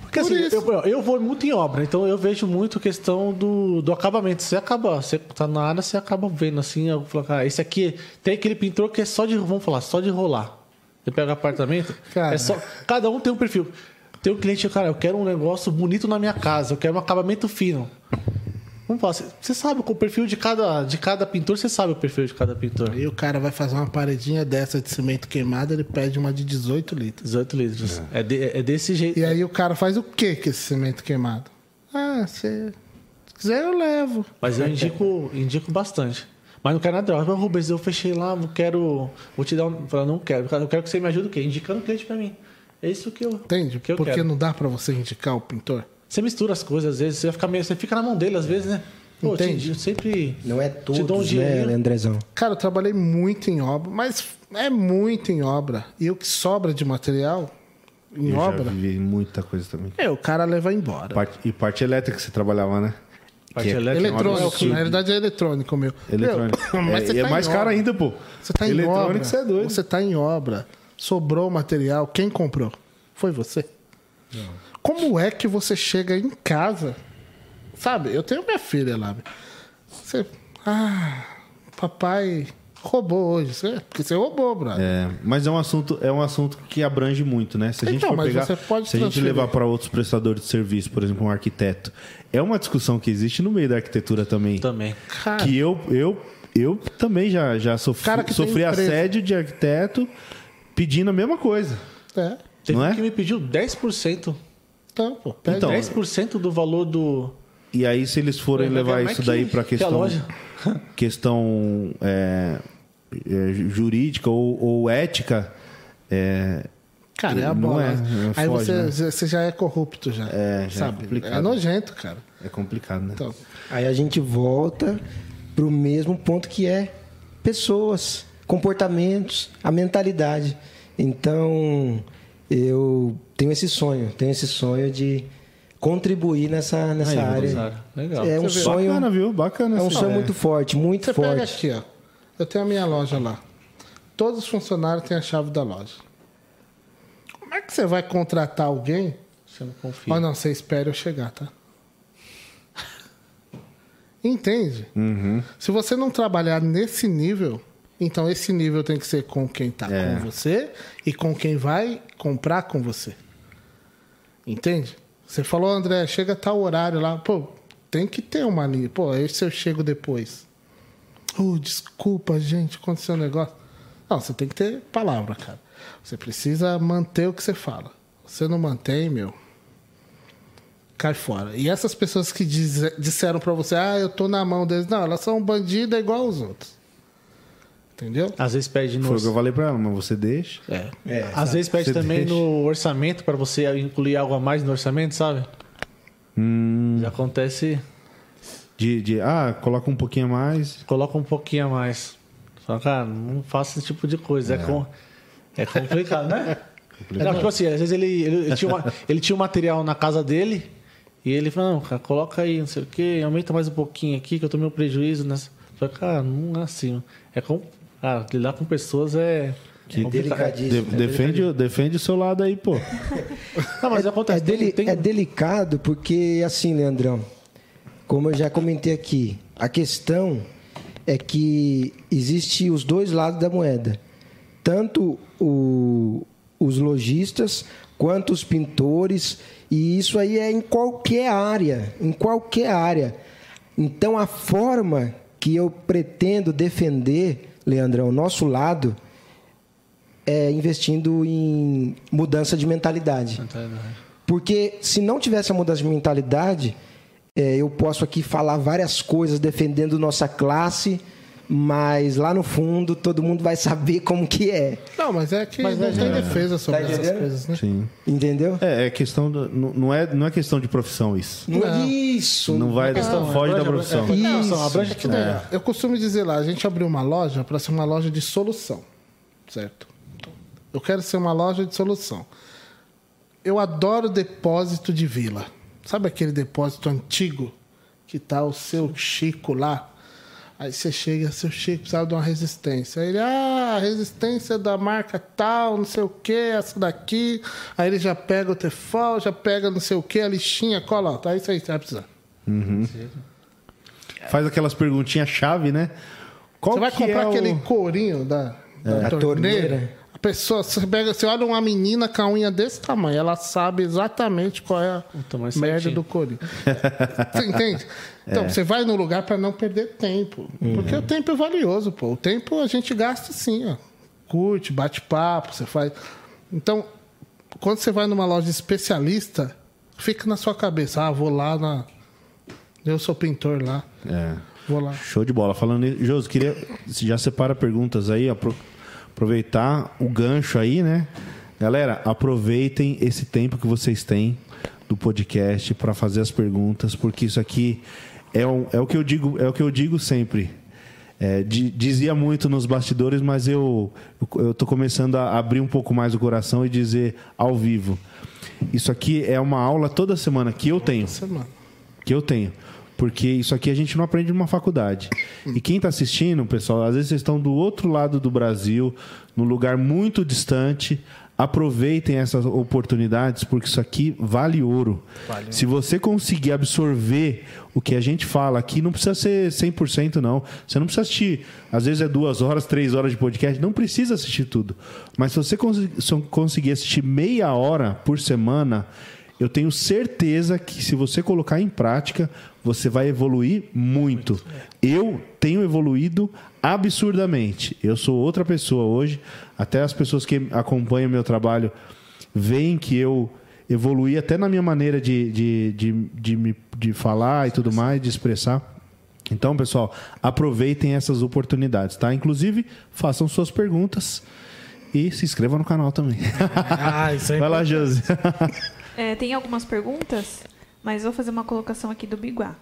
S3: Porque
S2: Por
S3: assim, eu, eu vou muito em obra, então eu vejo muito questão do, do acabamento. Você acaba, você tá na área, você acaba vendo assim, eu falo, cara, esse aqui tem aquele pintor que é só de, vamos falar, só de rolar. Você pega apartamento,
S2: Cara.
S3: é só, cada um tem um perfil. Tem um cliente, cara, eu quero um negócio bonito na minha casa, eu quero um acabamento fino. Vamos falar, você- sabe com o perfil de cada, de cada pintor, você sabe o perfil de cada pintor.
S2: Aí o cara vai fazer uma paredinha dessa de cimento queimado, ele pede uma de 18 litros.
S3: 18 litros. É, de- é desse jeito.
S2: E aí o cara faz o que com esse cimento queimado? Ah, se quiser eu levo.
S3: Mas eu indico, indico bastante. Mas não quero nada. Ah, Rubens, eu fechei lá, não quero. Vou te dar um. Fala, não quero. Eu quero que você me ajude o quê? Indicando o cliente pra mim. É isso que eu.
S2: Entende?
S3: Que eu
S2: Porque
S3: quero.
S2: não dá pra você indicar o pintor.
S3: Você mistura as coisas, às vezes, você, vai ficar meio, você fica na mão dele, às vezes, né? Pô,
S2: Entende?
S3: Eu sempre.
S4: Não é
S3: Te dou um
S4: né. Andrezão?
S2: Cara, eu trabalhei muito em obra, mas é muito em obra. E o que sobra de material em
S1: Eu já
S2: obra,
S1: vivi muita coisa também.
S2: é, o cara leva embora.
S1: Parte- e parte elétrica que você trabalhava, né?
S3: Parte
S1: Que é-
S3: elétrica.
S2: Eletrônico, na realidade é eletrônico, meu.
S1: Eletrônico.
S2: Meu, mas
S1: é,
S2: você
S1: e é
S2: tá em
S1: mais caro ainda, pô.
S2: Você tá em
S1: Eletrônico,
S2: obra.
S1: você é doido.
S2: Você tá em obra. Sobrou o material. Quem comprou? Foi você. Como é que você chega em casa? Sabe, eu tenho minha filha lá. Você. Ah, papai roubou hoje. Você- Porque você roubou, brother.
S1: É, mas é um assunto, é um assunto que abrange muito, né? Se a gente
S2: Então,
S1: for pegar,
S2: você pode
S1: se a gente levar para outros prestadores de serviço, por exemplo, um arquiteto, é uma discussão que existe no meio da arquitetura também.
S3: Também.
S2: Cara,
S1: Que eu, eu, eu também já, já sofri,
S2: Cara que tem
S1: sofri assédio de arquiteto pedindo a mesma coisa.
S2: é.
S3: Teve
S1: Não
S3: um
S1: é?
S3: que me pediu 10%.
S2: Então, pô, pede.
S1: Então,
S3: 10% do valor do.
S1: E aí, se eles forem levar
S3: é
S1: isso
S3: que-
S1: daí para
S3: que a
S1: questão,
S3: loja?
S1: questão é, é, jurídica ou, ou ética, é,
S2: Cara, é a
S1: Não
S2: bola.
S1: é, é
S2: Aí
S1: foge,
S2: você,
S1: né?
S2: você já é corrupto já.
S1: É, já é
S2: sabe?
S1: complicado.
S2: É nojento, cara.
S1: é complicado, né?
S2: Então,
S4: Aí a gente volta pro mesmo ponto que é pessoas, comportamentos, a mentalidade. Então, eu tenho esse sonho, tenho esse sonho de contribuir nessa, nessa
S1: Aí,
S4: área.
S3: Legal.
S4: É um
S2: vê.
S4: sonho,
S1: Bacana, viu? Bacana.
S4: é um sonho
S1: ideia.
S4: muito forte, muito
S2: você pega
S4: forte.
S2: aqui, ó. Eu tenho a minha loja lá. Todos os funcionários têm a chave da loja. Como é que você vai contratar alguém?
S3: Você não confia.
S2: Ó, não, você espera eu chegar, tá? Entende?
S1: Uhum.
S2: Se você não trabalhar nesse nível, então esse nível tem que ser com quem está
S1: É.
S2: com você e com quem vai comprar com você. Entende? Você falou, André, chega tal horário lá. Pô, tem que ter uma linha. Pô, aí se eu chego depois. Oh, desculpa, gente, aconteceu um negócio. Não, você tem que ter palavra, cara. Você precisa manter o que você fala. Você não mantém, meu, cai fora. E essas pessoas que diz- disseram pra você, ah, eu tô na mão deles. Não, elas são bandidas igual os outros. Entendeu?
S3: Às vezes pede no.
S1: Foi o que eu falei pra ela, mas você deixa.
S2: É.
S3: Às vezes pede
S1: Você
S3: também
S1: deixa.
S3: no orçamento para você incluir algo a mais no orçamento, sabe?
S1: Hum.
S3: Já acontece,
S1: De, de, ah, coloca um pouquinho a mais.
S3: coloca um pouquinho a mais. Fala, cara, não faça esse tipo de coisa. É, com, é complicado, né? Não, tipo assim, às vezes ele, ele, ele tinha uma- ele tinha um material na casa dele e ele falou, não, cara, coloca aí, não sei o que, aumenta mais um pouquinho aqui que eu tomei um prejuízo nessa. Falei, cara, não é assim. É com. Cara, lidar com pessoas é.
S4: Que
S3: complicado.
S4: delicadíssimo.
S1: De- defende, o- defende o seu lado aí, pô.
S3: Não, mas
S4: é,
S3: acontece.
S4: é deli-
S3: tem-
S4: é delicado porque, assim, Leandrão, como eu já comentei aqui, a questão é que existe os dois lados da moeda. Tanto o- os lojistas quanto os pintores, e isso aí é em qualquer área, em qualquer área. Então, a forma que eu pretendo defender, Leandrão, o nosso lado, é investindo em mudança de mentalidade. Porque se não tivesse a mudança de mentalidade, é, eu posso aqui falar várias coisas defendendo nossa classe, mas lá no fundo todo mundo vai saber como que é.
S2: Não, mas é que
S3: Mas
S2: não
S3: é,
S2: tem
S3: é.
S2: defesa sobre
S4: Tá
S2: essas coisas, né?
S1: Sim.
S4: Entendeu?
S1: É, é questão do, não, não é, não é questão de profissão isso.
S4: Não,
S2: Não.
S4: Isso.
S1: Não vai,
S3: questão,
S1: foge da profissão.
S3: é,
S4: Isso.
S3: Não, abrange tudo.
S2: É, Eu costumo dizer lá, a gente abriu uma loja para ser uma loja de solução, certo? Eu quero ser uma loja de solução. Eu adoro depósito de vila. Sabe aquele depósito antigo que tá o seu Chico lá? Aí você chega, seu Chico precisava de uma resistência. Aí ele, ah, a resistência da marca tal, não sei o que, essa daqui. Aí ele já pega o Tefal, já pega não sei o que, a lixinha, cola, tá isso aí, você vai precisar.
S1: Faz aquelas perguntinhas chave, né? Qual
S2: Você vai
S1: que
S2: comprar
S1: é o-
S2: aquele corinho da, da
S4: A
S2: torneira.
S4: torneira.
S2: A pessoa, você, pega, você olha uma menina com a unha desse tamanho, ela sabe exatamente qual é a
S3: O
S2: merda
S3: certinho.
S2: do corinho. Você entende? Então, você vai no lugar para não perder tempo. Porque o tempo é valioso, pô. O tempo a gente gasta assim, ó. Curte, bate papo, você faz. Então, quando você vai numa loja especialista, fica na sua cabeça, ah, vou lá na. Eu sou pintor lá.
S1: É.
S2: Vou lá.
S1: Show de bola. Falando nisso, Josi, queria. Você já separa perguntas aí, apro- aproveitar o gancho aí, né? Galera, aproveitem esse tempo que vocês têm do podcast para fazer as perguntas, porque isso aqui é o, é o que eu digo, é o que eu digo sempre. É, di- dizia muito nos bastidores, mas eu, eu tô começando a abrir um pouco mais o coração e dizer ao vivo. Isso aqui é uma aula toda semana que eu tenho
S2: Semana.
S1: que eu tenho. Porque isso aqui a gente não aprende numa faculdade. E quem está assistindo, pessoal, às vezes vocês estão do outro lado do Brasil, num lugar muito distante. Aproveitem essas oportunidades, porque isso aqui vale ouro. Se você conseguir absorver o que a gente fala aqui, não precisa ser 100% não. Você não precisa assistir, às vezes é duas horas, três horas de podcast, não precisa assistir tudo. Mas se você cons- se conseguir assistir meia hora por semana, eu tenho certeza que se você colocar em prática, você vai evoluir muito. Eu tenho evoluído absurdamente. Eu sou outra pessoa hoje. Até as pessoas que acompanham meu trabalho veem que eu evoluí até na minha maneira de, de, de, de, me, de falar e tudo mais, de expressar. Então, pessoal, aproveitem essas oportunidades, tá? Inclusive, façam suas perguntas e se inscrevam no canal também.
S2: Ah, isso aí.
S1: Vai lá, Josi.
S5: É, tem algumas perguntas, mas vou fazer uma colocação aqui do Biguá.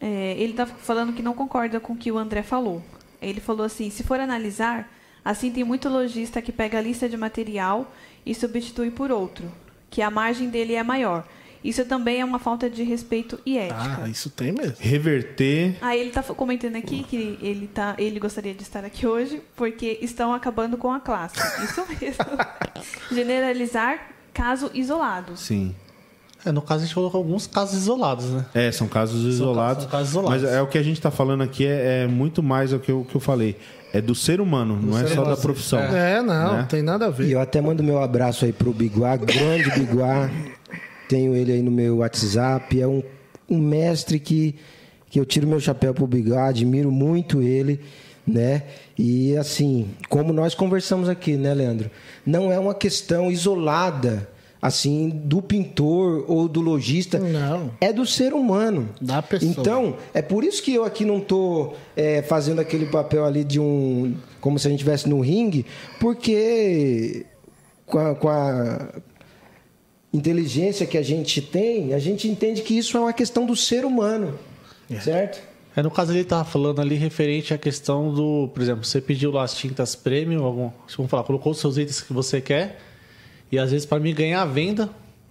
S5: É, ele está falando que não concorda com o que o André falou. Ele falou assim: se for analisar, assim tem muito lojista que pega a lista de material e substitui por outro, que a margem dele é maior. Isso também é uma falta de respeito e ética.
S2: Ah, isso tem mesmo.
S1: Reverter
S5: Aí ele está comentando aqui que ele, tá, ele gostaria de estar aqui hoje porque estão acabando com a classe. Isso mesmo. Generalizar caso isolado.
S1: Sim.
S3: É, no caso, a gente colocou alguns casos isolados, né?
S1: É, são casos isolados.
S3: são casos isolados.
S1: Mas é o que a gente está falando aqui é, é muito mais o que eu, que eu falei. É do ser humano, não é
S3: ser
S1: só
S3: humano,
S1: da profissão.
S2: É, não,
S1: Né?
S2: tem nada a
S4: E
S2: ver.
S4: eu até mando meu abraço aí pro Biguá, grande Biguá. Tenho ele aí no meu WhatsApp. É um, um mestre que, que eu tiro meu chapéu pro Biguá, admiro muito ele, né? E assim, como nós conversamos aqui, né, Leandro? Não é uma questão isolada, assim, do pintor ou do lojista.
S2: Não.
S4: É do ser humano.
S2: Da pessoa.
S4: Então, é por isso que eu aqui não tô é, fazendo aquele papel ali de um. como se a gente estivesse no ringue, porque com a, com a inteligência que a gente tem, a gente entende que isso é uma questão do ser humano. Certo?
S3: É, no caso ele tava falando ali referente à questão do, por exemplo, você pediu lá as tintas premium, algum, vamos falar, colocou os seus itens que você quer, e às vezes para mim ganhar a venda,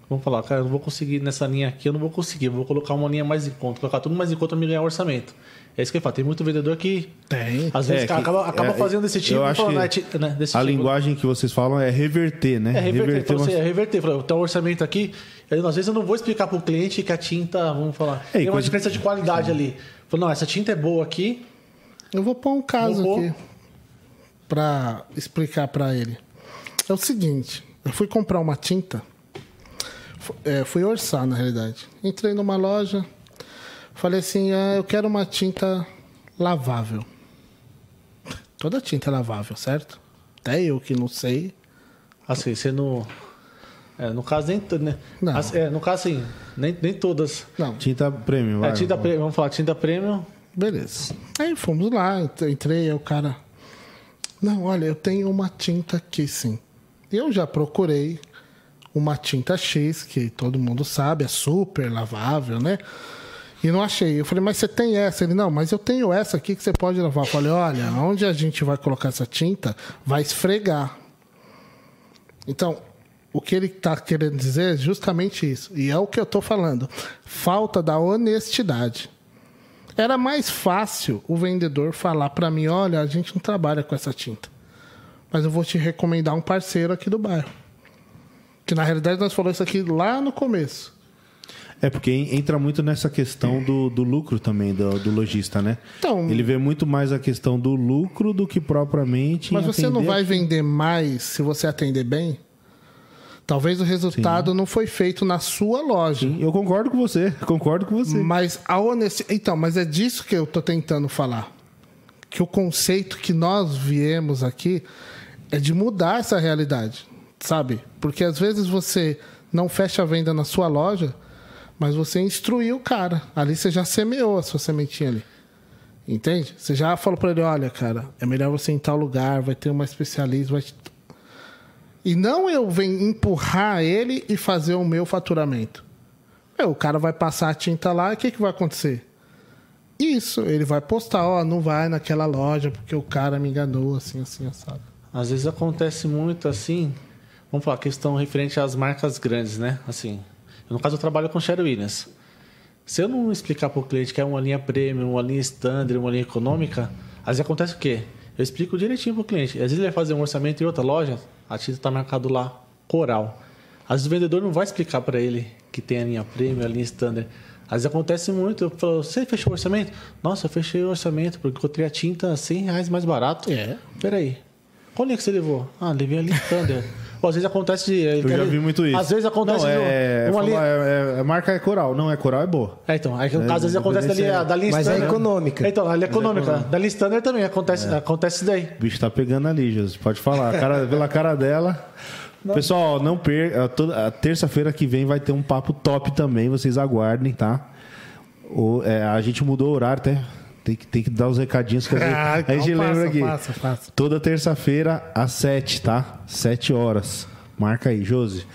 S3: vamos falar, cara, eu não vou conseguir nessa linha aqui, eu não vou conseguir, eu vou colocar uma linha mais em conta, colocar tudo mais em conta para me ganhar orçamento. É isso que eu falo, tem muito vendedor que
S2: Tem.
S3: às vezes
S1: É, que-
S3: acaba, acaba
S1: é,
S3: fazendo desse tipo,
S1: eu acho
S3: falando,
S1: que
S3: "Ah, ti- né, desse
S1: A
S3: tipo.
S1: linguagem que vocês falam é reverter, né?
S3: É reverter, falou
S1: uma-
S3: assim, é reverter. Falou, tem um orçamento aqui. Eu, às vezes eu não vou explicar para o cliente que a tinta, vamos falar,
S1: É,
S3: tem uma
S1: coisa-
S3: diferença de qualidade ali. Falou, não, essa tinta é boa aqui,
S2: Eu vou pôr um caso
S3: Vou
S2: aqui para explicar para ele. É o seguinte, eu fui comprar uma tinta, é, fui orçar na realidade. Entrei numa loja, falei assim, ah, eu quero uma tinta lavável. Toda tinta é lavável, certo? Até eu que não sei.
S3: Assim, você não. É, no caso, nem. Né?
S2: Não.
S3: Assim, é, no caso, assim, nem, nem todas.
S2: Não.
S1: Tinta premium, vai.
S3: É, tinta premium, vamos falar, tinta premium.
S2: Beleza. Aí fomos lá, ent- entrei, aí o cara. Não, olha, eu tenho uma tinta aqui sim. Eu já procurei uma tinta X, que todo mundo sabe, é super lavável, né? E não achei. Eu falei, mas você tem essa? Ele, não, mas eu tenho essa aqui que você pode lavar. Eu falei, olha, onde a gente vai colocar essa tinta, vai esfregar. Então, o que ele está querendo dizer é justamente isso. E é o que eu estou falando. Falta da honestidade. Era mais fácil o vendedor falar para mim: olha, a gente não trabalha com essa tinta. Mas eu vou te recomendar um parceiro aqui do bairro. Que na realidade nós falamos isso aqui lá no começo.
S1: É porque en- entra muito nessa questão do, do lucro também, do, do lojista, né?
S2: Então-
S1: Ele vê muito mais a questão do lucro do que propriamente.
S2: Mas você não vai vender mais se você atender bem? Talvez o resultado não foi feito na sua loja.
S1: Sim, eu concordo com você, concordo com você.
S2: Mas a honestidade. Então, mas é disso que eu tô tentando falar. Que o conceito que nós viemos aqui é de mudar essa realidade, sabe? Porque às vezes você não fecha a venda na sua loja, mas você instruiu o cara. Ali você já semeou a sua sementinha ali. Entende? Você já falou para ele: olha, cara, é melhor você ir em tal lugar, vai ter uma especialista, vai. E não eu venho empurrar ele e fazer o meu faturamento. Meu, o cara vai passar a tinta lá e o que, que vai acontecer? Isso, ele vai postar, ó, não vai naquela loja porque o cara me enganou, assim, assim, assado.
S3: Às vezes acontece muito assim. Vamos falar, questão referente às marcas grandes, né? Assim, no caso eu trabalho com Sherry Williams. Se eu não explicar para o cliente que é uma linha premium, uma linha standard, uma linha econômica, às vezes acontece o quê? Eu explico direitinho para o cliente. Às vezes ele vai fazer um orçamento em outra loja, a tinta está marcado lá, coral. Às vezes o vendedor não vai explicar para ele que tem a linha premium, a linha standard. Às vezes acontece muito, eu falo, você fechou o orçamento? Nossa, eu fechei o orçamento, porque eu encontrei a tinta 100 reais mais barato.
S2: É.
S3: Peraí, qual linha que você levou? Ah, levei a linha standard. Pô, às vezes acontece de...
S1: Eu já vi muito isso.
S3: Às vezes acontece
S1: não,
S3: de
S1: é,
S3: uma
S1: falar,
S3: linha...
S1: é, é- a marca é coral. Não, é coral é boa.
S3: É, então, aí no
S1: É,
S3: caso, às vezes acontece da linha, da linha
S4: Mas é
S3: standard.
S4: econômica.
S3: É, Então, a linha econômica. Da linha standard também acontece, acontece isso daí.
S1: O bicho tá pegando ali, Jesus. Pode falar. Cara- pela cara dela. Pessoal, não perca. toda- A terça-feira que vem vai ter um papo top também. Vocês aguardem, tá? O- é, a gente mudou o horário, até. Tem que, tem que dar os recadinhos que a gente,
S2: Ah,
S1: a
S2: então
S1: gente
S2: passa,
S1: lembra aqui.
S2: passa, passa.
S1: Toda terça-feira às sete, tá? Sete horas. Marca aí, Josi.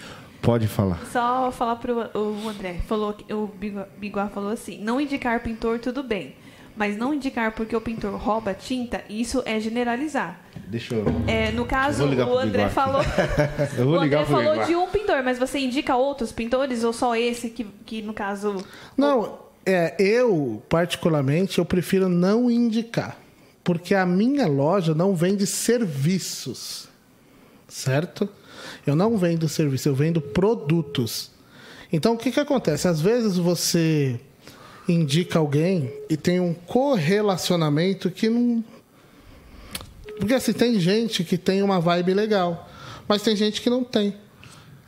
S1: Pode falar.
S5: Só falar pro o André, falou que o Biguá falou assim: não indicar pintor tudo bem, mas não indicar porque o pintor rouba tinta, isso é generalizar.
S1: Deixa eu.
S5: É, no caso,
S1: vou ligar
S5: o André falou.
S1: Eu vou
S5: o
S1: ligar
S5: André
S1: pro
S5: falou
S1: Biguá.
S5: de um pintor, mas você indica outros pintores ou só esse que, que no caso.
S2: Não, é, eu, particularmente, eu prefiro não indicar. Porque a minha loja não vende serviços. Certo? Eu não vendo serviço, eu vendo produtos. Então, o que, que acontece? Às vezes você indica alguém e tem um correlacionamento que não. Porque assim, tem gente que tem uma vibe legal, mas tem gente que não tem.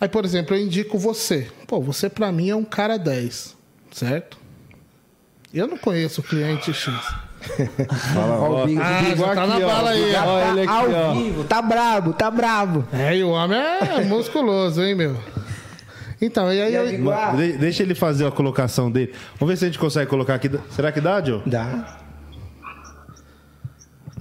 S2: Aí, por exemplo, eu indico você. Pô, você pra mim é um cara 10, certo? Eu não conheço o cliente X.
S1: Fala,
S4: Ó, o Bigo-
S2: Ah, já tá na
S1: ó.
S2: bala aí.
S1: Ó,
S4: tá
S1: ele aqui,
S4: ao
S1: ó.
S4: vivo, tá brabo, tá brabo.
S2: É, e o homem é musculoso, hein, meu? Então, e aí
S4: E
S2: eu.
S4: aí,
S1: de- Deixa ele fazer a colocação dele. Vamos ver se a gente consegue colocar aqui. Será que dá, Joe?
S4: Dá.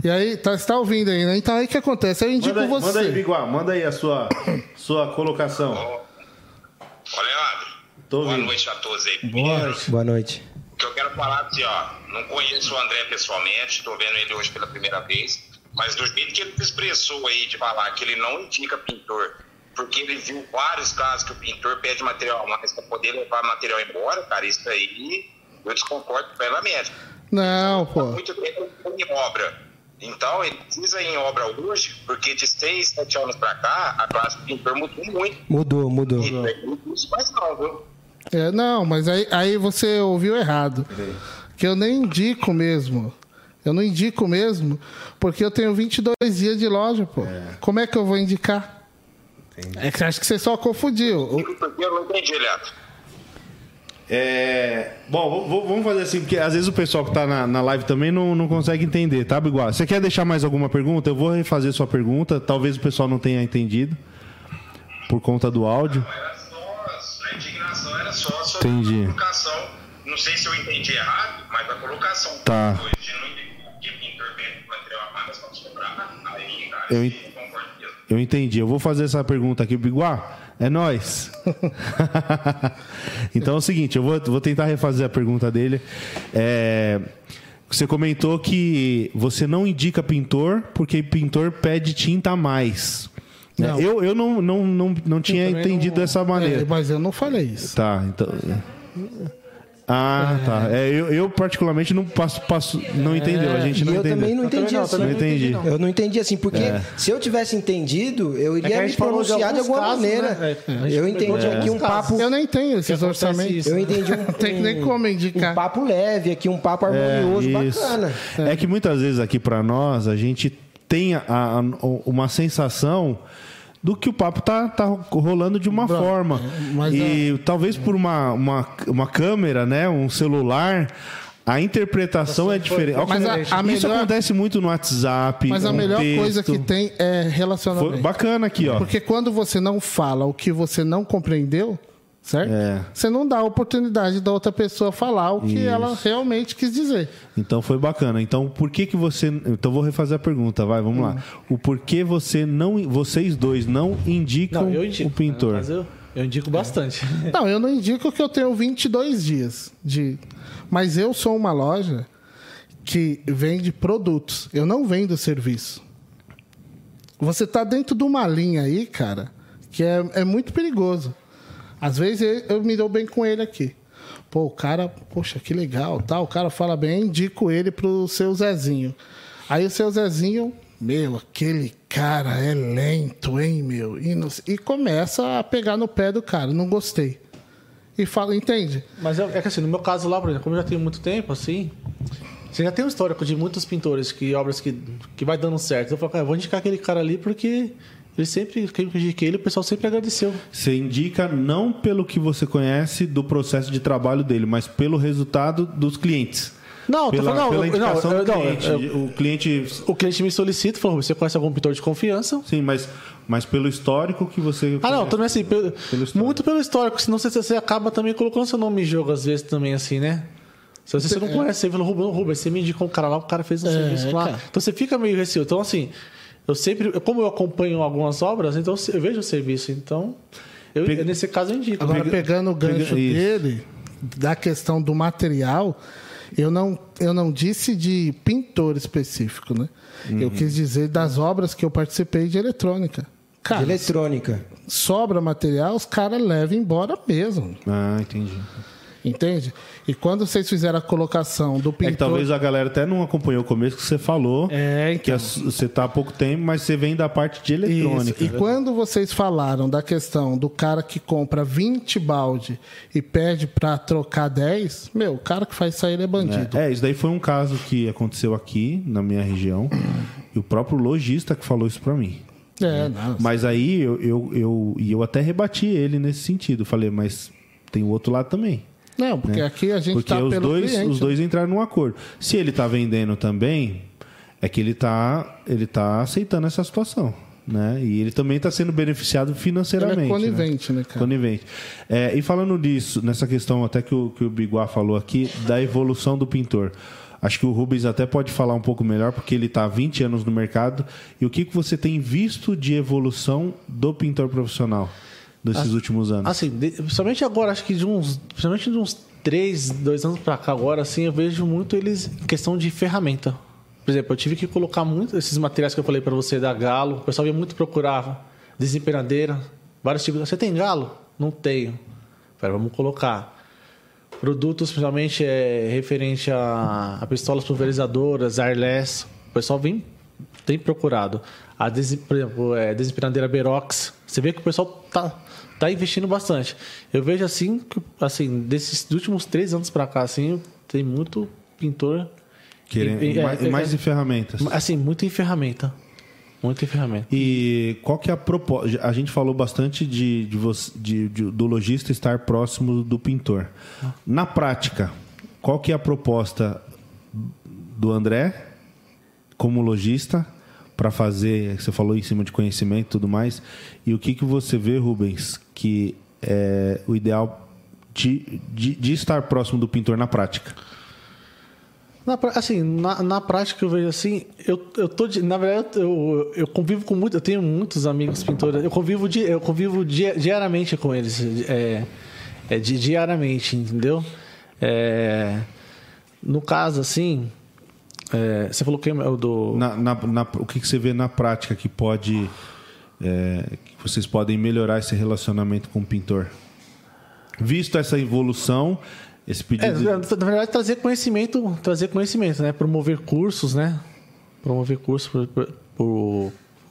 S2: E aí, tá, você tá ouvindo aí, né? Então aí o que acontece? Eu indico
S1: Manda aí,
S2: você.
S1: manda aí, Biguá. Manda aí a sua, sua colocação.
S6: Ô, Leandro,
S1: Tô
S6: boa
S1: ouvindo.
S6: noite a todos aí.
S2: Boa.
S4: Boa noite.
S6: Que eu quero falar assim, ó, não conheço o André pessoalmente, estou vendo ele hoje pela primeira vez, mas do jeito que ele se expressou aí de falar que ele não indica pintor, porque ele viu vários casos que o pintor pede material a mais para poder levar material embora, cara, isso aí eu desconcordo plenamente.
S2: Não, pô.
S6: Muito tempo em obra. Então, ele precisa ir em obra hoje, porque de seis, sete anos para cá, a classe do pintor mudou muito.
S4: Mudou, mudou.
S6: E não isso mais não, viu?
S2: É, não, mas aí, aí você ouviu errado. Que eu nem indico mesmo. Eu não indico mesmo, porque eu tenho 22 dias de loja, pô. Como é que eu vou indicar? É que acho que você só confundiu.
S6: Eu não entendi, Leandro.
S1: É, bom, vamos fazer assim, porque às vezes o pessoal que tá na, na live também não, não consegue entender, tá, Biguá? Você quer deixar mais alguma pergunta? Eu vou refazer sua pergunta. Talvez o pessoal não tenha entendido por conta do áudio.
S6: Só, sobre
S1: Entendi.
S6: a educação no não sei se eu entendi errado, mas a colocação
S1: Tá.
S6: do de para sobrar, aí, cara,
S1: Eu
S6: eu
S1: en-
S6: concordo mesmo.
S1: Eu entendi. Eu vou fazer essa pergunta aqui, Biguá. É nós. então é o seguinte, eu vou, vou tentar refazer a pergunta dele. É, você comentou que você não indica pintor porque pintor pede tinta a mais. Né?
S2: Não.
S1: Eu, eu não, não, não, não tinha entendido
S3: não-
S1: dessa maneira.
S2: É, mas eu não falei isso.
S1: Tá, então. Ah, tá. É, eu, eu particularmente não passo, passo não entendeu. A gente não
S4: eu
S1: entendeu.
S4: também não entendi
S3: não,
S4: assim.
S3: também
S1: Não entendi.
S3: não.
S4: Eu não entendi assim, porque se eu tivesse entendido, eu
S3: É
S4: iria
S3: a
S4: me
S3: de
S4: pronunciar de,
S3: alguns
S4: alguma
S3: casos,
S4: maneira.
S3: né? É, a gente
S4: Eu entendi
S3: de
S4: aqui um papo.
S2: Eu nem tenho esses orçamentos.
S3: isso.
S4: Eu entendi um,
S2: tem nem como indicar.
S4: um papo leve aqui, um papo harmonioso,
S1: Isso.
S4: bacana.
S1: É. que muitas vezes aqui para nós a gente tem a- a- uma sensação do que o papo tá, tá rolando de uma
S2: Bro,
S1: forma.
S2: mas
S1: e talvez por uma, uma, uma câmera, né, um celular, a interpretação é diferente.
S2: Mas a- a
S1: Isso
S2: melhor-
S1: acontece muito no WhatsApp.
S2: Mas a melhor
S1: texto.
S2: coisa que tem é
S1: Foi
S2: relacionamento.
S1: bacana aqui, ó.
S2: Porque quando você não fala o que você não compreendeu, certo?
S1: É.
S2: Você não dá a oportunidade da outra pessoa falar o que
S1: Isso.
S2: ela realmente quis dizer.
S1: Então foi bacana. Então por que que você, então vou refazer a pergunta, vai, vamos lá. O porquê você não, vocês dois não indicam
S3: Não, eu indico.
S1: o pintor?
S3: Mas eu, eu indico bastante.
S2: Não, eu não indico que eu tenho 22 dias de. Mas eu sou uma loja que vende produtos. Eu não vendo serviço. Você tá dentro de uma linha aí, cara, que é, é muito perigoso. Às vezes eu, me dou bem com ele aqui. Pô, o cara, poxa, que legal, tá? O cara fala bem, indico ele pro seu Zezinho. Aí o seu Zezinho, meu, aquele cara é lento, hein, meu? E, não- e começa a pegar no pé do cara, não gostei. E fala, entende?
S3: Mas é, é que assim, no meu caso lá, por exemplo, como eu já tenho muito tempo, assim, você já tem um histórico de muitos pintores que obras que, que vai dando certo. Eu falo, cara, eu vou indicar aquele cara ali porque ele sempre, quem eu indiquei ele, o pessoal sempre agradeceu.
S1: Você indica não pelo que você conhece do processo de trabalho dele, mas pelo resultado dos clientes.
S3: Não, tô
S1: pela,
S3: falando, não,
S1: pela
S3: eu- não,
S1: indicação
S3: eu-
S1: do
S3: não,
S1: cliente.
S3: eu-
S1: o cliente,
S3: O cliente me solicita, falou, você conhece algum pintor de confiança?
S1: sim, mas, mas pelo histórico que você.
S3: Ah, não, também assim, pelo-
S1: histórico.
S3: muito pelo histórico, senão você, você acaba também colocando seu nome em jogo às vezes também, assim, né? Se você, você não conhece, você fala, Rubens, Rubens, você me indicou um cara lá, o cara fez um serviço lá.
S2: cara.
S3: Então você fica meio receoso. Então, assim, eu sempre, como eu acompanho algumas obras, então eu vejo o serviço. Então, eu,
S1: Pega-
S3: nesse caso eu indico.
S2: Agora,
S1: Pega-
S2: pegando o gancho
S1: pega-
S2: dele, da questão do material, eu não, eu não disse de pintor específico, né?
S1: Uhum.
S2: Eu quis dizer das obras que eu participei de eletrônica. Cara,
S4: De eletrônica.
S2: sobra material, os caras levam embora mesmo.
S1: Ah, entendi.
S2: Entende? E quando vocês fizeram a colocação do pintor.
S1: É que talvez a galera até não acompanhou o começo que você falou.
S2: É, então.
S1: Que você tá há pouco tempo, mas você vem da parte de eletrônica.
S2: Isso. E quando vocês falaram da questão do cara que compra 20 balde e pede pra trocar 10, meu, o cara que faz isso aí ele é bandido.
S1: É, isso daí foi um caso que aconteceu aqui na minha região. e o próprio lojista que falou isso pra mim.
S2: É, não.
S1: Mas aí eu, eu, eu, e eu até rebati ele nesse sentido. Falei, mas tem o outro lado também.
S2: Não, porque aqui a gente
S1: Porque
S2: tá
S1: os
S2: pelo
S1: dois,
S2: cliente.
S1: os dois entraram num acordo. Se ele tá vendendo também, é que ele tá, ele tá aceitando essa situação. Né? E ele também está sendo beneficiado financeiramente.
S2: Ele é conivente, né, cara?
S1: Conivente. É, e falando disso, nessa questão até que o, que o Biguá falou aqui, da evolução do pintor. Acho que o Rubens até pode falar um pouco melhor, porque ele está há 20 anos no mercado. E o que, que você tem visto de evolução do pintor profissional desses últimos anos?
S3: Assim, de- principalmente agora, acho que de uns. Principalmente de uns 3, 2 anos pra cá agora, assim, eu vejo muito eles em questão de ferramenta. Por exemplo, eu tive que colocar muito esses materiais que eu falei pra você da Galo. O pessoal ia muito procurar desempenadeira, vários tipos. Você tem Galo? Não tenho. Pera, vamos colocar. Produtos, principalmente, é, referente a, a pistolas pulverizadoras, airless. O pessoal vem, tem procurado. A desi- por exemplo, é, desempenadeira Berox. Você vê que o pessoal tá, tá investindo bastante. Eu vejo assim, que, assim desses últimos três anos para cá, assim, tem muito pintor.
S1: Querendo,
S3: e- e-
S1: mais,
S3: é-
S1: mais
S3: é-
S1: em ferramentas.
S3: Assim, muito em ferramenta. Muito em ferramenta.
S1: E qual que é a proposta? A gente falou bastante de, de, você- de- de- do lojista estar próximo do pintor. Na prática, qual que é a proposta do André como lojista para fazer? Você falou em cima de conhecimento e tudo mais. E o que, que você vê, Rubens, que é o ideal de, de, de estar próximo do pintor na prática?
S3: Na, assim, na, na prática eu vejo assim, eu, eu tô de, na verdade eu, eu convivo com muito, eu tenho muitos amigos pintores, eu convivo di, eu convivo di- diariamente com eles, é, é, di- diariamente, entendeu? É, no caso assim, é, você falou que é o do
S1: Na, na- na- o que, que você vê na prática que pode. é, que vocês podem melhorar esse relacionamento com o pintor? Visto essa evolução, esse
S3: É,
S1: pedido.
S3: na verdade, trazer conhecimento, trazer conhecimento, né? Promover cursos, né? Promover cursos para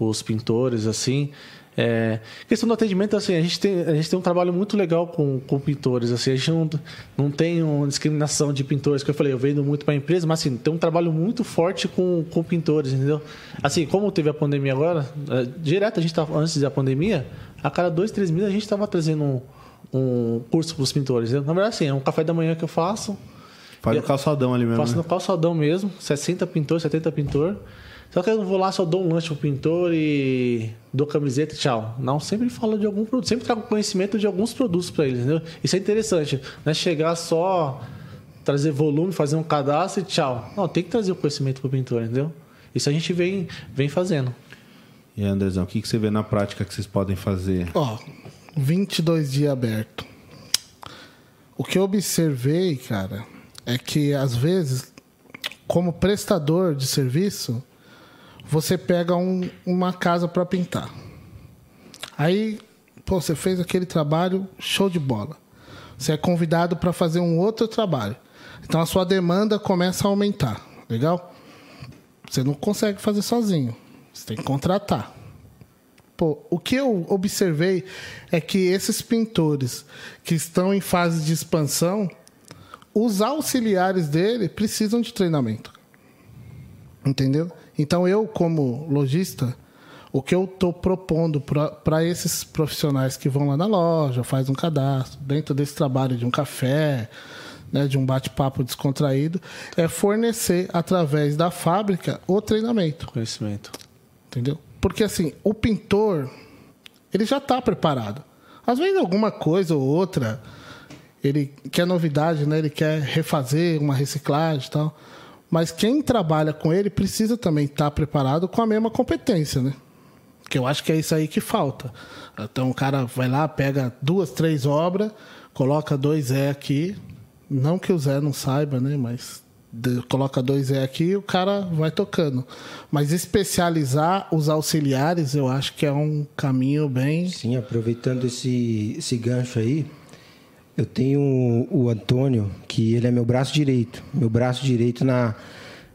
S3: os pintores, assim. É, questão do atendimento, assim, a gente tem, a gente tem um trabalho muito legal com, com pintores, assim, a gente não, não tem uma discriminação de pintores, que eu falei, eu vendo muito para a empresa, mas assim, tem um trabalho muito forte com, com pintores, entendeu? Assim, como teve a pandemia agora, é, direto a gente tava, antes da pandemia, a cada dois, três meses a gente estava trazendo um, um curso para os pintores? Na verdade, assim, é um café da manhã que eu faço,
S1: Faz no calçadão ali mesmo.
S3: Faço
S1: né?
S3: no calçadão mesmo, 60 pintor, 70 pintor. Só que eu não vou lá, só dou um lanche pro pintor e dou camiseta e tchau. Não, sempre falo de algum produto, sempre trago conhecimento de alguns produtos para eles, entendeu? Isso é interessante, não é chegar só trazer volume, fazer um cadastro e tchau. Não, tem que trazer o conhecimento pro pintor, entendeu? Isso a gente vem, vem fazendo.
S1: E Andrezão, o que, que você vê na prática que vocês podem fazer?
S2: Ó, 22 dias aberto. O que eu observei, cara, é que às vezes, como prestador de serviço, você pega um- uma casa para pintar. Aí, pô, você fez aquele trabalho, show de bola. Você é convidado para fazer um outro trabalho. Então a sua demanda começa a aumentar. Legal? Você não consegue fazer sozinho. Você tem que contratar. Pô, o que eu observei é que esses pintores que estão em fase de expansão, os auxiliares dele precisam de treinamento. Entendeu? Então eu, como lojista, o que eu estou propondo para esses profissionais que vão lá na loja, faz um cadastro, dentro desse trabalho de um café, né, de um bate-papo descontraído, é fornecer através da fábrica o treinamento.
S3: Conhecimento.
S2: Entendeu? Porque assim, o pintor, ele já está preparado. Às vezes alguma coisa ou outra, ele quer novidade, né? Ele quer refazer uma reciclagem e tal. Mas quem trabalha com ele precisa também estar preparado com a mesma competência, né? Que eu acho que é isso aí que falta. Então o cara vai lá, pega duas, três obras, coloca dois E aqui. Não que o Zé não saiba, né? Mas coloca dois E aqui e o cara vai tocando. Mas especializar os auxiliares, eu acho que é um caminho bem.
S4: Sim, aproveitando esse, esse gancho aí, eu tenho o, Antônio, que ele é meu braço direito. Meu braço direito na,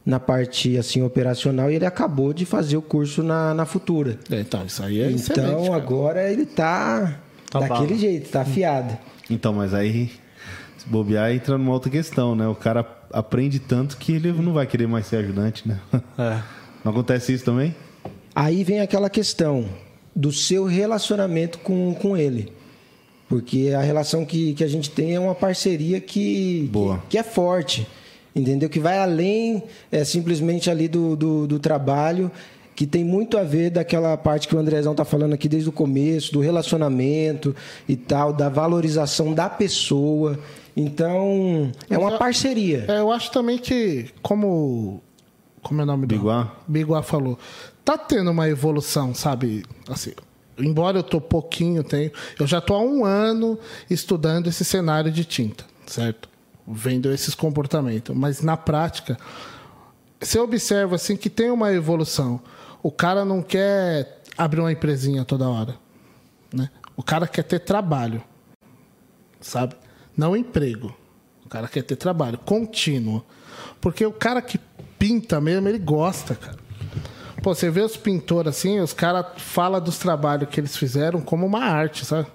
S4: na parte assim operacional e ele acabou de fazer o curso na, na Futura.
S2: É, Então, isso aí é excelente,
S4: então agora ele tá,
S3: Tá
S4: daquele
S3: bala.
S4: jeito, tá afiado.
S1: Então, mas aí, se bobear, entra numa outra questão, né? O cara aprende tanto que ele não vai querer mais ser ajudante, né?
S3: É.
S1: Não acontece isso também?
S4: Aí vem aquela questão do seu relacionamento com, com ele. Porque a relação que, que a gente tem é uma parceria que,
S1: Boa.
S4: que, que é forte. Entendeu? Que vai além é, simplesmente ali do, do, do trabalho, que tem muito a ver daquela parte que o Andrezão tá falando aqui desde o começo, do relacionamento e tal, da valorização da pessoa. Então, é uma parceria.
S2: É, eu acho também que, como. Como é o nome do
S1: Biguá?
S2: Biguá falou. Tá tendo uma evolução, sabe? Assim, embora eu tô pouquinho, tenho. Eu já tô há um ano estudando esse cenário de tinta, certo? Vendo esses comportamentos. Mas na prática, você observa assim que tem uma evolução. O cara não quer abrir uma empresinha toda hora. Né? O cara quer ter trabalho sabe? Não emprego. O cara quer ter trabalho contínuo. Porque o cara que pinta mesmo, ele gosta, cara. Pô, você vê os pintores assim, os caras falam dos trabalhos que eles fizeram como uma arte, sabe?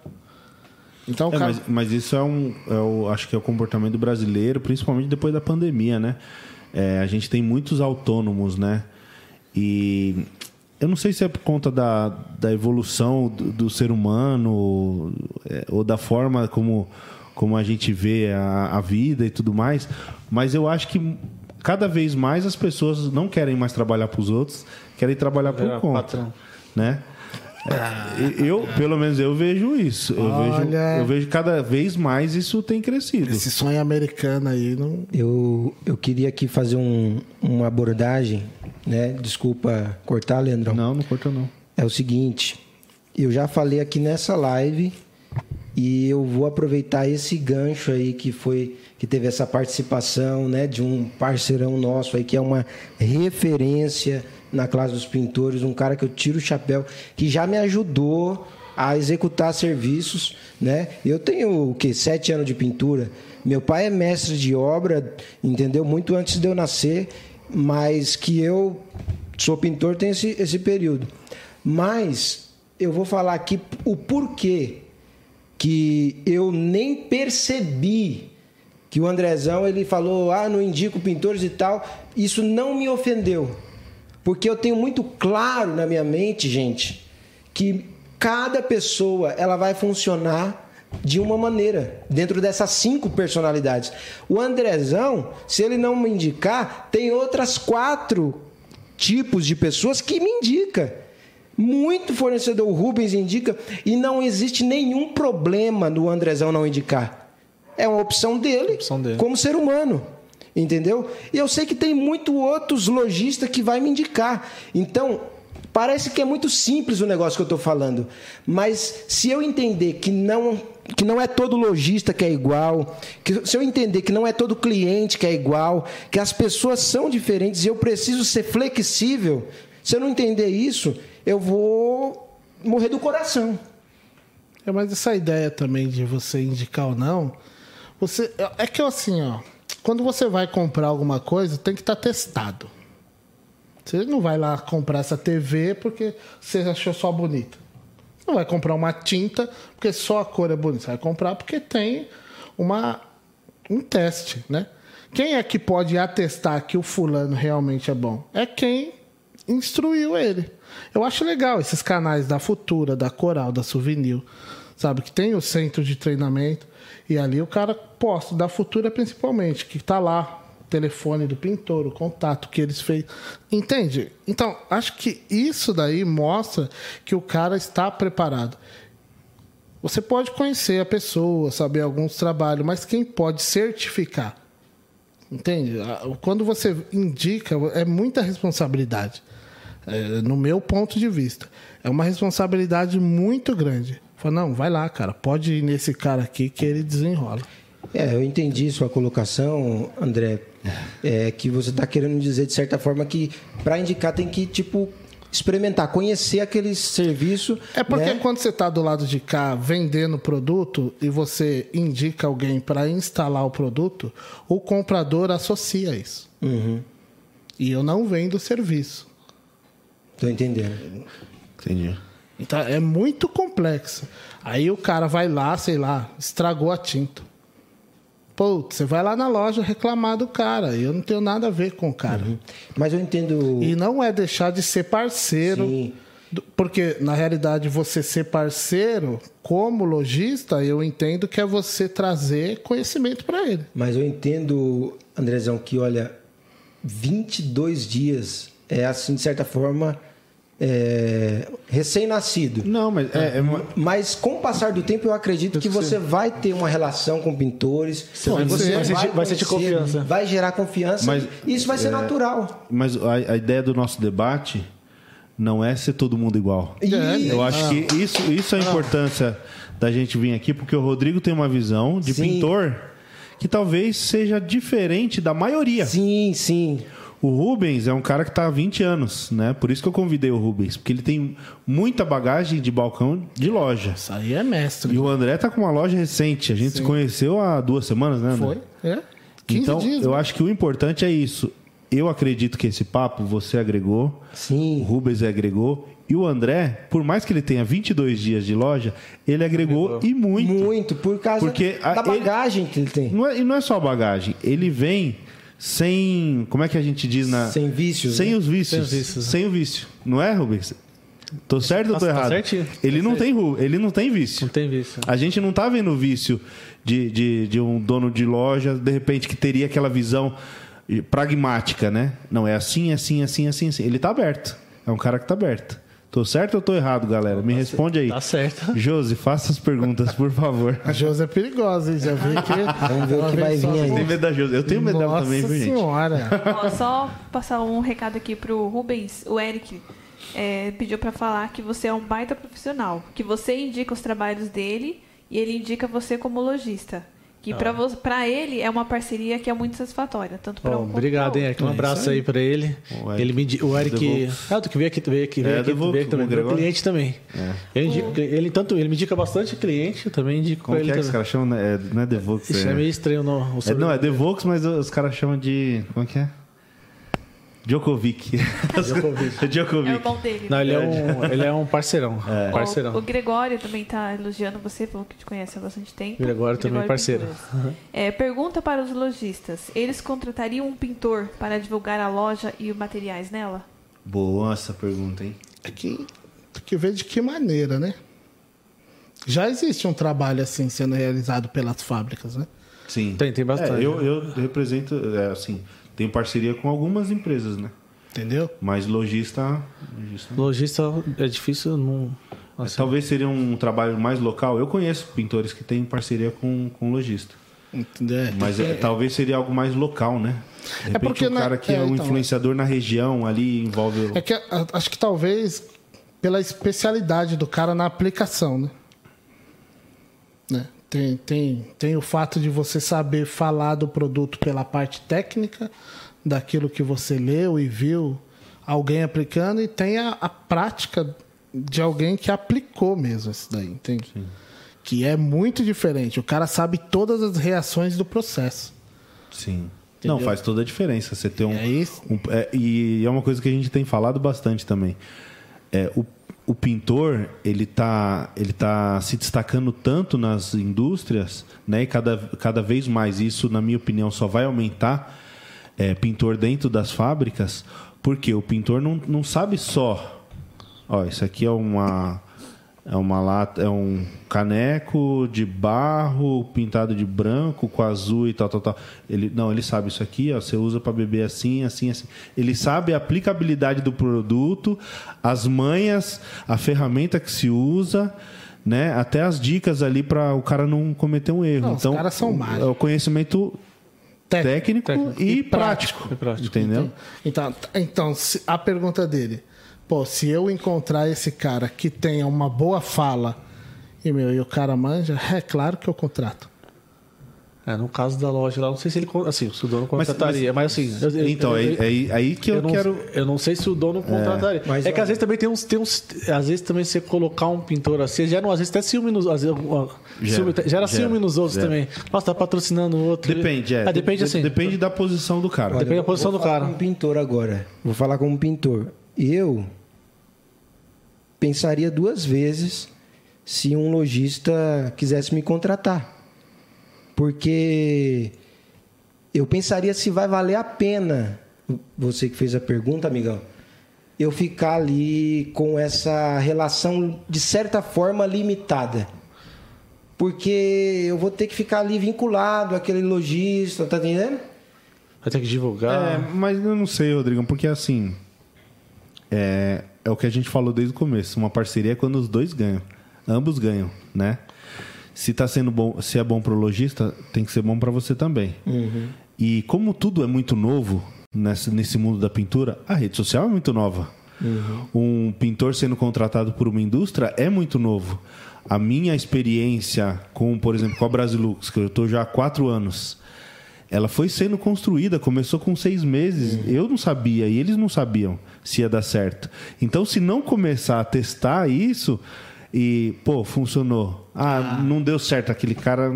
S2: Então,
S1: É,
S2: cara...
S1: mas, mas isso é um. é o- acho que é o comportamento brasileiro, principalmente depois da pandemia, né? É, a gente tem muitos autônomos, né? E eu não sei se é por conta da, da evolução do, do ser humano é, ou da forma como, como a gente vê a, a vida e tudo mais, mas eu acho que cada vez mais as pessoas não querem mais trabalhar para os outros, querem trabalhar por
S3: Virar
S1: conta,
S3: patrão.
S1: né? Eu, pelo menos eu vejo isso. Eu vejo,
S2: Olha.
S1: eu vejo cada vez mais isso tem crescido.
S2: Esse sonho americano aí não.
S4: Eu, eu queria aqui fazer um, uma abordagem, né? Desculpa cortar, Leandrão.
S1: Não, não corta não.
S4: É o seguinte, eu já falei aqui nessa live e eu vou aproveitar esse gancho aí que foi que teve essa participação, né, de um parceirão nosso aí que é uma referência na classe dos pintores, um cara que eu tiro o chapéu, que já me ajudou a executar serviços, né? Eu tenho o que sete anos de pintura. Meu pai é mestre de obra, entendeu? Muito antes de eu nascer, mas que eu sou pintor tem esse, esse período. Mas eu vou falar aqui o porquê que eu nem percebi que o Andrezão ele falou, ah, não indico pintores e tal. Isso não me ofendeu. Porque eu tenho muito claro na minha mente, gente, que cada pessoa ela vai funcionar de uma maneira, dentro dessas cinco personalidades. O Andrezão, se ele não me indicar, tem outras quatro tipos de pessoas que me indica. Muito fornecedor o Rubens indica e não existe nenhum problema no Andrezão não indicar. É uma opção dele,
S3: Opção dele.
S4: como ser humano. Entendeu? E eu sei que tem muito outros lojistas que vai me indicar. Então, parece que é muito simples o negócio que eu estou falando. Mas se eu entender que não, que não é todo lojista que é igual, que se eu entender que não é todo cliente que é igual, que as pessoas são diferentes e eu preciso ser flexível, se eu não entender isso, eu vou morrer do coração.
S2: É, mas essa ideia também de você indicar ou não, você é que assim, ó, quando você vai comprar alguma coisa, tem que estar testado. Você não vai lá comprar essa TV porque você achou só bonita. Não vai comprar uma tinta porque só a cor é bonita. Você vai comprar porque tem uma um teste, né? Quem é que pode atestar que o fulano realmente é bom? É quem instruiu ele. Eu acho legal esses canais da Futura, da Coral, da Souvenir, sabe? Que tem o centro de treinamento e ali o cara posta, da Futura principalmente, que tá lá o telefone do pintor, o contato que eles fez. Entende? Então, acho que isso daí mostra que o cara está preparado. Você pode conhecer a pessoa, saber alguns trabalhos, mas quem pode certificar? Entende? Quando você indica, é muita responsabilidade. É, no meu ponto de vista. É uma responsabilidade muito grande. Fala, não, vai lá, cara, pode ir nesse cara aqui que ele desenrola.
S4: É, eu entendi sua colocação, André. É que você está querendo dizer, de certa forma, que para indicar tem que, tipo, experimentar, conhecer aquele serviço.
S2: É porque
S4: né?
S2: quando você está do lado de cá vendendo produto e você indica alguém para instalar o produto, o comprador associa isso.
S4: Uhum,
S2: E eu não vendo serviço.
S4: tô entendendo.
S1: Entendi.
S2: Então é muito complexo. Aí o cara vai lá, sei lá, estragou a tinta. Putz, você vai lá na loja reclamar do cara. Eu não tenho nada a ver com o cara.
S4: Mas eu entendo.
S2: E não é deixar de ser parceiro.
S4: Sim.
S2: Porque, na realidade, você ser parceiro, como lojista, eu entendo que é você trazer conhecimento para ele.
S4: Mas eu entendo, Andrezão, que olha, 22 dias é assim, de certa forma, é, recém-nascido.
S1: Não, mas é, é uma-
S4: Mas com o passar do tempo, eu acredito que você vai ter uma relação com pintores. Você
S2: ser.
S3: Vai sentir- vai sentir
S4: conhecer,
S3: confiança.
S4: Vai gerar confiança.
S1: Mas,
S4: e isso vai ser natural.
S1: Mas a, a ideia do nosso debate não é ser todo mundo igual.
S2: É,
S1: Eu acho que isso, isso é a importância da gente vir aqui, porque o Rodrigo tem uma visão de
S4: Sim.
S1: pintor que talvez seja diferente da maioria.
S4: Sim, sim.
S1: O Rubens é um cara que está há 20 anos, né? Por isso que eu convidei o Rubens, porque ele tem muita bagagem de balcão de loja.
S2: Isso aí é mestre.
S1: E o André tá com uma loja recente. A gente se conheceu há duas semanas, né, André?
S2: Foi? É? 15
S1: Então,
S2: dias.
S1: eu
S2: né?
S1: acho que o importante é isso. Eu acredito que esse papo você agregou, o
S4: Sim.
S1: Rubens agregou, e o André, por mais que ele tenha 22 dias de loja, ele agregou, e muito.
S4: Muito, por causa
S1: Porque a-
S4: da
S1: ele-
S4: bagagem que ele tem.
S1: Não é, e não é só bagagem, ele vem sem. Como é que a gente diz na.
S4: Sem vícios,
S1: Sem
S4: né?
S1: os vícios.
S3: Sem os vícios, né?
S1: Sem o vício. Não é, Rubens? Tô certo ou tô
S3: tá
S1: errado?
S3: certinho.
S1: Ele,
S3: Tá
S1: não
S3: certo.
S1: tem, ele não tem vício.
S3: Não tem vício.
S1: A gente não tá vendo vício de, de, de um dono de loja, de repente, que teria aquela visão pragmática, né? Não, é assim, assim, assim, assim, assim. Ele tá aberto. É um cara que tá aberto. Tô certo ou tô errado, galera? Me responde aí.
S3: Tá certo.
S1: Josi, faça as perguntas, por favor.
S2: A Josi é perigosa, hein? Já vi que.
S4: Vamos ver o que
S2: vem
S4: vai vir aí.
S1: Tem medo da Josi. Eu tenho medo dela também, viu, gente?
S2: senhora.
S5: Ó, só passar um recado aqui pro Rubens, o Eric. é, pediu pra falar que você é um baita profissional, que você indica os trabalhos dele e ele indica você como lojista. Que pra vo- pra ele é uma parceria que é muito satisfatória, tanto pra
S3: Bom,
S5: um quanto
S3: obrigado, hein. Eric. Um abraço aí pra ele.
S1: O Eric
S3: ele me, o Eric. Ah, tu que veio aqui, veio aqui, veio
S1: É,
S3: aqui, veio aqui também.
S1: o
S3: Meu cliente também. Eu indico- ele, tanto, ele me indica bastante cliente, eu também indico
S1: Como
S3: pra
S1: que
S3: ele
S1: é que os caras chamam? né? É, não é The Vox,
S3: Isso é
S1: é...
S3: meio estranho no, o
S1: é... Não, é The Vox, mas os caras chamam de... Como que é? Djokovic.
S3: Djokovic.
S5: É o irmão dele.
S3: Não, ele é um, ele é um parceirão.
S5: Ó,
S3: Parceirão.
S5: O Gregório também tá elogiando você, falou que te conhece há bastante tempo.
S3: Gregório também parceiro.
S5: Pinturas. É, pergunta para os lojistas: eles contratariam um pintor para divulgar a loja e os materiais nela?
S1: Boa essa pergunta, hein?
S2: É que tem que ver de que maneira, né? Já existe um trabalho assim sendo realizado pelas fábricas, né?
S1: Sim.
S3: Tem, tem bastante.
S1: É, eu, eu represento, é, assim, tenho parceria com algumas empresas, né?
S2: Entendeu?
S1: Mas lojista... lojista
S3: é difícil, não. assim,
S1: Talvez seria um trabalho mais local. Eu conheço pintores que têm parceria com, com lojista.
S2: Entendeu? É,
S1: Mas é, talvez seria algo mais local, né? De repente,
S2: porque
S1: um
S2: na-
S1: cara que é,
S2: é,
S1: um
S2: então,
S1: influenciador na região ali envolve. o-
S2: É que acho que talvez pela especialidade do cara na aplicação, né? Tem, tem, tem o fato de você saber falar do produto pela parte técnica, daquilo que você leu e viu alguém aplicando, e tem a, a prática de alguém que aplicou mesmo isso daí, entende? Que é muito diferente. O cara sabe todas as reações do processo.
S1: Sim. Não, faz toda a diferença. Você ter um.
S2: É isso.
S1: um- é, e é uma coisa que a gente tem falado bastante também. É, o, o pintor, ele tá, ele tá se destacando tanto nas indústrias, né? E cada, cada vez mais isso, na minha opinião, só vai aumentar é, pintor dentro das fábricas, porque o pintor não, não sabe só. Ó, isso aqui é uma. É uma lata, é um caneco de barro pintado de branco com azul e tal, tal, tal. Ele não, ele sabe isso aqui, ó, você usa para beber assim, assim, assim. Ele sabe a aplicabilidade do produto, as manhas, a ferramenta que se usa, né? Até as dicas ali para o cara não cometer um erro.
S2: Não, os
S1: então,
S2: caras são
S1: o-
S2: mágicos.
S1: é o conhecimento técnico,
S3: Técnico.
S1: e,
S2: E
S1: prático,
S2: prático.
S1: Entendeu?
S2: Então, então a pergunta dele, pô, se eu encontrar esse cara que tenha uma boa fala e meu e o cara manja, é claro que eu contrato.
S3: É, no caso da loja lá, não sei se ele. Assim, se o dono
S1: Mas-
S3: contrataria, mas, assim. eu- eu-
S1: Então,
S3: eu-
S1: é, é aí- aí que eu,
S3: eu não,
S1: quero.
S3: eu não sei se o dono contrataria.
S4: mas
S3: é que às vezes também tem uns, tem uns. Às vezes também você colocar um pintor assim, gera, às vezes até ciúme nos. Às vezes,
S1: Gera,
S3: ciúme, gera,
S1: gera,
S3: ciúme nos outros
S1: gera.
S3: também. Nossa, tá patrocinando o outro.
S1: Depende, é.
S3: Ah, depende
S1: De-
S3: assim.
S1: Depende da posição do cara.
S4: Olha,
S3: Depende da
S4: eu vou
S3: posição do
S4: falar
S3: cara.
S4: Como pintor agora. Vou falar como pintor. Eu pensaria duas vezes se um lojista quisesse me contratar. Porque eu pensaria se vai valer a pena, você que fez a pergunta, amigão, eu ficar ali com essa relação de certa forma limitada. Porque eu vou ter que ficar ali vinculado àquele lojista, tá entendendo?
S3: Vai ter que
S1: É,
S3: divulgar.
S1: mas eu não sei, Rodrigo, porque assim. É, é o que a gente falou desde o começo. Uma parceria é quando os dois ganham. Ambos ganham, né? Se tá sendo bom, se é bom pro lojista, tem que ser bom para você também. E como tudo é muito novo nesse, nesse mundo da pintura, a rede social é muito nova. Um pintor sendo contratado por uma indústria é muito novo. A minha experiência com, por exemplo, com a Brasilux, que eu estou já há quatro anos, ela foi sendo construída, começou com seis meses. Eu não sabia e eles não sabiam se ia dar certo. Então, se não começar a testar isso e, pô, funcionou. Ah, não deu certo. Aquele cara,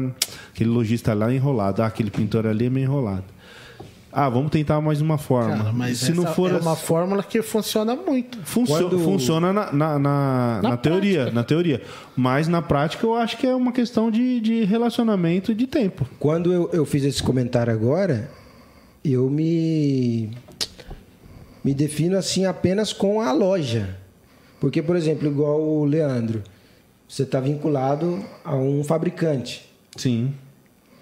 S1: aquele lojista lá é enrolado. Ah, aquele pintor ali é meio enrolado. Ah, vamos tentar mais uma forma.
S2: Cara, mas
S1: se não for
S2: é uma fórmula que funciona muito.
S1: Funcio-
S4: Quando-
S1: Funciona na, na, na- na teoria, na teoria. Mas na prática eu acho que é uma questão de, de relacionamento e de tempo.
S4: Quando eu, eu fiz esse comentário agora, eu me me defino assim apenas com a loja. Porque, por exemplo, igual o Leandro, você está vinculado a um fabricante.
S1: Sim.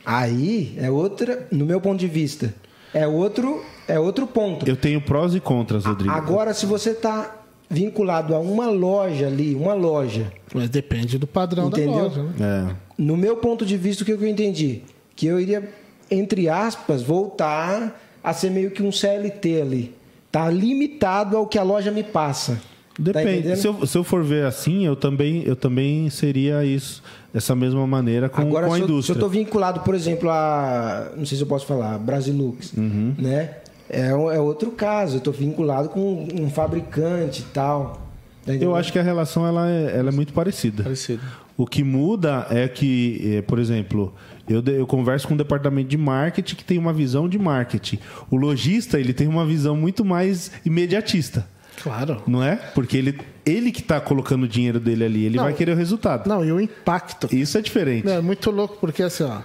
S4: Aí é outra, no meu ponto de vista, é outro, é outro ponto.
S1: Eu tenho prós e contras, Rodrigo.
S4: Agora, se você está vinculado a uma loja ali, uma loja.
S2: Mas depende do padrão
S4: Entendeu?
S2: da loja, né?
S1: É.
S4: No meu ponto de vista, o que eu entendi? Que eu iria, entre aspas, voltar a ser meio que um CLT ali. Tá limitado ao que a loja me passa. Tá
S1: Depende.
S4: entendendo?
S1: se, eu, se eu for ver assim, eu também, eu também seria isso, dessa mesma maneira com,
S4: Agora,
S1: com a
S4: se eu, se eu
S1: indústria.
S4: estou vinculado, por exemplo, a. Não sei se eu posso falar, Brasilux,
S1: Uhum.
S4: né? É, um- é outro caso. Eu estou vinculado com um fabricante e tal. Tá
S1: Eu acho que a relação ela é, ela é muito parecida.
S3: Parecido.
S1: O que muda é que, eh, por exemplo, eu, de- eu converso com o departamento de marketing que tem uma visão de marketing. O lojista ele tem uma visão muito mais imediatista,
S2: Claro.
S1: não é? Porque ele, ele que está colocando o dinheiro dele ali, ele
S2: Não.
S1: vai querer o resultado.
S2: Não, e o impacto.
S1: Isso é diferente.
S2: É muito louco, porque assim, ó.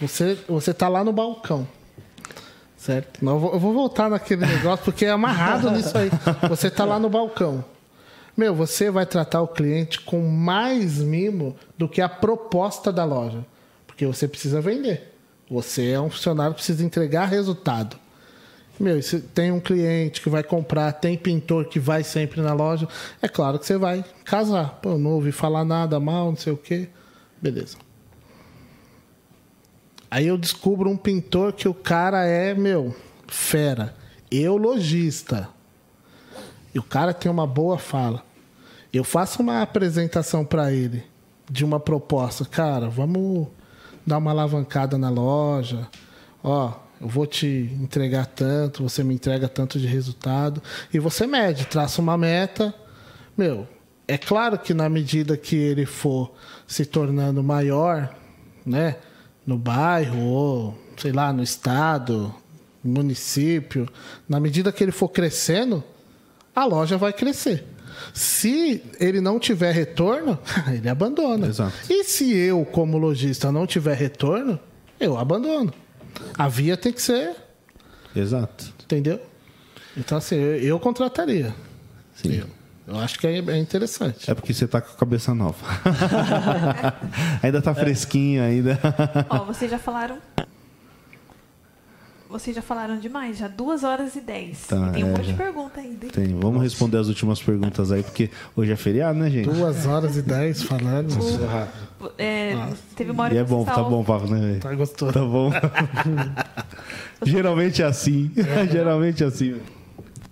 S2: Você, você tá lá no balcão. Certo? Não, eu, vou, eu vou voltar naquele negócio, porque é amarrado nisso aí. Você tá lá no balcão. Meu, você vai tratar o cliente com mais mimo do que a proposta da loja. Porque você precisa vender. Você é um funcionário que precisa entregar resultado. Meu, se tem um cliente que vai comprar, tem pintor que vai sempre na loja, é claro que você vai casar. Pô, não ouvi falar nada mal, não sei o quê. Beleza. Aí eu descubro um pintor que o cara é, meu, fera. Eu, lojista. E o cara tem uma boa fala. Eu faço uma apresentação para ele de uma proposta. Cara, vamos dar uma alavancada na loja. Ó, eu vou te entregar tanto, você me entrega tanto de resultado. E você mede, traça uma meta. Meu, é claro que na medida que ele for se tornando maior, né? No bairro, ou sei lá, no estado, no município, na medida que ele for crescendo, a loja vai crescer. Se ele não tiver retorno, ele abandona.
S1: Exato.
S2: E se eu, como lojista, não tiver retorno, eu abandono. A via tem que ser,
S1: Exato.
S2: entendeu? Então, assim, eu, eu contrataria.
S1: Sim.
S2: Eu, eu acho que é, é interessante.
S1: É porque você tá com a cabeça nova. ainda tá fresquinho ainda.
S5: Ó, vocês já falaram. Vocês já falaram demais, já duas horas e dez.
S1: Tá,
S5: e tem um
S1: é,
S5: monte de pergunta ainda.
S1: Tem, vamos responder as últimas perguntas aí, porque hoje é feriado, né, gente?
S2: Duas horas e dez falando.
S5: É, teve uma hora
S1: E é
S5: que
S1: bom, tá bom, Pablo, né? velho?
S2: Tá gostoso.
S1: Tá bom. Geralmente é assim. Geralmente é assim.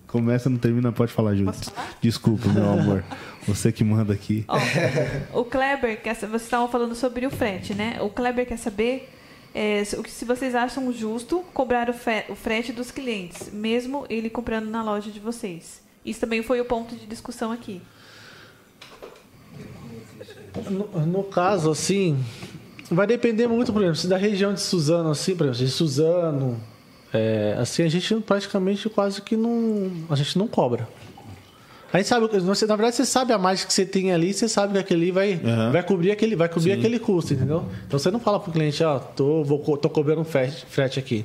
S1: Começa, não termina, pode falar
S5: falar?
S1: Desculpa, meu amor. Você que manda aqui.
S5: Ó, o Kleber, quer, vocês estavam falando sobre o frete, né? O Kleber quer saber é, se, vocês acham justo cobrar o, o frete dos clientes, mesmo ele comprando na loja de vocês. Isso também foi o ponto de discussão aqui.
S3: No, no caso, assim, vai depender muito, por exemplo, se da região de Suzano, assim, por exemplo, de Suzano, é, assim, a gente praticamente quase que não. A gente não cobra. A gente sabe, você, na verdade, você sabe a margem que você tem ali, você sabe que aquele vai,
S1: Aham.
S3: vai cobrir aquele, vai cobrir aquele custo, entendeu? Então você não fala pro cliente, ó, tô, vou, co- tô cobrando um frete, frete aqui.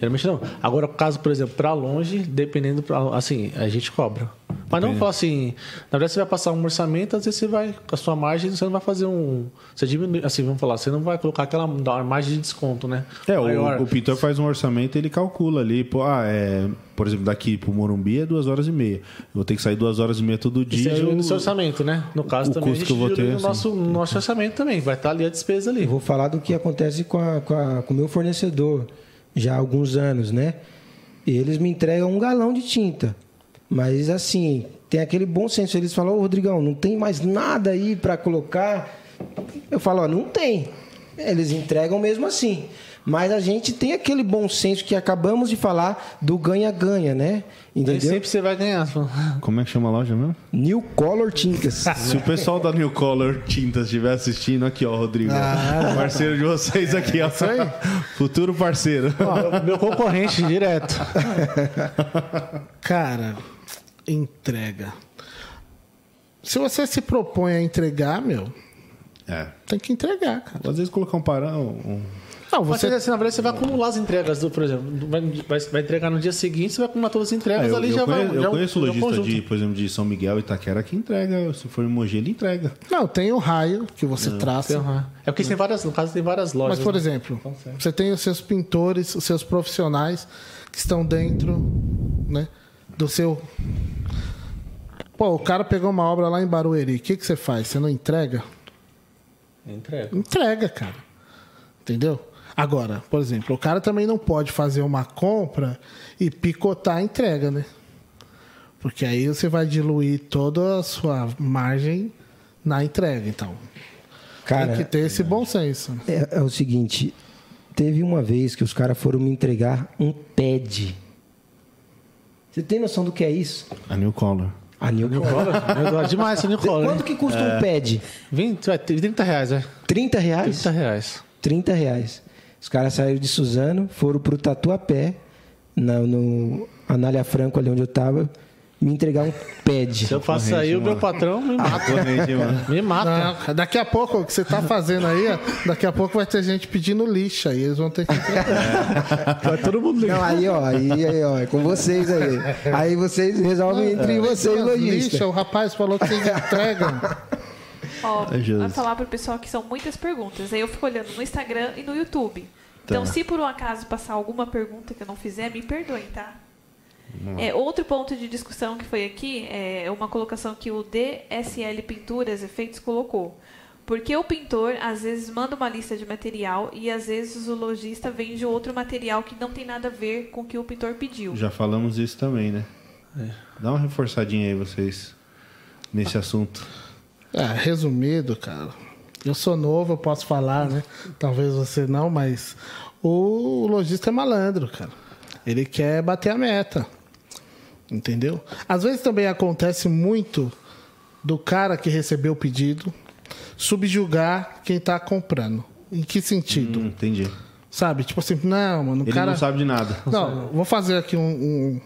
S3: Geralmente não. Agora, caso, por exemplo, para longe, dependendo, pra, assim, a gente cobra. Mas não fala assim, na verdade você vai passar um orçamento, às vezes você vai, com a sua margem, você não vai fazer um. Você diminui, assim, vamos falar, você não vai colocar aquela margem de desconto, né?
S1: É,
S3: Maior.
S1: o, o pintor faz um orçamento ele calcula ali, pô, ah, é, por exemplo, daqui pro Morumbi é duas horas e meia. Eu vou ter que sair duas horas e meia todo dia.
S3: você diminui
S1: eu-
S3: no seu orçamento, né? No caso
S1: o
S3: também,
S1: custo
S3: a
S1: que eu vou ter,
S3: diminui no
S1: assim.
S3: nosso, no nosso orçamento também. Vai estar ali a despesa ali.
S4: Eu vou falar do que acontece com, a, com, a- com o meu fornecedor já há alguns anos, né? Eles me entregam um galão de tinta. Mas assim, tem aquele bom senso. Eles falam, ô Rodrigão, não tem mais nada aí para colocar. Eu falo, ó, não tem. Eles entregam mesmo assim. Mas a gente tem aquele bom senso que acabamos de falar do ganha-ganha, né?
S3: Nem
S4: Entendeu?
S3: sempre você vai ganhar. pô.
S1: Como é que chama a loja mesmo?
S4: New Color Tintas.
S1: Se o pessoal da New Color Tintas estiver assistindo, aqui, ó, Rodrigo. Parceiro de vocês aqui, ó. Futuro parceiro.
S3: Ó, meu concorrente direto.
S2: Cara, entrega. Se você se propõe a entregar, meu,
S1: É.
S2: tem que entregar, cara.
S1: Às vezes colocar um parão. Um...
S2: Não,
S3: Mas
S2: você.
S3: assim, na verdade, você vai acumular as entregas, do, por exemplo. Vai, vai, vai entregar no dia seguinte, você vai acumular todas as
S1: É,
S3: entregas
S1: eu,
S3: ali
S1: eu
S3: já
S1: conheço,
S3: vai.
S1: eu
S3: já,
S1: conheço
S3: já é um
S1: lojista de, por exemplo, de São Miguel e Itaquera que entrega. Se for em Mogi, ele entrega.
S2: Não, tem o raio que você traça.
S3: Aham. É porque tem várias, no caso tem várias lojas.
S2: Mas, por
S3: né?
S2: exemplo,
S3: Então,
S2: você tem os seus pintores, os seus profissionais que estão dentro né, do seu Pô, o cara pegou uma obra lá em Barueri. O que, que você faz? Você não entrega?
S3: Entrega.
S2: Entrega, cara. Entendeu? Agora, por exemplo, o cara também não pode fazer uma compra e picotar a entrega, né? Porque aí você vai diluir toda a sua margem na entrega. Então,
S4: Cara,
S2: tem que ter esse bom senso.
S4: é, é o seguinte: teve uma vez que os caras foram me entregar um pad. Você tem noção do que é isso?
S1: A New Color.
S4: A New. Color?
S3: Eu gosto demais esse New Color.
S4: Quanto
S3: hein?
S4: que custa um pad?
S3: 20, vai, 30 reais, é.
S4: 30 reais?
S3: 30 reais.
S4: 30 reais. Os caras saíram de Suzano, foram pro Tatuapé, na, no Anália Franco, ali onde eu tava, me entregar um pad.
S3: Se eu faço isso aí, o meu patrão me mata.
S1: Corrente, mano.
S3: Me mata.
S2: Não, daqui a pouco, o que você tá fazendo aí, ó, daqui a pouco vai ter gente pedindo lixa aí. Eles vão ter que.
S3: Vai todo mundo
S4: Não,
S3: ligar.
S4: aí, ó, aí, aí, ó, é com vocês aí. Aí vocês resolvem entre vocês, lojistas.
S2: lixa, o rapaz falou que vocês entregam.
S5: Ó,
S1: É justo.
S5: vai falar pro pessoal que são muitas perguntas. Aí eu fico olhando no Instagram e no YouTube. Então,
S1: Tá.
S5: se por um acaso passar alguma pergunta que eu não fizer, me perdoem, tá? É, outro ponto de discussão que foi aqui é uma colocação que o DSL Pinturas Efeitos colocou. Porque o pintor às vezes manda uma lista de material e às vezes o lojista vende outro material que não tem nada a ver com o que o pintor pediu.
S1: Já falamos isso também, né? Dá uma reforçadinha aí, vocês, nesse assunto.
S2: É, resumido, cara. Eu sou novo, eu posso falar, né? Talvez você não, mas o lojista é malandro, cara. Ele quer bater a meta. Entendeu? Às vezes também acontece muito do cara que recebeu o pedido subjugar quem tá comprando. Em que sentido?
S1: Hum, entendi.
S2: Sabe? Tipo assim, não, mano, o
S1: Ele
S2: cara.
S1: não sabe de nada.
S2: Não, vou fazer aqui um, um-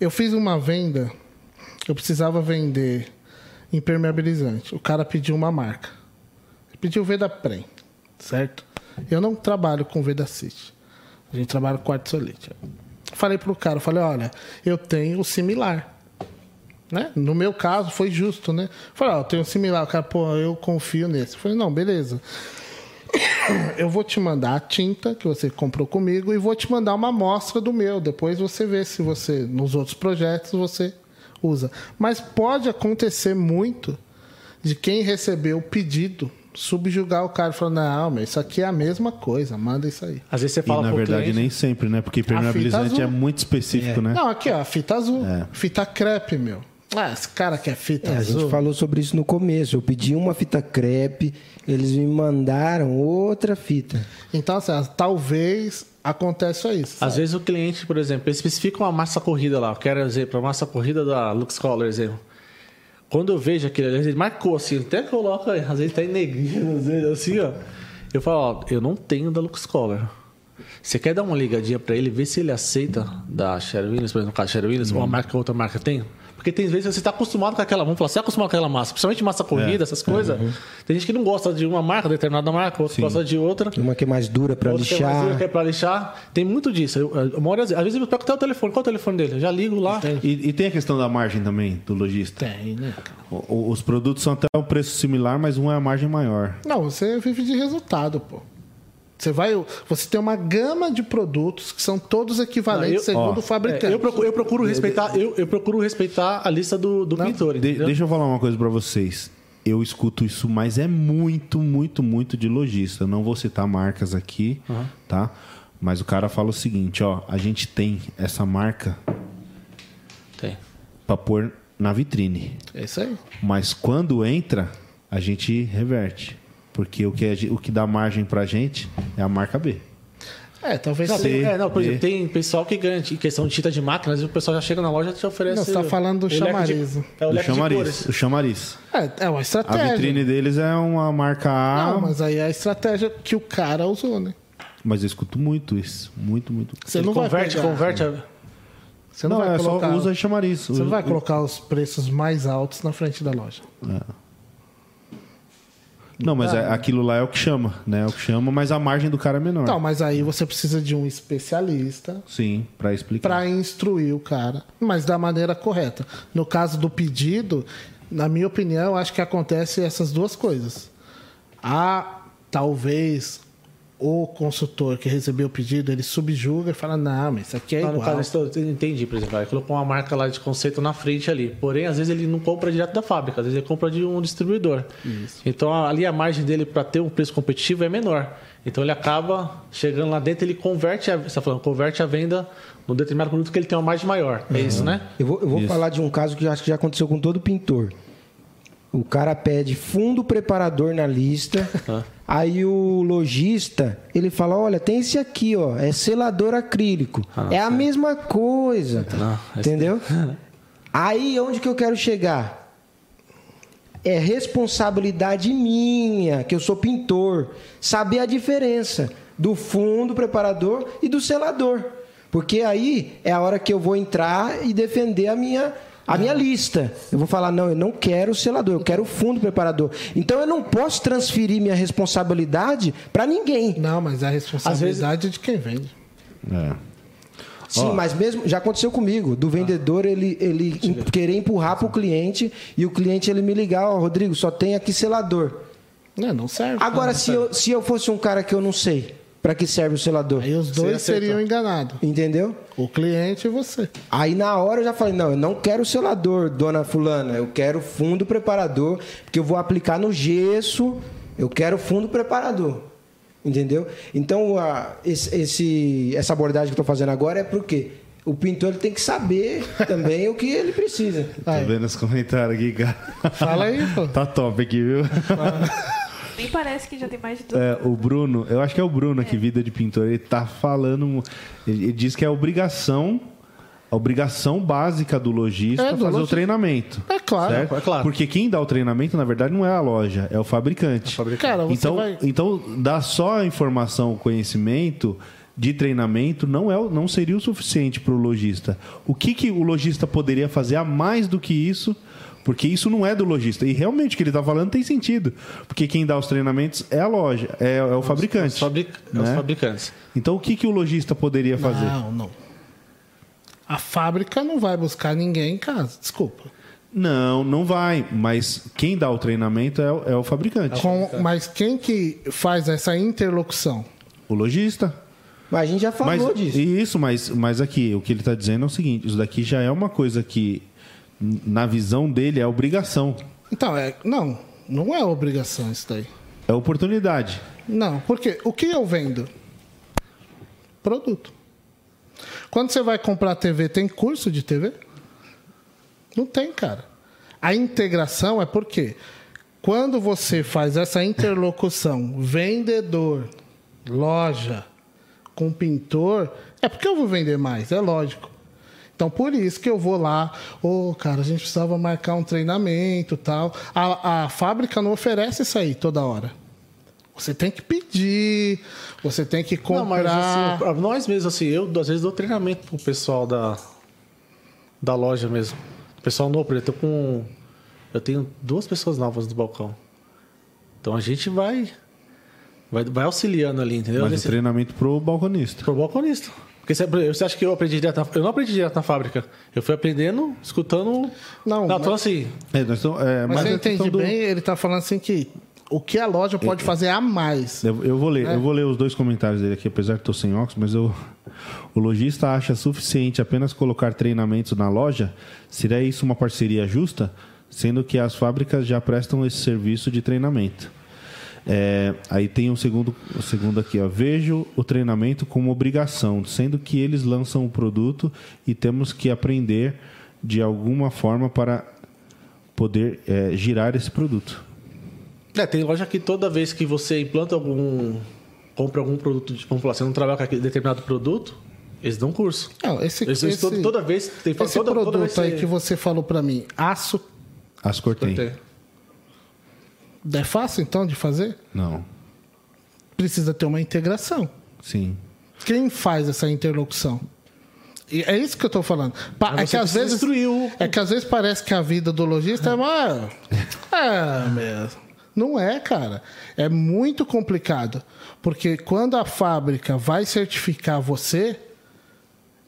S2: Eu fiz uma venda. Eu precisava vender impermeabilizante. O cara pediu uma marca. Pediu Vedaprem, certo? Eu não trabalho com Vedacity. A gente trabalha com quartzolite. Falei pro cara, falei, olha, eu tenho o similar. Né? No meu caso, foi justo, né? Falei, ó, eu tenho um similar. O cara, pô, eu confio nesse. Falei, não, beleza. Eu vou te mandar a tinta que você comprou comigo e vou te mandar uma amostra do meu. Depois você vê se você, nos outros projetos, você usa. Mas pode acontecer muito de quem recebeu o pedido subjugar o cara e falar, não, mas isso aqui é a mesma coisa, manda isso aí.
S3: Às vezes você
S1: E
S3: fala
S1: na
S3: pro
S1: verdade
S3: cliente,
S1: nem sempre, né? Porque impermeabilizante
S2: azul.
S1: é muito específico, né?
S2: Não, aqui ó, a fita azul.
S1: É.
S2: Fita crepe, meu. Ah, esse cara quer fita
S4: É, a
S2: azul.
S4: gente falou sobre isso no começo. Eu pedi uma fita crepe, eles me mandaram outra fita.
S2: Então, assim, talvez aconteça isso.
S3: Às
S2: sabe?
S3: vezes o cliente, por exemplo, especifica uma massa corrida lá. Eu quero exemplo, a massa corrida da Lux Color, exemplo. Quando eu vejo aquele, vezes ele marcou assim, até coloca, às vezes tá em negrinho, às vezes assim, ó. Eu falo, ó, eu não tenho da Lux Color. Você quer dar uma ligadinha pra ele, ver se ele aceita da Sherwin por exemplo, no caso Sherwin uma marca que outra marca tem? Porque tem vezes que você está acostumado com aquela, vamos falar, você é acostumado com aquela massa, principalmente massa corrida, essas coisas. Tem gente que não gosta de uma marca, determinada marca, outro gosta de outra.
S4: Uma que é mais dura para
S3: Outro que é mais
S4: lixar.
S3: dura, que é pra lixar. Tem muito disso. Eu, eu, hora, às vezes eu pego até o telefone. Qual é o telefone dele? Eu já ligo lá.
S1: E, e tem a questão da margem também, do lojista.
S2: Tem, né?
S1: o- os produtos são até um preço similar, mas um é a margem maior.
S2: Não, você vive de resultado, pô. Você vai, você tem uma gama de produtos que são todos equivalentes
S3: eu-
S2: segundo
S1: ó,
S2: o fabricante.
S3: É, eu, procuro, eu procuro respeitar, eu, eu procuro respeitar a lista do, do pintor.
S1: De- deixa eu falar uma coisa pra vocês. Eu escuto isso, mas é muito, muito, muito de lojista. Eu não vou citar marcas aqui, tá? Mas o cara fala o seguinte, ó, a gente tem essa marca
S3: Tem.
S1: pra pôr na vitrine.
S2: É isso aí.
S1: Mas quando entra, a gente reverte. Porque o que, a gen- o que dá margem pra gente é a marca B.
S2: É, talvez
S3: Não, tem, é, não, por exemplo, tem pessoal que ganha em questão de tinta de máquina, às vezes o pessoal já chega na loja e te oferece.
S2: Não, você tá falando do chamariz.
S3: De, é o
S1: O chamariz. O chamariz.
S2: É, é uma
S1: A
S2: estratégia.
S1: vitrine deles é uma marca A,
S2: Não,
S1: mas...
S2: mas aí é a estratégia que o cara usou, né?
S1: eu escuto muito isso. Muito, muito.
S2: Você
S3: Ele
S2: não vai
S3: converte,
S2: pegar-
S3: converte. a-
S2: Você não,
S1: Não,
S2: vai
S1: é
S2: colocar.
S1: só usa chamariz.
S2: Você não vai colocar os preços mais altos na frente da loja.
S1: Não, mas é- aquilo lá é o que chama, né? É o que chama, mas a margem do cara é menor.
S2: Não, mas aí você precisa de um especialista
S1: Sim, pra explicar.
S2: para instruir o cara, mas da maneira correta. No caso do pedido, na minha opinião, acho que acontece essas duas coisas. Há talvez o consultor que recebeu o pedido, ele subjuga e fala, não, mas isso aqui é
S3: Ah, no
S2: igual.
S3: caso, entendi, por exemplo, ele colocou uma marca lá de conceito na frente ali. Porém, às vezes ele não compra direto da fábrica, às vezes ele compra de um distribuidor. Então ali a margem dele para ter um preço competitivo é menor. Então ele acaba chegando lá dentro, ele converte a, você tá falando, converte a venda num determinado produto que ele tem uma margem maior. É isso, né?
S4: Eu vou, eu vou falar de um caso que eu acho que já aconteceu com todo pintor. O cara pede fundo preparador na lista.
S3: Ah.
S4: Aí o lojista, ele fala: "Olha, tem esse aqui, ó, é selador acrílico. é a mesma coisa".
S3: Não,
S4: entendeu? Aí onde que eu quero chegar? É responsabilidade minha, que eu sou pintor, saber a diferença do fundo preparador e do selador. Porque aí é a hora que eu vou entrar e defender a minha a minha lista. Eu vou falar, não, eu não quero o selador, eu quero o fundo preparador. Então eu não posso transferir minha responsabilidade para ninguém.
S2: Não, mas a responsabilidade é de quem vende.
S1: É.
S4: Sim,
S1: Ó.
S4: mas mesmo já aconteceu comigo, do vendedor ele, ele querer empurrar para o cliente e o cliente ele me ligar, ó, Rodrigo, só tem aqui selador.
S2: Não, não serve.
S4: Agora,
S2: Não
S4: se
S2: serve.
S4: eu, se eu fosse um cara que eu não sei para que serve o selador,
S2: Aí os dois seriam enganados.
S4: entendeu?
S2: O cliente e você.
S4: Aí na hora eu já falei, não, eu não quero selador, dona fulana, eu quero fundo preparador, porque eu vou aplicar no gesso, eu quero fundo preparador. Entendeu? Então, a- esse, esse- essa abordagem que eu estou fazendo agora é porque o pintor ele tem que saber também o que ele precisa.
S1: Tô vendo os comentários aqui, cara.
S2: Fala aí, pô.
S1: Tá top aqui, viu?
S5: Nem parece que já tem mais de duas.
S1: É, o Bruno, eu acho que é o Bruno aqui, Vida de Pintor, ele tá falando. Ele, ele diz que é obrigação, a obrigação básica do lojista
S2: É,
S1: fazer o
S2: lojista.
S1: treinamento.
S2: É claro,
S1: certo?
S3: é claro.
S1: Porque quem dá o treinamento, na verdade, não é a loja, é o fabricante.
S2: Cara, você
S1: então,
S2: vai-
S1: então, dar só a informação, o conhecimento de treinamento não, é, o- não seria o suficiente para o lojista. O que, que o lojista poderia fazer a mais do que isso? Porque isso não é do lojista. E realmente o que ele está falando tem sentido. Porque quem dá os treinamentos é a loja, é, é o fabricante.
S3: Os, fabric- os
S1: né?
S3: fabricantes.
S1: Então o que, que o lojista poderia fazer?
S2: Não, não. A fábrica não vai buscar ninguém em casa, desculpa.
S1: Não, não vai. Mas quem dá o treinamento é, o- é o fabricante.
S2: Com- mas quem que faz essa interlocução?
S1: O lojista.
S4: Mas a gente já falou
S1: Mas,
S4: disso.
S1: Isso, mas, mas aqui, o que ele está dizendo é o seguinte: isso daqui já é uma coisa que, na visão dele, é obrigação.
S2: Então, é, não, não é obrigação isso daí.
S1: É oportunidade.
S2: Não, porque o que eu vendo? Produto. Quando você vai comprar TV, tem curso de TV? Não tem, cara. A integração é porque quando você faz essa interlocução vendedor, loja, com pintor, é porque eu vou vender mais, é lógico. Então, por isso que eu vou lá, ô, cara, a gente precisava marcar um treinamento tal. A, a fábrica não oferece isso aí toda hora. Você tem que pedir, você tem que comprar.
S3: Não, mas assim, nós mesmos, assim, eu às vezes dou treinamento pro pessoal da, da loja mesmo. O pessoal novo, por exemplo, eu tô com. Eu tenho duas pessoas novas no balcão. Então a gente vai. Vai, vai auxiliando ali, entendeu?
S1: Mas o
S3: Nesse-
S1: treinamento pro balconista.
S3: Pro balconista. Porque você, acha que eu aprendi direto na, Eu não aprendi direto na fábrica. Eu fui aprendendo, escutando.
S2: Não,
S3: não
S2: mas-
S3: então assim.
S1: É, nós estamos- é,
S2: Mas
S1: mas a questão
S2: entende
S1: do-
S2: bem, ele tá falando assim que o que a loja pode fazer a mais.
S1: Eu, eu vou ler,
S2: É.
S1: eu vou ler os dois comentários dele aqui, apesar de estou sem óculos, mas eu, o lojista acha suficiente apenas colocar treinamentos na loja? Seria isso uma parceria justa? Sendo que as fábricas já prestam esse serviço de treinamento. É, aí tem o segundo, o segundo aqui, ó. Vejo o treinamento como obrigação, sendo que eles lançam o produto e temos que aprender de alguma forma para poder é, girar esse produto.
S3: É, tem loja que toda vez que você implanta algum. compra algum produto, de, vamos falar, você não trabalha com aquele determinado produto, eles dão curso.
S2: Não, esse,
S3: Eles,
S2: esse,
S3: toda, toda vez tem
S2: esse
S3: toda,
S2: produto
S3: toda vez
S2: aí
S3: você-
S2: que você falou pra mim, aço,
S1: As cor tem.
S3: tem.
S2: É fácil então de fazer?
S1: Não.
S2: Precisa ter uma integração.
S1: Sim.
S2: Quem faz essa interlocução? E é isso que eu tô falando. Pa- é que às vezes
S3: instruir o-
S2: é que às vezes parece que a vida do lojista é uma é mesmo. Não é, cara. É muito complicado, porque quando a fábrica vai certificar você,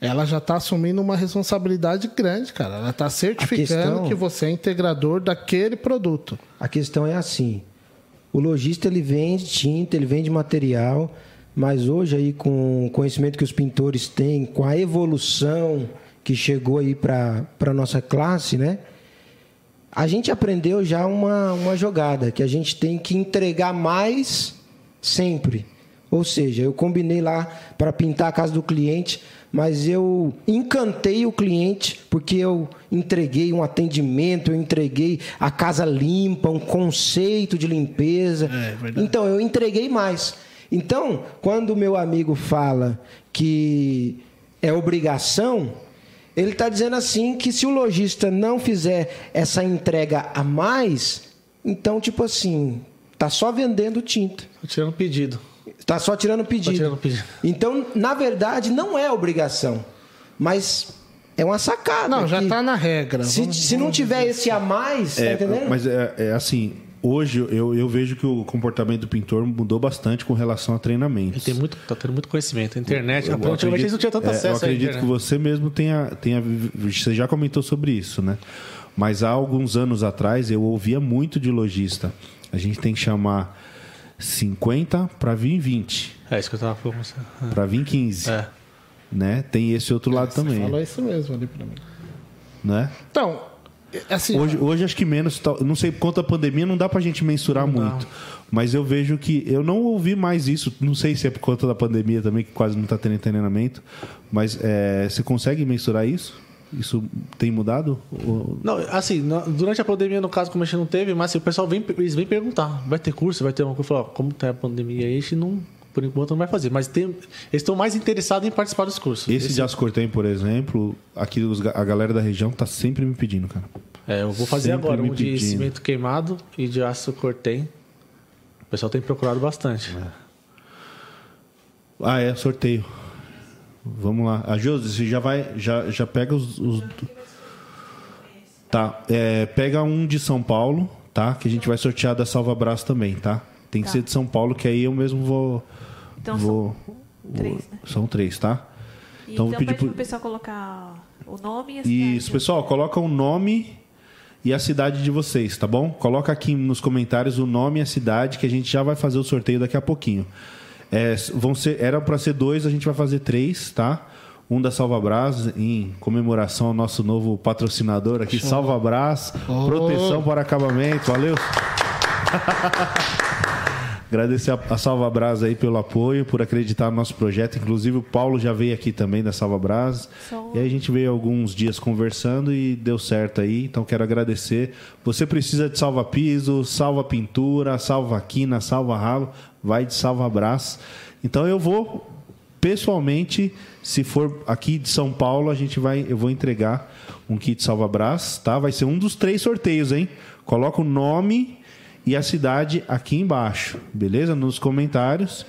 S2: ela já está assumindo uma responsabilidade grande, cara. Ela está certificando
S4: questão-
S2: que você é integrador daquele produto.
S4: A questão é assim: o lojista ele vende tinta, ele vende material, mas hoje aí com o conhecimento que os pintores têm, com a evolução que chegou aí para a nossa classe, né? A gente aprendeu já uma, uma jogada, que a gente tem que entregar mais sempre. Ou seja, eu combinei lá para pintar a casa do cliente, mas eu encantei o cliente porque eu entreguei um atendimento, eu entreguei a casa limpa, um conceito de limpeza.
S2: É, verdade.
S4: então, eu entreguei mais. Então, quando o meu amigo fala que é obrigação, ele está dizendo assim que se o lojista não fizer essa entrega a mais, então, tipo assim, tá só vendendo tinta.
S3: Tô tirando pedido.
S4: Tá só tirando pedido.
S3: tirando pedido.
S4: Então, na verdade, não é obrigação. Mas é uma sacada.
S2: Não, já
S4: que
S2: tá na regra.
S4: Se,
S2: Vamos-
S4: se não tiver esse a mais, tá
S1: É,
S4: entendendo?
S1: mas é, é assim, hoje eu, eu vejo que o comportamento do pintor mudou bastante com relação a treinamentos.
S3: Ele tem muito, tá tendo muito conhecimento. A internet,
S1: Eu
S3: antigamente
S1: acredito-
S3: eles não tinham tanto
S1: é,
S3: acesso
S1: Eu acredito que você mesmo tenha, tenha. Você já comentou sobre isso, né? Mas há alguns anos atrás eu ouvia muito de lojista. A gente tem que chamar 50 para vir 20,
S3: É isso que eu tava falando. pra você.
S1: para vir 15.
S3: É.
S1: Né? Tem esse outro lado também.
S2: Falou isso mesmo ali pra mim.
S1: Né?
S2: Então, assim.
S1: Hoje, hoje acho que menos. tal- Não sei, por conta da pandemia não dá pra gente mensurar muito. Mas eu vejo que. Eu não ouvi mais isso. Não sei se é por conta da pandemia também, que quase não tá tendo treinamento. Mas é, você consegue mensurar isso? Isso tem mudado? Ou-
S3: Não, assim, durante a pandemia, no caso, como a gente não teve, mas assim, o pessoal vem, eles vêm perguntar: vai ter curso, vai ter uma coisa? Como tá a pandemia aí, a gente não, por enquanto não vai fazer. Mas tem, eles estão mais interessados em participar dos cursos.
S1: Esse de Ascortem, por exemplo, aqui os a galera da região tá sempre me pedindo, cara.
S3: É, eu vou fazer
S1: Sempre
S3: agora um de
S1: pedindo.
S3: cimento queimado e de aço cortem. O pessoal tem procurado bastante.
S1: Ah, é, sorteio. Vamos lá. A Josi, você já vai. Já, já pega os. os- Tá. é, pega um de São Paulo, tá? Que a gente vai sortear da Salva Braço também, tá? Tem que
S5: Tá.
S1: ser de São Paulo, que aí eu mesmo vou.
S5: Então
S1: vou,
S5: três,
S1: vou-
S5: né?
S1: São três, tá?
S5: Então,
S1: vou
S5: pede
S1: pedir
S5: pro
S1: pro-
S5: pessoal colocar o nome e a cidade.
S1: Isso, pessoal, coloca o nome e a cidade de vocês, tá bom? Coloca aqui nos comentários o nome e a cidade que a gente já vai fazer o sorteio daqui a pouquinho. É, vão ser, era para ser dois, a gente vai fazer três, tá? Um da Salva Brás, em comemoração ao nosso novo patrocinador aqui, Salva Brás, proteção para acabamento. Valeu! Agradecer a, a Salva Brás aí pelo apoio, por acreditar no nosso projeto. Inclusive, o Paulo já veio aqui também da Salva Brás.
S5: Só-
S1: E aí a gente veio alguns dias conversando e deu certo aí. Então, quero agradecer. Você precisa de salva piso, salva pintura, salva quina, salva rabo. Vai de Salva Brás. Então, eu vou, pessoalmente, se for aqui de São Paulo, a gente vai, eu vou entregar um kit Salva Brás, tá? Vai ser um dos três sorteios, hein? Coloca o nome e a cidade aqui embaixo, beleza? Nos comentários.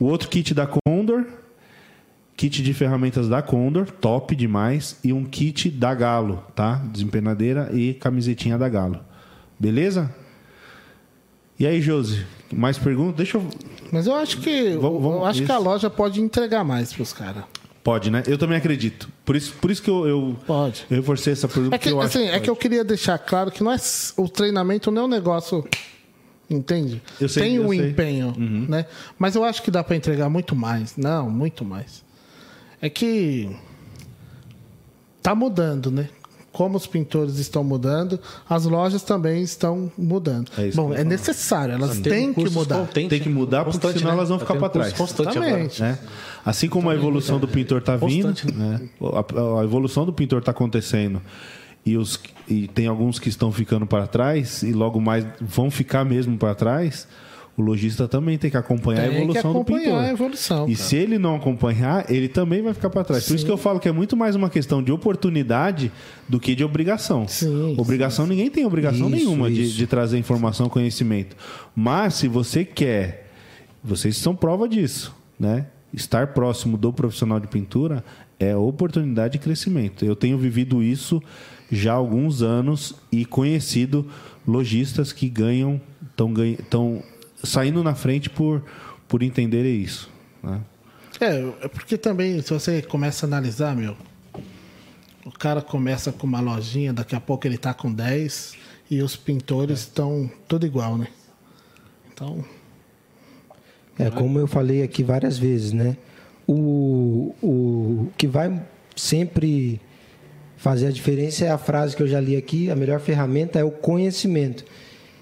S1: O outro kit da Condor, kit de ferramentas da Condor, top demais, e um kit da Galo, tá? Desempenadeira e camisetinha da Galo. Beleza? E aí, Josi, mais perguntas? Deixa eu
S2: Mas eu acho que.
S1: Vamos- vamos-
S2: eu acho que
S1: isso.
S2: a loja pode entregar mais pros caras.
S1: Pode, né? Eu também acredito. Por isso, por isso que eu, eu,
S2: Pode.
S1: eu reforcei essa pergunta.
S2: É que,
S1: eu
S2: assim,
S1: acho
S2: é que eu queria deixar claro que não é o treinamento não é um negócio. Entende?
S1: Eu sei,
S2: Tem um
S1: sei. Uhum.
S2: empenho, né? Mas eu acho que dá para entregar muito mais. Não, muito mais. É que tá mudando, né? Como os pintores estão mudando, as lojas também estão mudando.
S1: É
S2: Bom, é necessário, elas
S3: Tem
S2: têm que mudar.
S3: contente,
S1: Tem que mudar, porque senão
S3: né?
S1: elas vão ficar
S3: curso
S1: trás.
S3: Constante agora.
S2: Exatamente.
S1: né? Assim como a evolução do pintor está vindo, né? a, a evolução do pintor está acontecendo e, os, e tem alguns que estão ficando para trás e logo mais vão ficar mesmo para trás, o lojista também tem que acompanhar a
S2: Tem que
S1: evolução do
S2: acompanhar
S1: pintor.
S2: a evolução,
S1: E se ele não acompanhar, ele também vai ficar para trás. Por isso que eu falo que é muito mais uma questão de oportunidade do que de obrigação.
S2: Sim,
S1: obrigação, ninguém tem obrigação
S4: Isso,
S1: nenhuma de,
S4: isso.
S1: de trazer informação, conhecimento. Mas se você quer, vocês são prova disso, né? Estar próximo do profissional de pintura é oportunidade de crescimento. Eu tenho vivido isso já há alguns anos e conhecido lojistas que ganham, estão saindo na frente por, por entenderem isso. Né?
S2: É, é porque também, se você começa a analisar, meu, o cara começa com uma lojinha, daqui a pouco ele tá com 10 e os pintores estão tudo igual, né? Então,
S4: É como eu falei aqui várias vezes, né? O, o que vai sempre fazer a diferença é a frase que eu já li aqui: a melhor ferramenta é o conhecimento.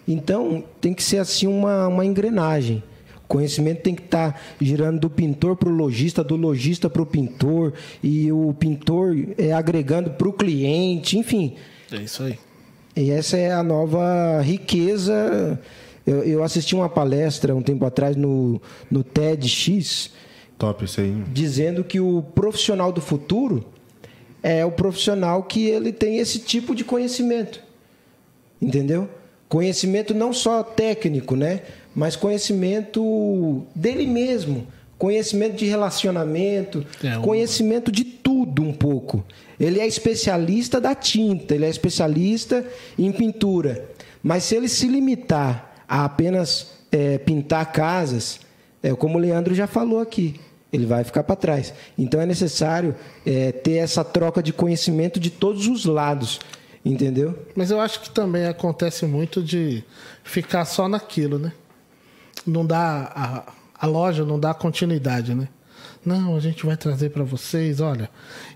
S4: Então, tem que ser assim uma, uma engrenagem. O conhecimento tem que estar tá girando do pintor para o lojista, do lojista para o pintor, e o pintor é agregando para o cliente, enfim.
S2: É isso aí.
S4: E essa é a nova riqueza. Eu, eu assisti uma palestra um tempo atrás no, no TEDx.
S1: Top isso aí.
S4: Dizendo que o profissional do futuro é o profissional que ele tem esse tipo de conhecimento. Entendeu? Conhecimento não só técnico, né? Mas conhecimento dele mesmo. Conhecimento de relacionamento, é, conhecimento de tudo um pouco. Ele é especialista da tinta, ele é especialista em pintura. Mas se ele se limitar a apenas é, pintar casas, é, como o Leandro já falou aqui, ele vai ficar para trás. Então é necessário é, ter essa troca de conhecimento de todos os lados. Entendeu?
S2: Mas eu acho que também acontece muito de ficar só naquilo, né? Não dá. A, a loja não dá continuidade, né? Não, a gente vai trazer para vocês, olha,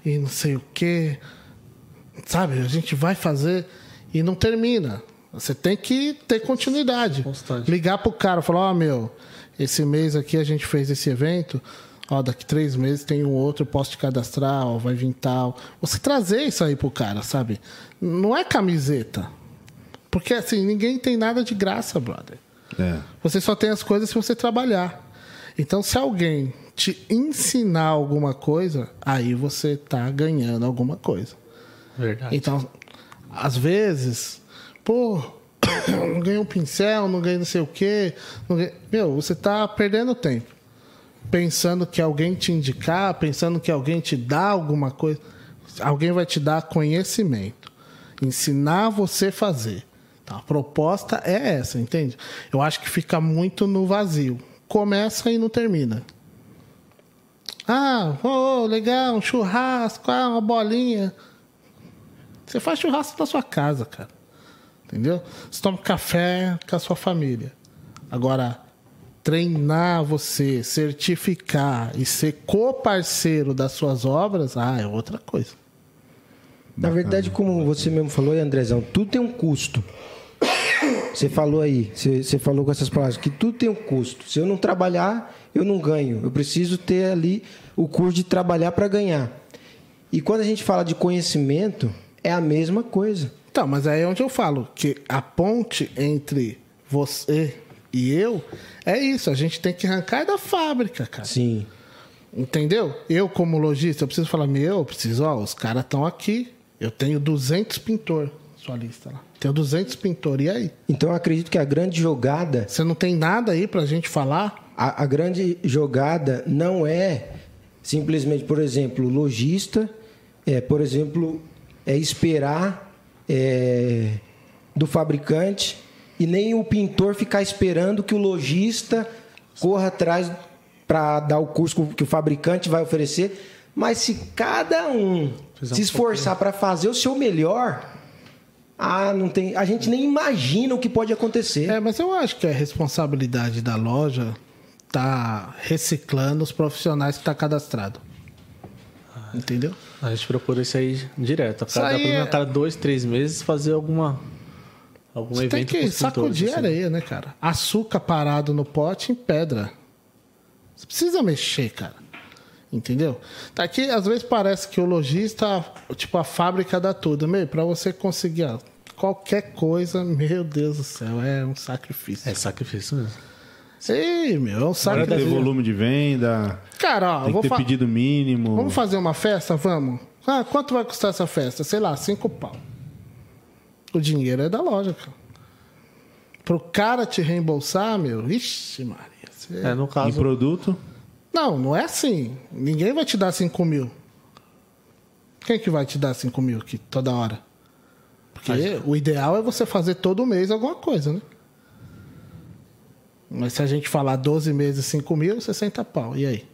S2: e não sei o quê. Sabe, a gente vai fazer e não termina. Você tem que ter continuidade. Constante. Ligar pro cara, falar, ó, oh, meu, esse mês aqui a gente fez esse evento, ó, daqui três meses tem um outro, posso te cadastrar, ó, vai vir tal. Você trazer isso aí pro cara, sabe? Não é camiseta. Porque assim, ninguém tem nada de graça, brother. É. Você só tem as coisas se você trabalhar. Então, se alguém te ensinar alguma coisa, aí você está ganhando alguma coisa.
S3: Verdade.
S2: Então, às vezes, pô, não ganhei um pincel, não ganhei não sei o quê. Ganhei... Meu, você está perdendo tempo. Pensando que alguém te indicar, pensando que alguém te dá alguma coisa. Alguém vai te dar conhecimento. Ensinar você a fazer. Então, a proposta é essa, entende? Eu acho que fica muito no vazio. Começa e não termina. Ah, oh, legal, um churrasco, ah, uma bolinha. Você faz churrasco na sua casa, cara. Entendeu? Você toma café com a sua família. Agora, treinar você, certificar e ser co-parceiro das suas obras, ah, é outra coisa.
S4: Na verdade, como você mesmo falou, Andrezão, tudo tem um custo. Você falou aí, você, você falou com essas palavras, que tudo tem um custo. Se eu não trabalhar, eu não ganho. Eu preciso ter ali o curso de trabalhar para ganhar. E quando a gente fala de conhecimento, é a mesma coisa.
S2: Então, mas aí é onde eu falo que a ponte entre você e eu é isso. A gente tem que arrancar da fábrica, cara.
S4: Sim.
S2: Entendeu? Eu, como lojista, eu preciso falar: meu, eu preciso, ó, os caras estão aqui. Eu tenho 200 pintor, sua lista lá. Tenho 200 pintor, e aí?
S4: Então eu acredito que a grande jogada.
S2: Você não tem nada aí pra gente falar?
S4: a, a grande jogada não é simplesmente, por exemplo, lojista, é, por exemplo, é esperar é, do fabricante e nem o pintor ficar esperando que o lojista corra atrás para dar o curso que o fabricante vai oferecer. Mas se cada um se esforçar para fazer o seu melhor, ah, não tem, a gente nem imagina o que pode acontecer.
S2: É, mas eu acho que é responsabilidade da loja tá reciclando os profissionais que tá cadastrado. Entendeu?
S3: A gente procura isso aí direto. A cada, é... cada dois, três meses fazer alguma algum Você evento.
S2: Tem que sacudir assim. areia, né, cara? Açúcar parado no pote em pedra. Você precisa mexer, cara. Entendeu? Tá aqui, às vezes parece que o lojista, tipo, a fábrica dá tudo. Meu, pra você conseguir ó, qualquer coisa, meu Deus do céu, é um sacrifício.
S3: É sacrifício mesmo.
S2: Sim, meu, é um
S1: saco. Tem que ter volume de venda.
S2: Cara, ó,
S1: tem que ter pedido mínimo.
S2: Vamos fazer uma festa? Vamos. Ah, quanto vai custar essa festa? Sei lá, cinco pau. O dinheiro é da loja, cara. Pro cara te reembolsar, meu, ixi, Maria.
S1: Você... É, no caso. Em produto?
S2: Não, não é assim. Ninguém vai te dar cinco mil. Quem que vai te dar cinco mil aqui toda hora? Porque Mas... o ideal é você fazer todo mês alguma coisa, né? Mas se a gente falar 12 meses, 5 mil, 60 pau. E aí?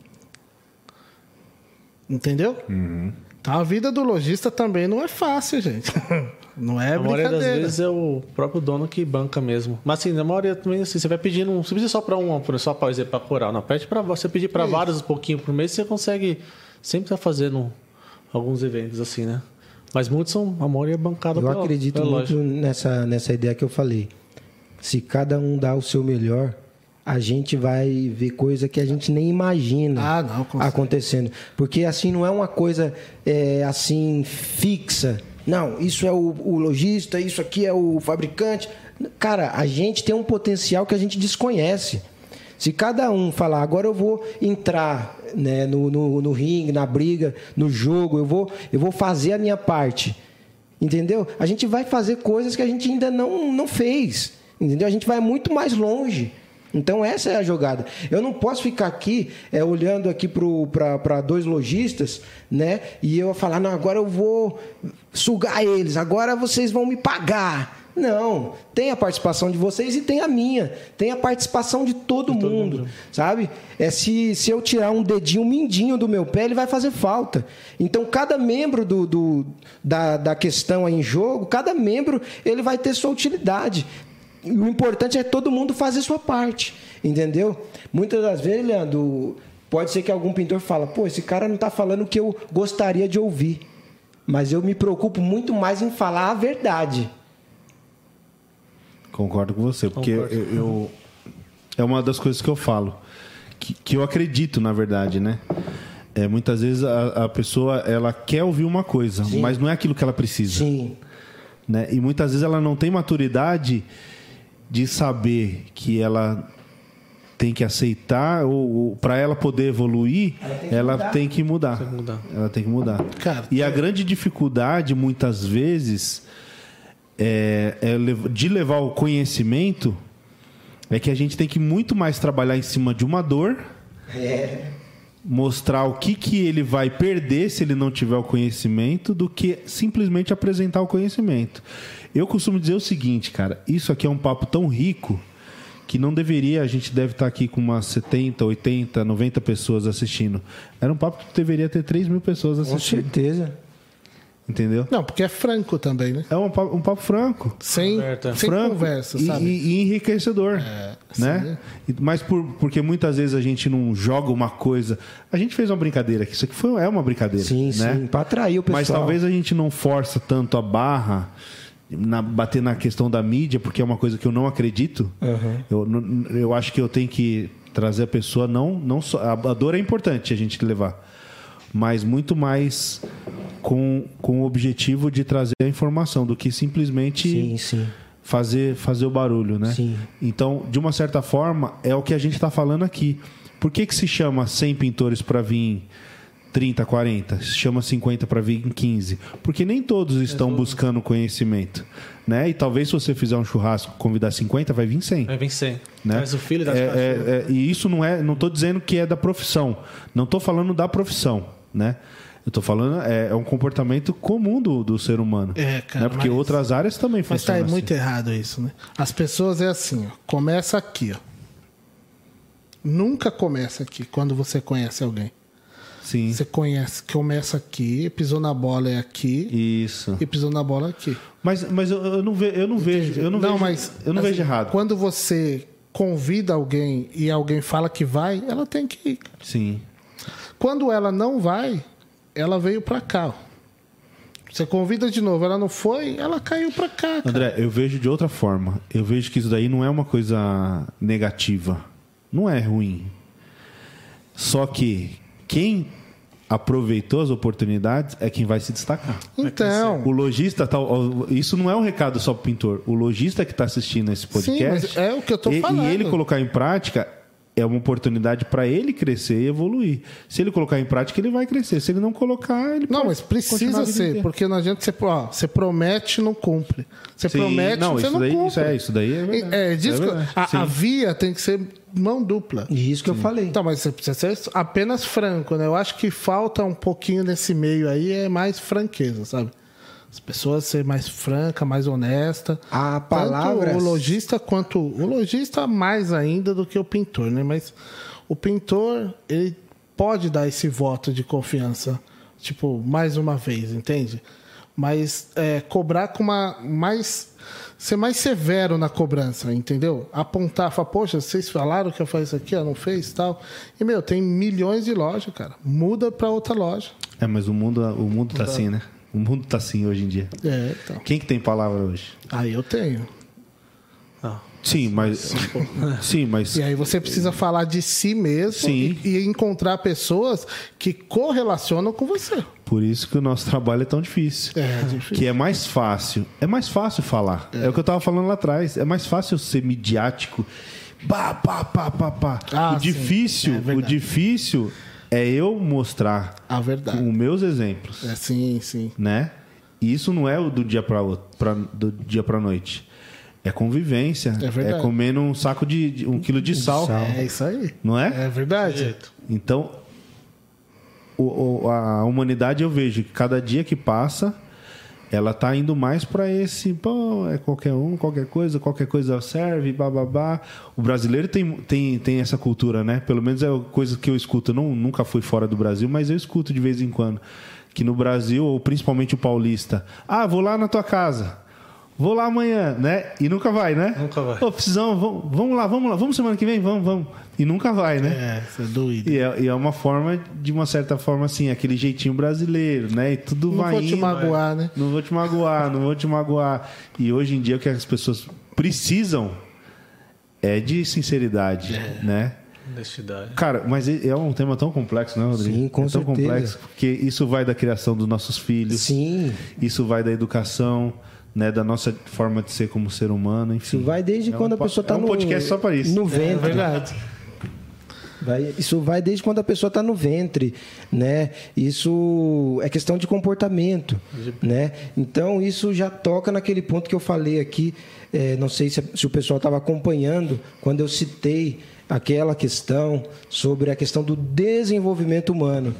S2: Entendeu?
S1: Uhum.
S2: Então a vida do lojista também não é fácil, gente. Não é
S3: a maioria das vezes é o próprio dono que banca mesmo. Mas assim, na maioria também, assim, você vai pedindo, não precisa só para um, só para exemplo, para coral, não. Pede para você pedir para vários um pouquinho por mês, você consegue sempre estar fazendo alguns eventos assim, né? Mas muitos são, a maioria é bancada
S4: Eu
S3: pela-
S4: acredito
S3: pela
S4: muito
S3: loja.
S4: nessa, nessa ideia que eu falei. Se cada um dá o seu melhor, a gente vai ver coisa que a gente nem imagina
S2: Ah, não,
S4: acontecendo. Porque assim não é uma coisa é, assim fixa. Não, isso é o, o lojista, isso aqui é o fabricante. Cara, a gente tem um potencial que a gente desconhece. Se cada um falar, agora eu vou entrar né, no, no, no ringue, na briga, no jogo, eu vou, eu vou fazer a minha parte. Entendeu? A gente vai fazer coisas que a gente ainda não, não fez. Entendeu? A gente vai muito mais longe. Então essa é a jogada. Eu não posso ficar aqui é, olhando aqui para dois lojistas, né? E eu falar, não, agora eu vou sugar eles, agora vocês vão me pagar. Não, tem a participação de vocês e tem a minha. Tem a participação de todo, mundo, sabe? É se, se eu tirar um dedinho, um mindinho do meu pé, ele vai fazer falta. Então, cada membro do, do- da, da questão aí em jogo, cada membro, ele vai ter sua utilidade. O importante é todo mundo fazer sua parte, entendeu? Muitas das vezes, Leandro, pode ser que algum pintor fala, pô, esse cara não está falando o que eu gostaria de ouvir. Mas eu me preocupo muito mais em falar a verdade.
S1: Concordo com você, porque eu, eu- é uma das coisas que eu falo, que, que eu acredito, na verdade, né? É, muitas vezes a, a pessoa ela quer ouvir uma coisa, mas não é aquilo que ela precisa.
S4: Sim.
S1: né? E muitas vezes ela não tem maturidade de saber que ela tem que aceitar ou, para ela poder evoluir, ela tem que mudar.
S3: Tem que mudar.
S1: Ela tem que mudar.
S2: Cara,
S1: e a grande dificuldade muitas vezes é, é de levar o conhecimento é que a gente tem que muito mais trabalhar em cima de uma dor mostrar o que, que ele vai perder se ele não tiver o conhecimento do que simplesmente apresentar o conhecimento. Eu costumo dizer o seguinte, cara, isso aqui é um papo tão rico que não deveria, a gente deve estar aqui com umas 70, 80, 90 pessoas assistindo. Era um papo que deveria ter 3 mil pessoas
S4: Com
S1: assistindo,
S4: certeza.
S1: entendeu?
S2: Não, porque é franco também, né?
S1: É um papo, um papo franco.
S2: Sem, sem
S1: franco
S2: conversa,
S1: e,
S2: sabe? É,
S1: e- e enriquecedor, né? E- Mas por- porque muitas vezes a gente não joga uma coisa. A gente fez uma brincadeira aqui. Isso aqui foi, é uma brincadeira,
S4: Sim,
S1: né?
S4: sim. Para atrair o pessoal.
S1: Mas talvez a gente não força tanto a barra na, bater na questão da mídia, porque é uma coisa que eu não acredito. Eu, não- eu acho que eu tenho que trazer a pessoa não não só a, a dor é importante a gente levar, mas muito mais com, com o objetivo de trazer a informação do que simplesmente
S4: Sim, sim.
S1: fazer fazer o barulho, né?
S4: Sim.
S1: Então, de uma certa forma, é o que a gente está falando aqui. Por que, que se chama 100 pintores para vir 30, 40? Se chama 50 para vir 15? Porque nem todos estão buscando conhecimento, né? E talvez se você fizer um churrasco, convidar 50, vai vir 100.
S3: Vai vencer.
S1: Né?
S3: Mas o filho da
S1: É, é, é, e isso não é, não estou dizendo que é da profissão, não estou falando da profissão, né? Eu estou falando é, é um comportamento comum do, do ser humano,
S2: É, cara,
S1: né? Porque
S2: mas-
S1: outras áreas também
S2: Mas tá
S1: funcionam assim.
S2: muito errado isso, né? As pessoas é assim, ó. Começa aqui, ó. Nunca começa aqui quando você conhece alguém.
S1: Sim,
S2: Você conhece, começa aqui, pisou na bola é aqui
S1: isso.
S2: e pisou na bola aqui.
S1: Mas, mas eu, eu não, ve, eu não vejo, eu não, vejo,
S2: mas
S1: eu não
S2: assim,
S1: vejo errado.
S2: Quando você convida alguém e alguém fala que vai, ela tem que ir.
S1: Sim,
S2: Quando ela não vai, ela veio pra cá. Você convida de novo, ela não foi, ela caiu pra cá. cara.
S1: André, eu vejo de outra forma. Eu vejo que isso daí não é uma coisa negativa, não é ruim. Só que quem aproveitou as oportunidades é quem vai se destacar.
S2: Então,
S1: O lojista, tá, isso não é um recado só pro pintor. O lojista que está assistindo esse podcast.
S2: mas é o que eu tô
S1: e,
S2: falando.
S1: E ele colocar em prática é uma oportunidade para ele crescer e evoluir. Se ele colocar em prática, ele vai crescer. Se ele não colocar, ele
S2: Não,
S1: pode
S2: mas precisa ser,
S1: inteira.
S2: porque não adianta você, ó, você promete e não cumpre. Você
S1: Sim,
S2: promete
S1: não,
S2: você não
S1: daí,
S2: cumpre.
S1: isso é isso daí é verdade.
S2: É, disso
S1: É
S2: que-
S1: verdade.
S2: a,
S1: Sim.
S2: a via tem que ser mão dupla.
S4: E isso que eu falei.
S2: Então, mas você precisa ser apenas franco, né? Eu acho que falta um pouquinho nesse meio aí, é mais franqueza, sabe? As pessoas ser mais franca, mais honesta.
S4: A
S2: Tanto
S4: palavra-
S2: o lojista quanto o lojista mais ainda do que o pintor, né? Mas o pintor ele pode dar esse voto de confiança Tipo, mais uma vez, entende? Mas é, cobrar com uma mais ser mais severo na cobrança, entendeu? Apontar, falar, poxa, vocês falaram que eu faço isso aqui, ó, não fez tal. E, meu, tem milhões de lojas, cara. Muda para outra loja.
S1: É, mas o mundo, o mundo tá assim, né? O mundo tá assim hoje em dia.
S2: É, então.
S1: Quem que tem palavra hoje?
S2: Aí eu tenho.
S3: Ah,
S1: Sim, mas. Sim, mas.
S2: E aí você precisa falar de si mesmo
S1: Sim.
S2: E, e encontrar pessoas que correlacionam com você.
S1: Por isso que o nosso trabalho é tão difícil.
S2: É difícil.
S1: Que é mais fácil. É mais fácil falar. É, o que eu tava falando lá atrás. É mais fácil ser midiático. Pá, pá, pá, pá, pá.
S2: Ah,
S1: o
S2: sim.
S1: difícil,
S2: É
S1: o difícil é eu mostrar
S2: A verdade.
S1: com meus exemplos,
S2: É, sim, sim.
S1: né? E isso não é o do dia para do dia para noite. É convivência.
S2: É verdade.
S1: comendo um saco de, de- um quilo de sal,
S2: É isso aí.
S1: não é?
S2: É verdade.
S1: Então, o- o- a humanidade eu vejo que cada dia que passa, ela tá indo mais para esse, pô, é qualquer um, qualquer coisa, qualquer coisa serve, bababá. O brasileiro tem, tem, tem essa cultura, né? Pelo menos é coisa que eu escuto. Não, nunca fui fora do Brasil, mas eu escuto de vez em quando. Que no Brasil, ou principalmente o paulista, ah, vou lá na tua casa. Vou lá amanhã, né? E nunca vai, né?
S3: Nunca vai.
S1: Ô, precisamos, vamos, vamos lá, vamos lá, vamos semana que vem, vamos, vamos. E nunca vai, né?
S2: É, você é doido.
S1: E é, e é uma forma, de uma certa forma, assim, aquele jeitinho brasileiro, né? E tudo
S2: Não
S1: vai
S2: vou te magoar, né?
S1: Não vou te magoar, não vou te magoar. E hoje em dia o que as pessoas precisam é de sinceridade, né?
S3: honestidade.
S1: Cara, mas é é um tema tão complexo, né, Rodrigo?
S4: Sim, com
S1: é tão
S4: certeza.
S1: complexo, porque isso vai da criação dos nossos filhos,
S4: Sim.
S1: isso vai da educação, né, da nossa forma de ser como ser humano, enfim.
S4: Isso vai desde
S1: É
S4: quando
S1: um
S4: a pessoa está
S1: é um
S4: no
S1: podcast só para isso.
S4: No
S2: É
S4: ventre.
S2: verdade.
S4: Vai- isso vai desde quando a pessoa está no ventre, né? Isso é questão de comportamento, né? Então isso já toca naquele ponto que eu falei aqui. é, não sei se, se o pessoal estava acompanhando quando eu citei aquela questão sobre a questão do desenvolvimento humano.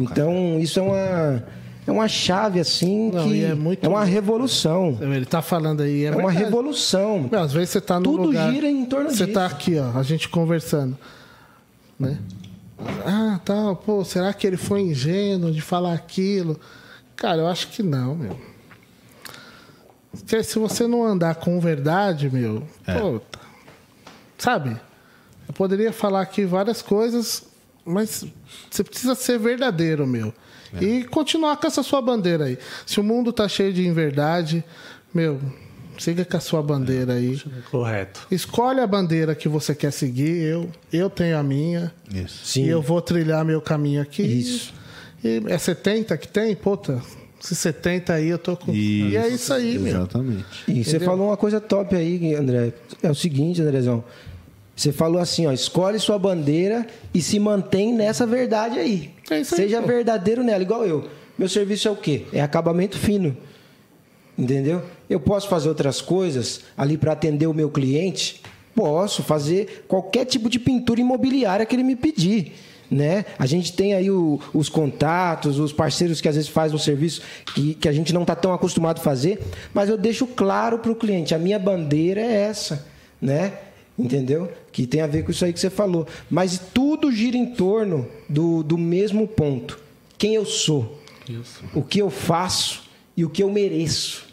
S4: Então isso é uma é uma chave assim
S2: Não,
S4: que
S2: é muito-
S4: é uma revolução.
S2: Ele tá falando aí. É,
S4: É uma revolução.
S2: Meu, às vezes você tá no
S4: Tudo
S2: lugar...
S4: gira em torno
S2: Você
S4: disso.
S2: tá aqui, ó, a gente conversando. Né? Ah, tá, pô, será que ele foi ingênuo de falar aquilo? Cara, eu acho que não, meu. Porque se você não andar com verdade, meu, pô, tá- sabe? Eu poderia falar aqui várias coisas, mas você precisa ser verdadeiro, meu. E continuar com essa sua bandeira aí. Se o mundo tá cheio de inverdade, meu, siga com a sua bandeira aí.
S3: Correto.
S2: Escolhe a bandeira que você quer seguir. Eu, eu tenho a minha.
S1: Isso.
S4: Sim.
S2: E eu vou trilhar meu caminho aqui.
S4: Isso.
S2: E é 70 que tem? Puta, se 70 aí eu tô com. E é isso aí, meu.
S1: Exatamente.
S4: E você
S2: Entendeu?
S4: falou uma coisa top aí, André. É o seguinte, Andrezão. Você falou assim, ó, escolhe sua bandeira e se mantém nessa verdade aí.
S2: É isso aí,
S4: Seja
S2: pô.
S4: verdadeiro nela, igual eu. Meu serviço é o quê? É acabamento fino. Entendeu? Eu posso fazer outras coisas ali para atender o meu cliente? Posso fazer qualquer tipo de pintura imobiliária que ele me pedir. Né? A gente tem aí o- os contatos, os parceiros que às vezes fazem um serviço que, que a gente não está tão acostumado a fazer, mas eu deixo claro para o cliente: a minha bandeira é essa. Né? Entendeu? Que tem a ver com isso aí que você falou. Mas tudo gira em torno do, do mesmo ponto: quem eu sou
S3: Isso.
S4: o que eu faço e o que eu mereço.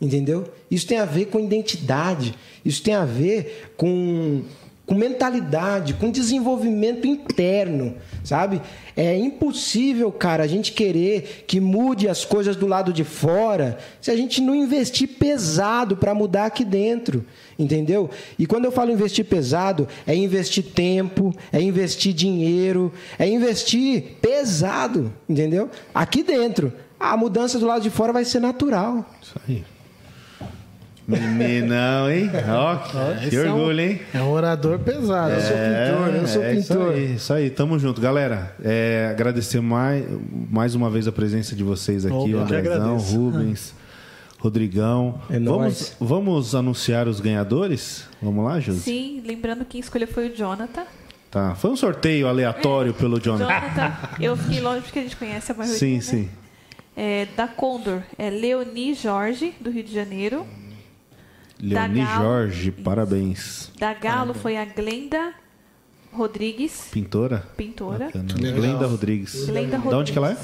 S4: Entendeu? Isso tem a ver com identidade, isso tem a ver com, com mentalidade, com desenvolvimento interno, sabe? É impossível, cara, a gente querer que mude as coisas do lado de fora se a gente não investir pesado para mudar aqui dentro, entendeu? E quando eu falo investir pesado, é investir tempo, é investir dinheiro, é investir pesado, entendeu? Aqui dentro. A mudança do lado de fora vai ser natural.
S1: Isso aí. Meninão, hein? Ó, que
S2: Esse é um-
S1: orgulho, hein?
S2: É um orador pesado.
S4: Eu sou pintor, eu sou
S1: é Isso
S4: pintor.
S1: aí, isso aí, tamo junto. Galera, é, agradecer mais, mais uma vez a presença de vocês aqui,
S2: Opa,
S1: Andrezão. Rubens, Rodrigão.
S4: É
S1: vamos, vamos anunciar os ganhadores? Vamos lá, Josi?
S5: Sim, lembrando que quem escolheu foi o Jonathan.
S1: Tá. Foi um sorteio aleatório pelo Jonathan.
S5: Jonathan, eu fiquei longe porque a gente conhece a maioria.
S1: Sim,
S5: né?
S1: sim.
S5: É, da Condor, é Leoni Jorge, do Rio de Janeiro.
S1: Leoni. Jorge, parabéns.
S5: Da Galo foi a Glenda Rodrigues,
S1: Pintora?
S5: pintora.
S1: Bacana. Glenda Rodrigues.
S5: Glenda
S1: Da onde que ela é?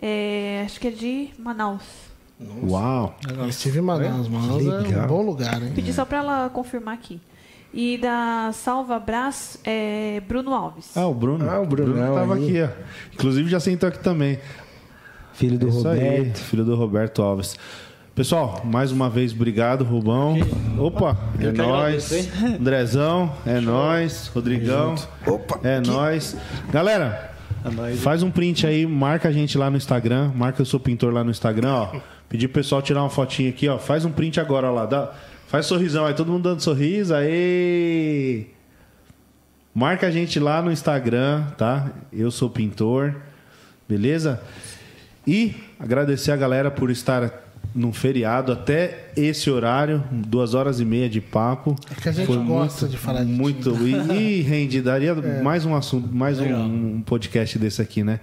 S5: É, acho que é de Manaus.
S1: Uau.
S2: Eu estive em Manaus. Manaus é um bom lugar, hein?
S5: Pedi só pra ela confirmar aqui. E da Salva Brás, é Bruno Alves.
S1: Ah, o Bruno.
S4: Ah, o Brunão
S1: tava
S4: aí.
S1: aqui, ó. Inclusive já sentou aqui também.
S4: Filho do
S1: É isso aí,
S4: Roberto.
S1: filho do Roberto Alves. Pessoal, mais uma vez, obrigado, Rubão. Opa, é
S3: Eu que
S1: nóis.
S3: agradeço,
S1: Andrezão, é nóis. Rodrigão,
S4: Opa,
S1: é nóis. Galera,
S3: É
S1: faz um print aí, marca a gente lá no Instagram. Marca eu sou pintor lá no Instagram, ó. Pedir pro pessoal tirar uma fotinha aqui, ó. Faz um print agora, ó lá. Dá, faz sorrisão aí, todo mundo dando sorriso. Aê! Marca a gente lá no Instagram, tá? Eu sou pintor. Beleza? E agradecer a galera por estar num feriado até esse horário, duas horas e meia de papo.
S2: É que a gente gosta de falar de
S1: muito e, e rende, daria
S2: É.
S1: mais um assunto, mais um, um podcast desse aqui, né?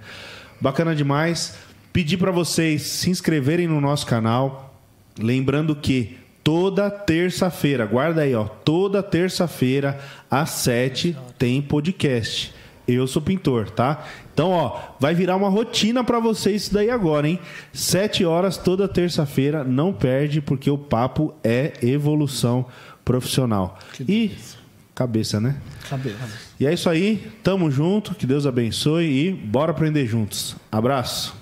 S1: Bacana demais. Pedir para vocês se inscreverem no nosso canal, lembrando que toda terça-feira, guarda aí, ó, toda terça-feira às sete tem podcast. Eu sou pintor, tá? Então, ó, vai virar uma rotina para vocês isso daí agora, hein? Sete horas toda terça-feira, não perde, porque o papo é evolução profissional. E cabeça, né?
S2: Cabelo.
S1: E é isso aí, tamo junto, que Deus abençoe e bora aprender juntos. Abraço.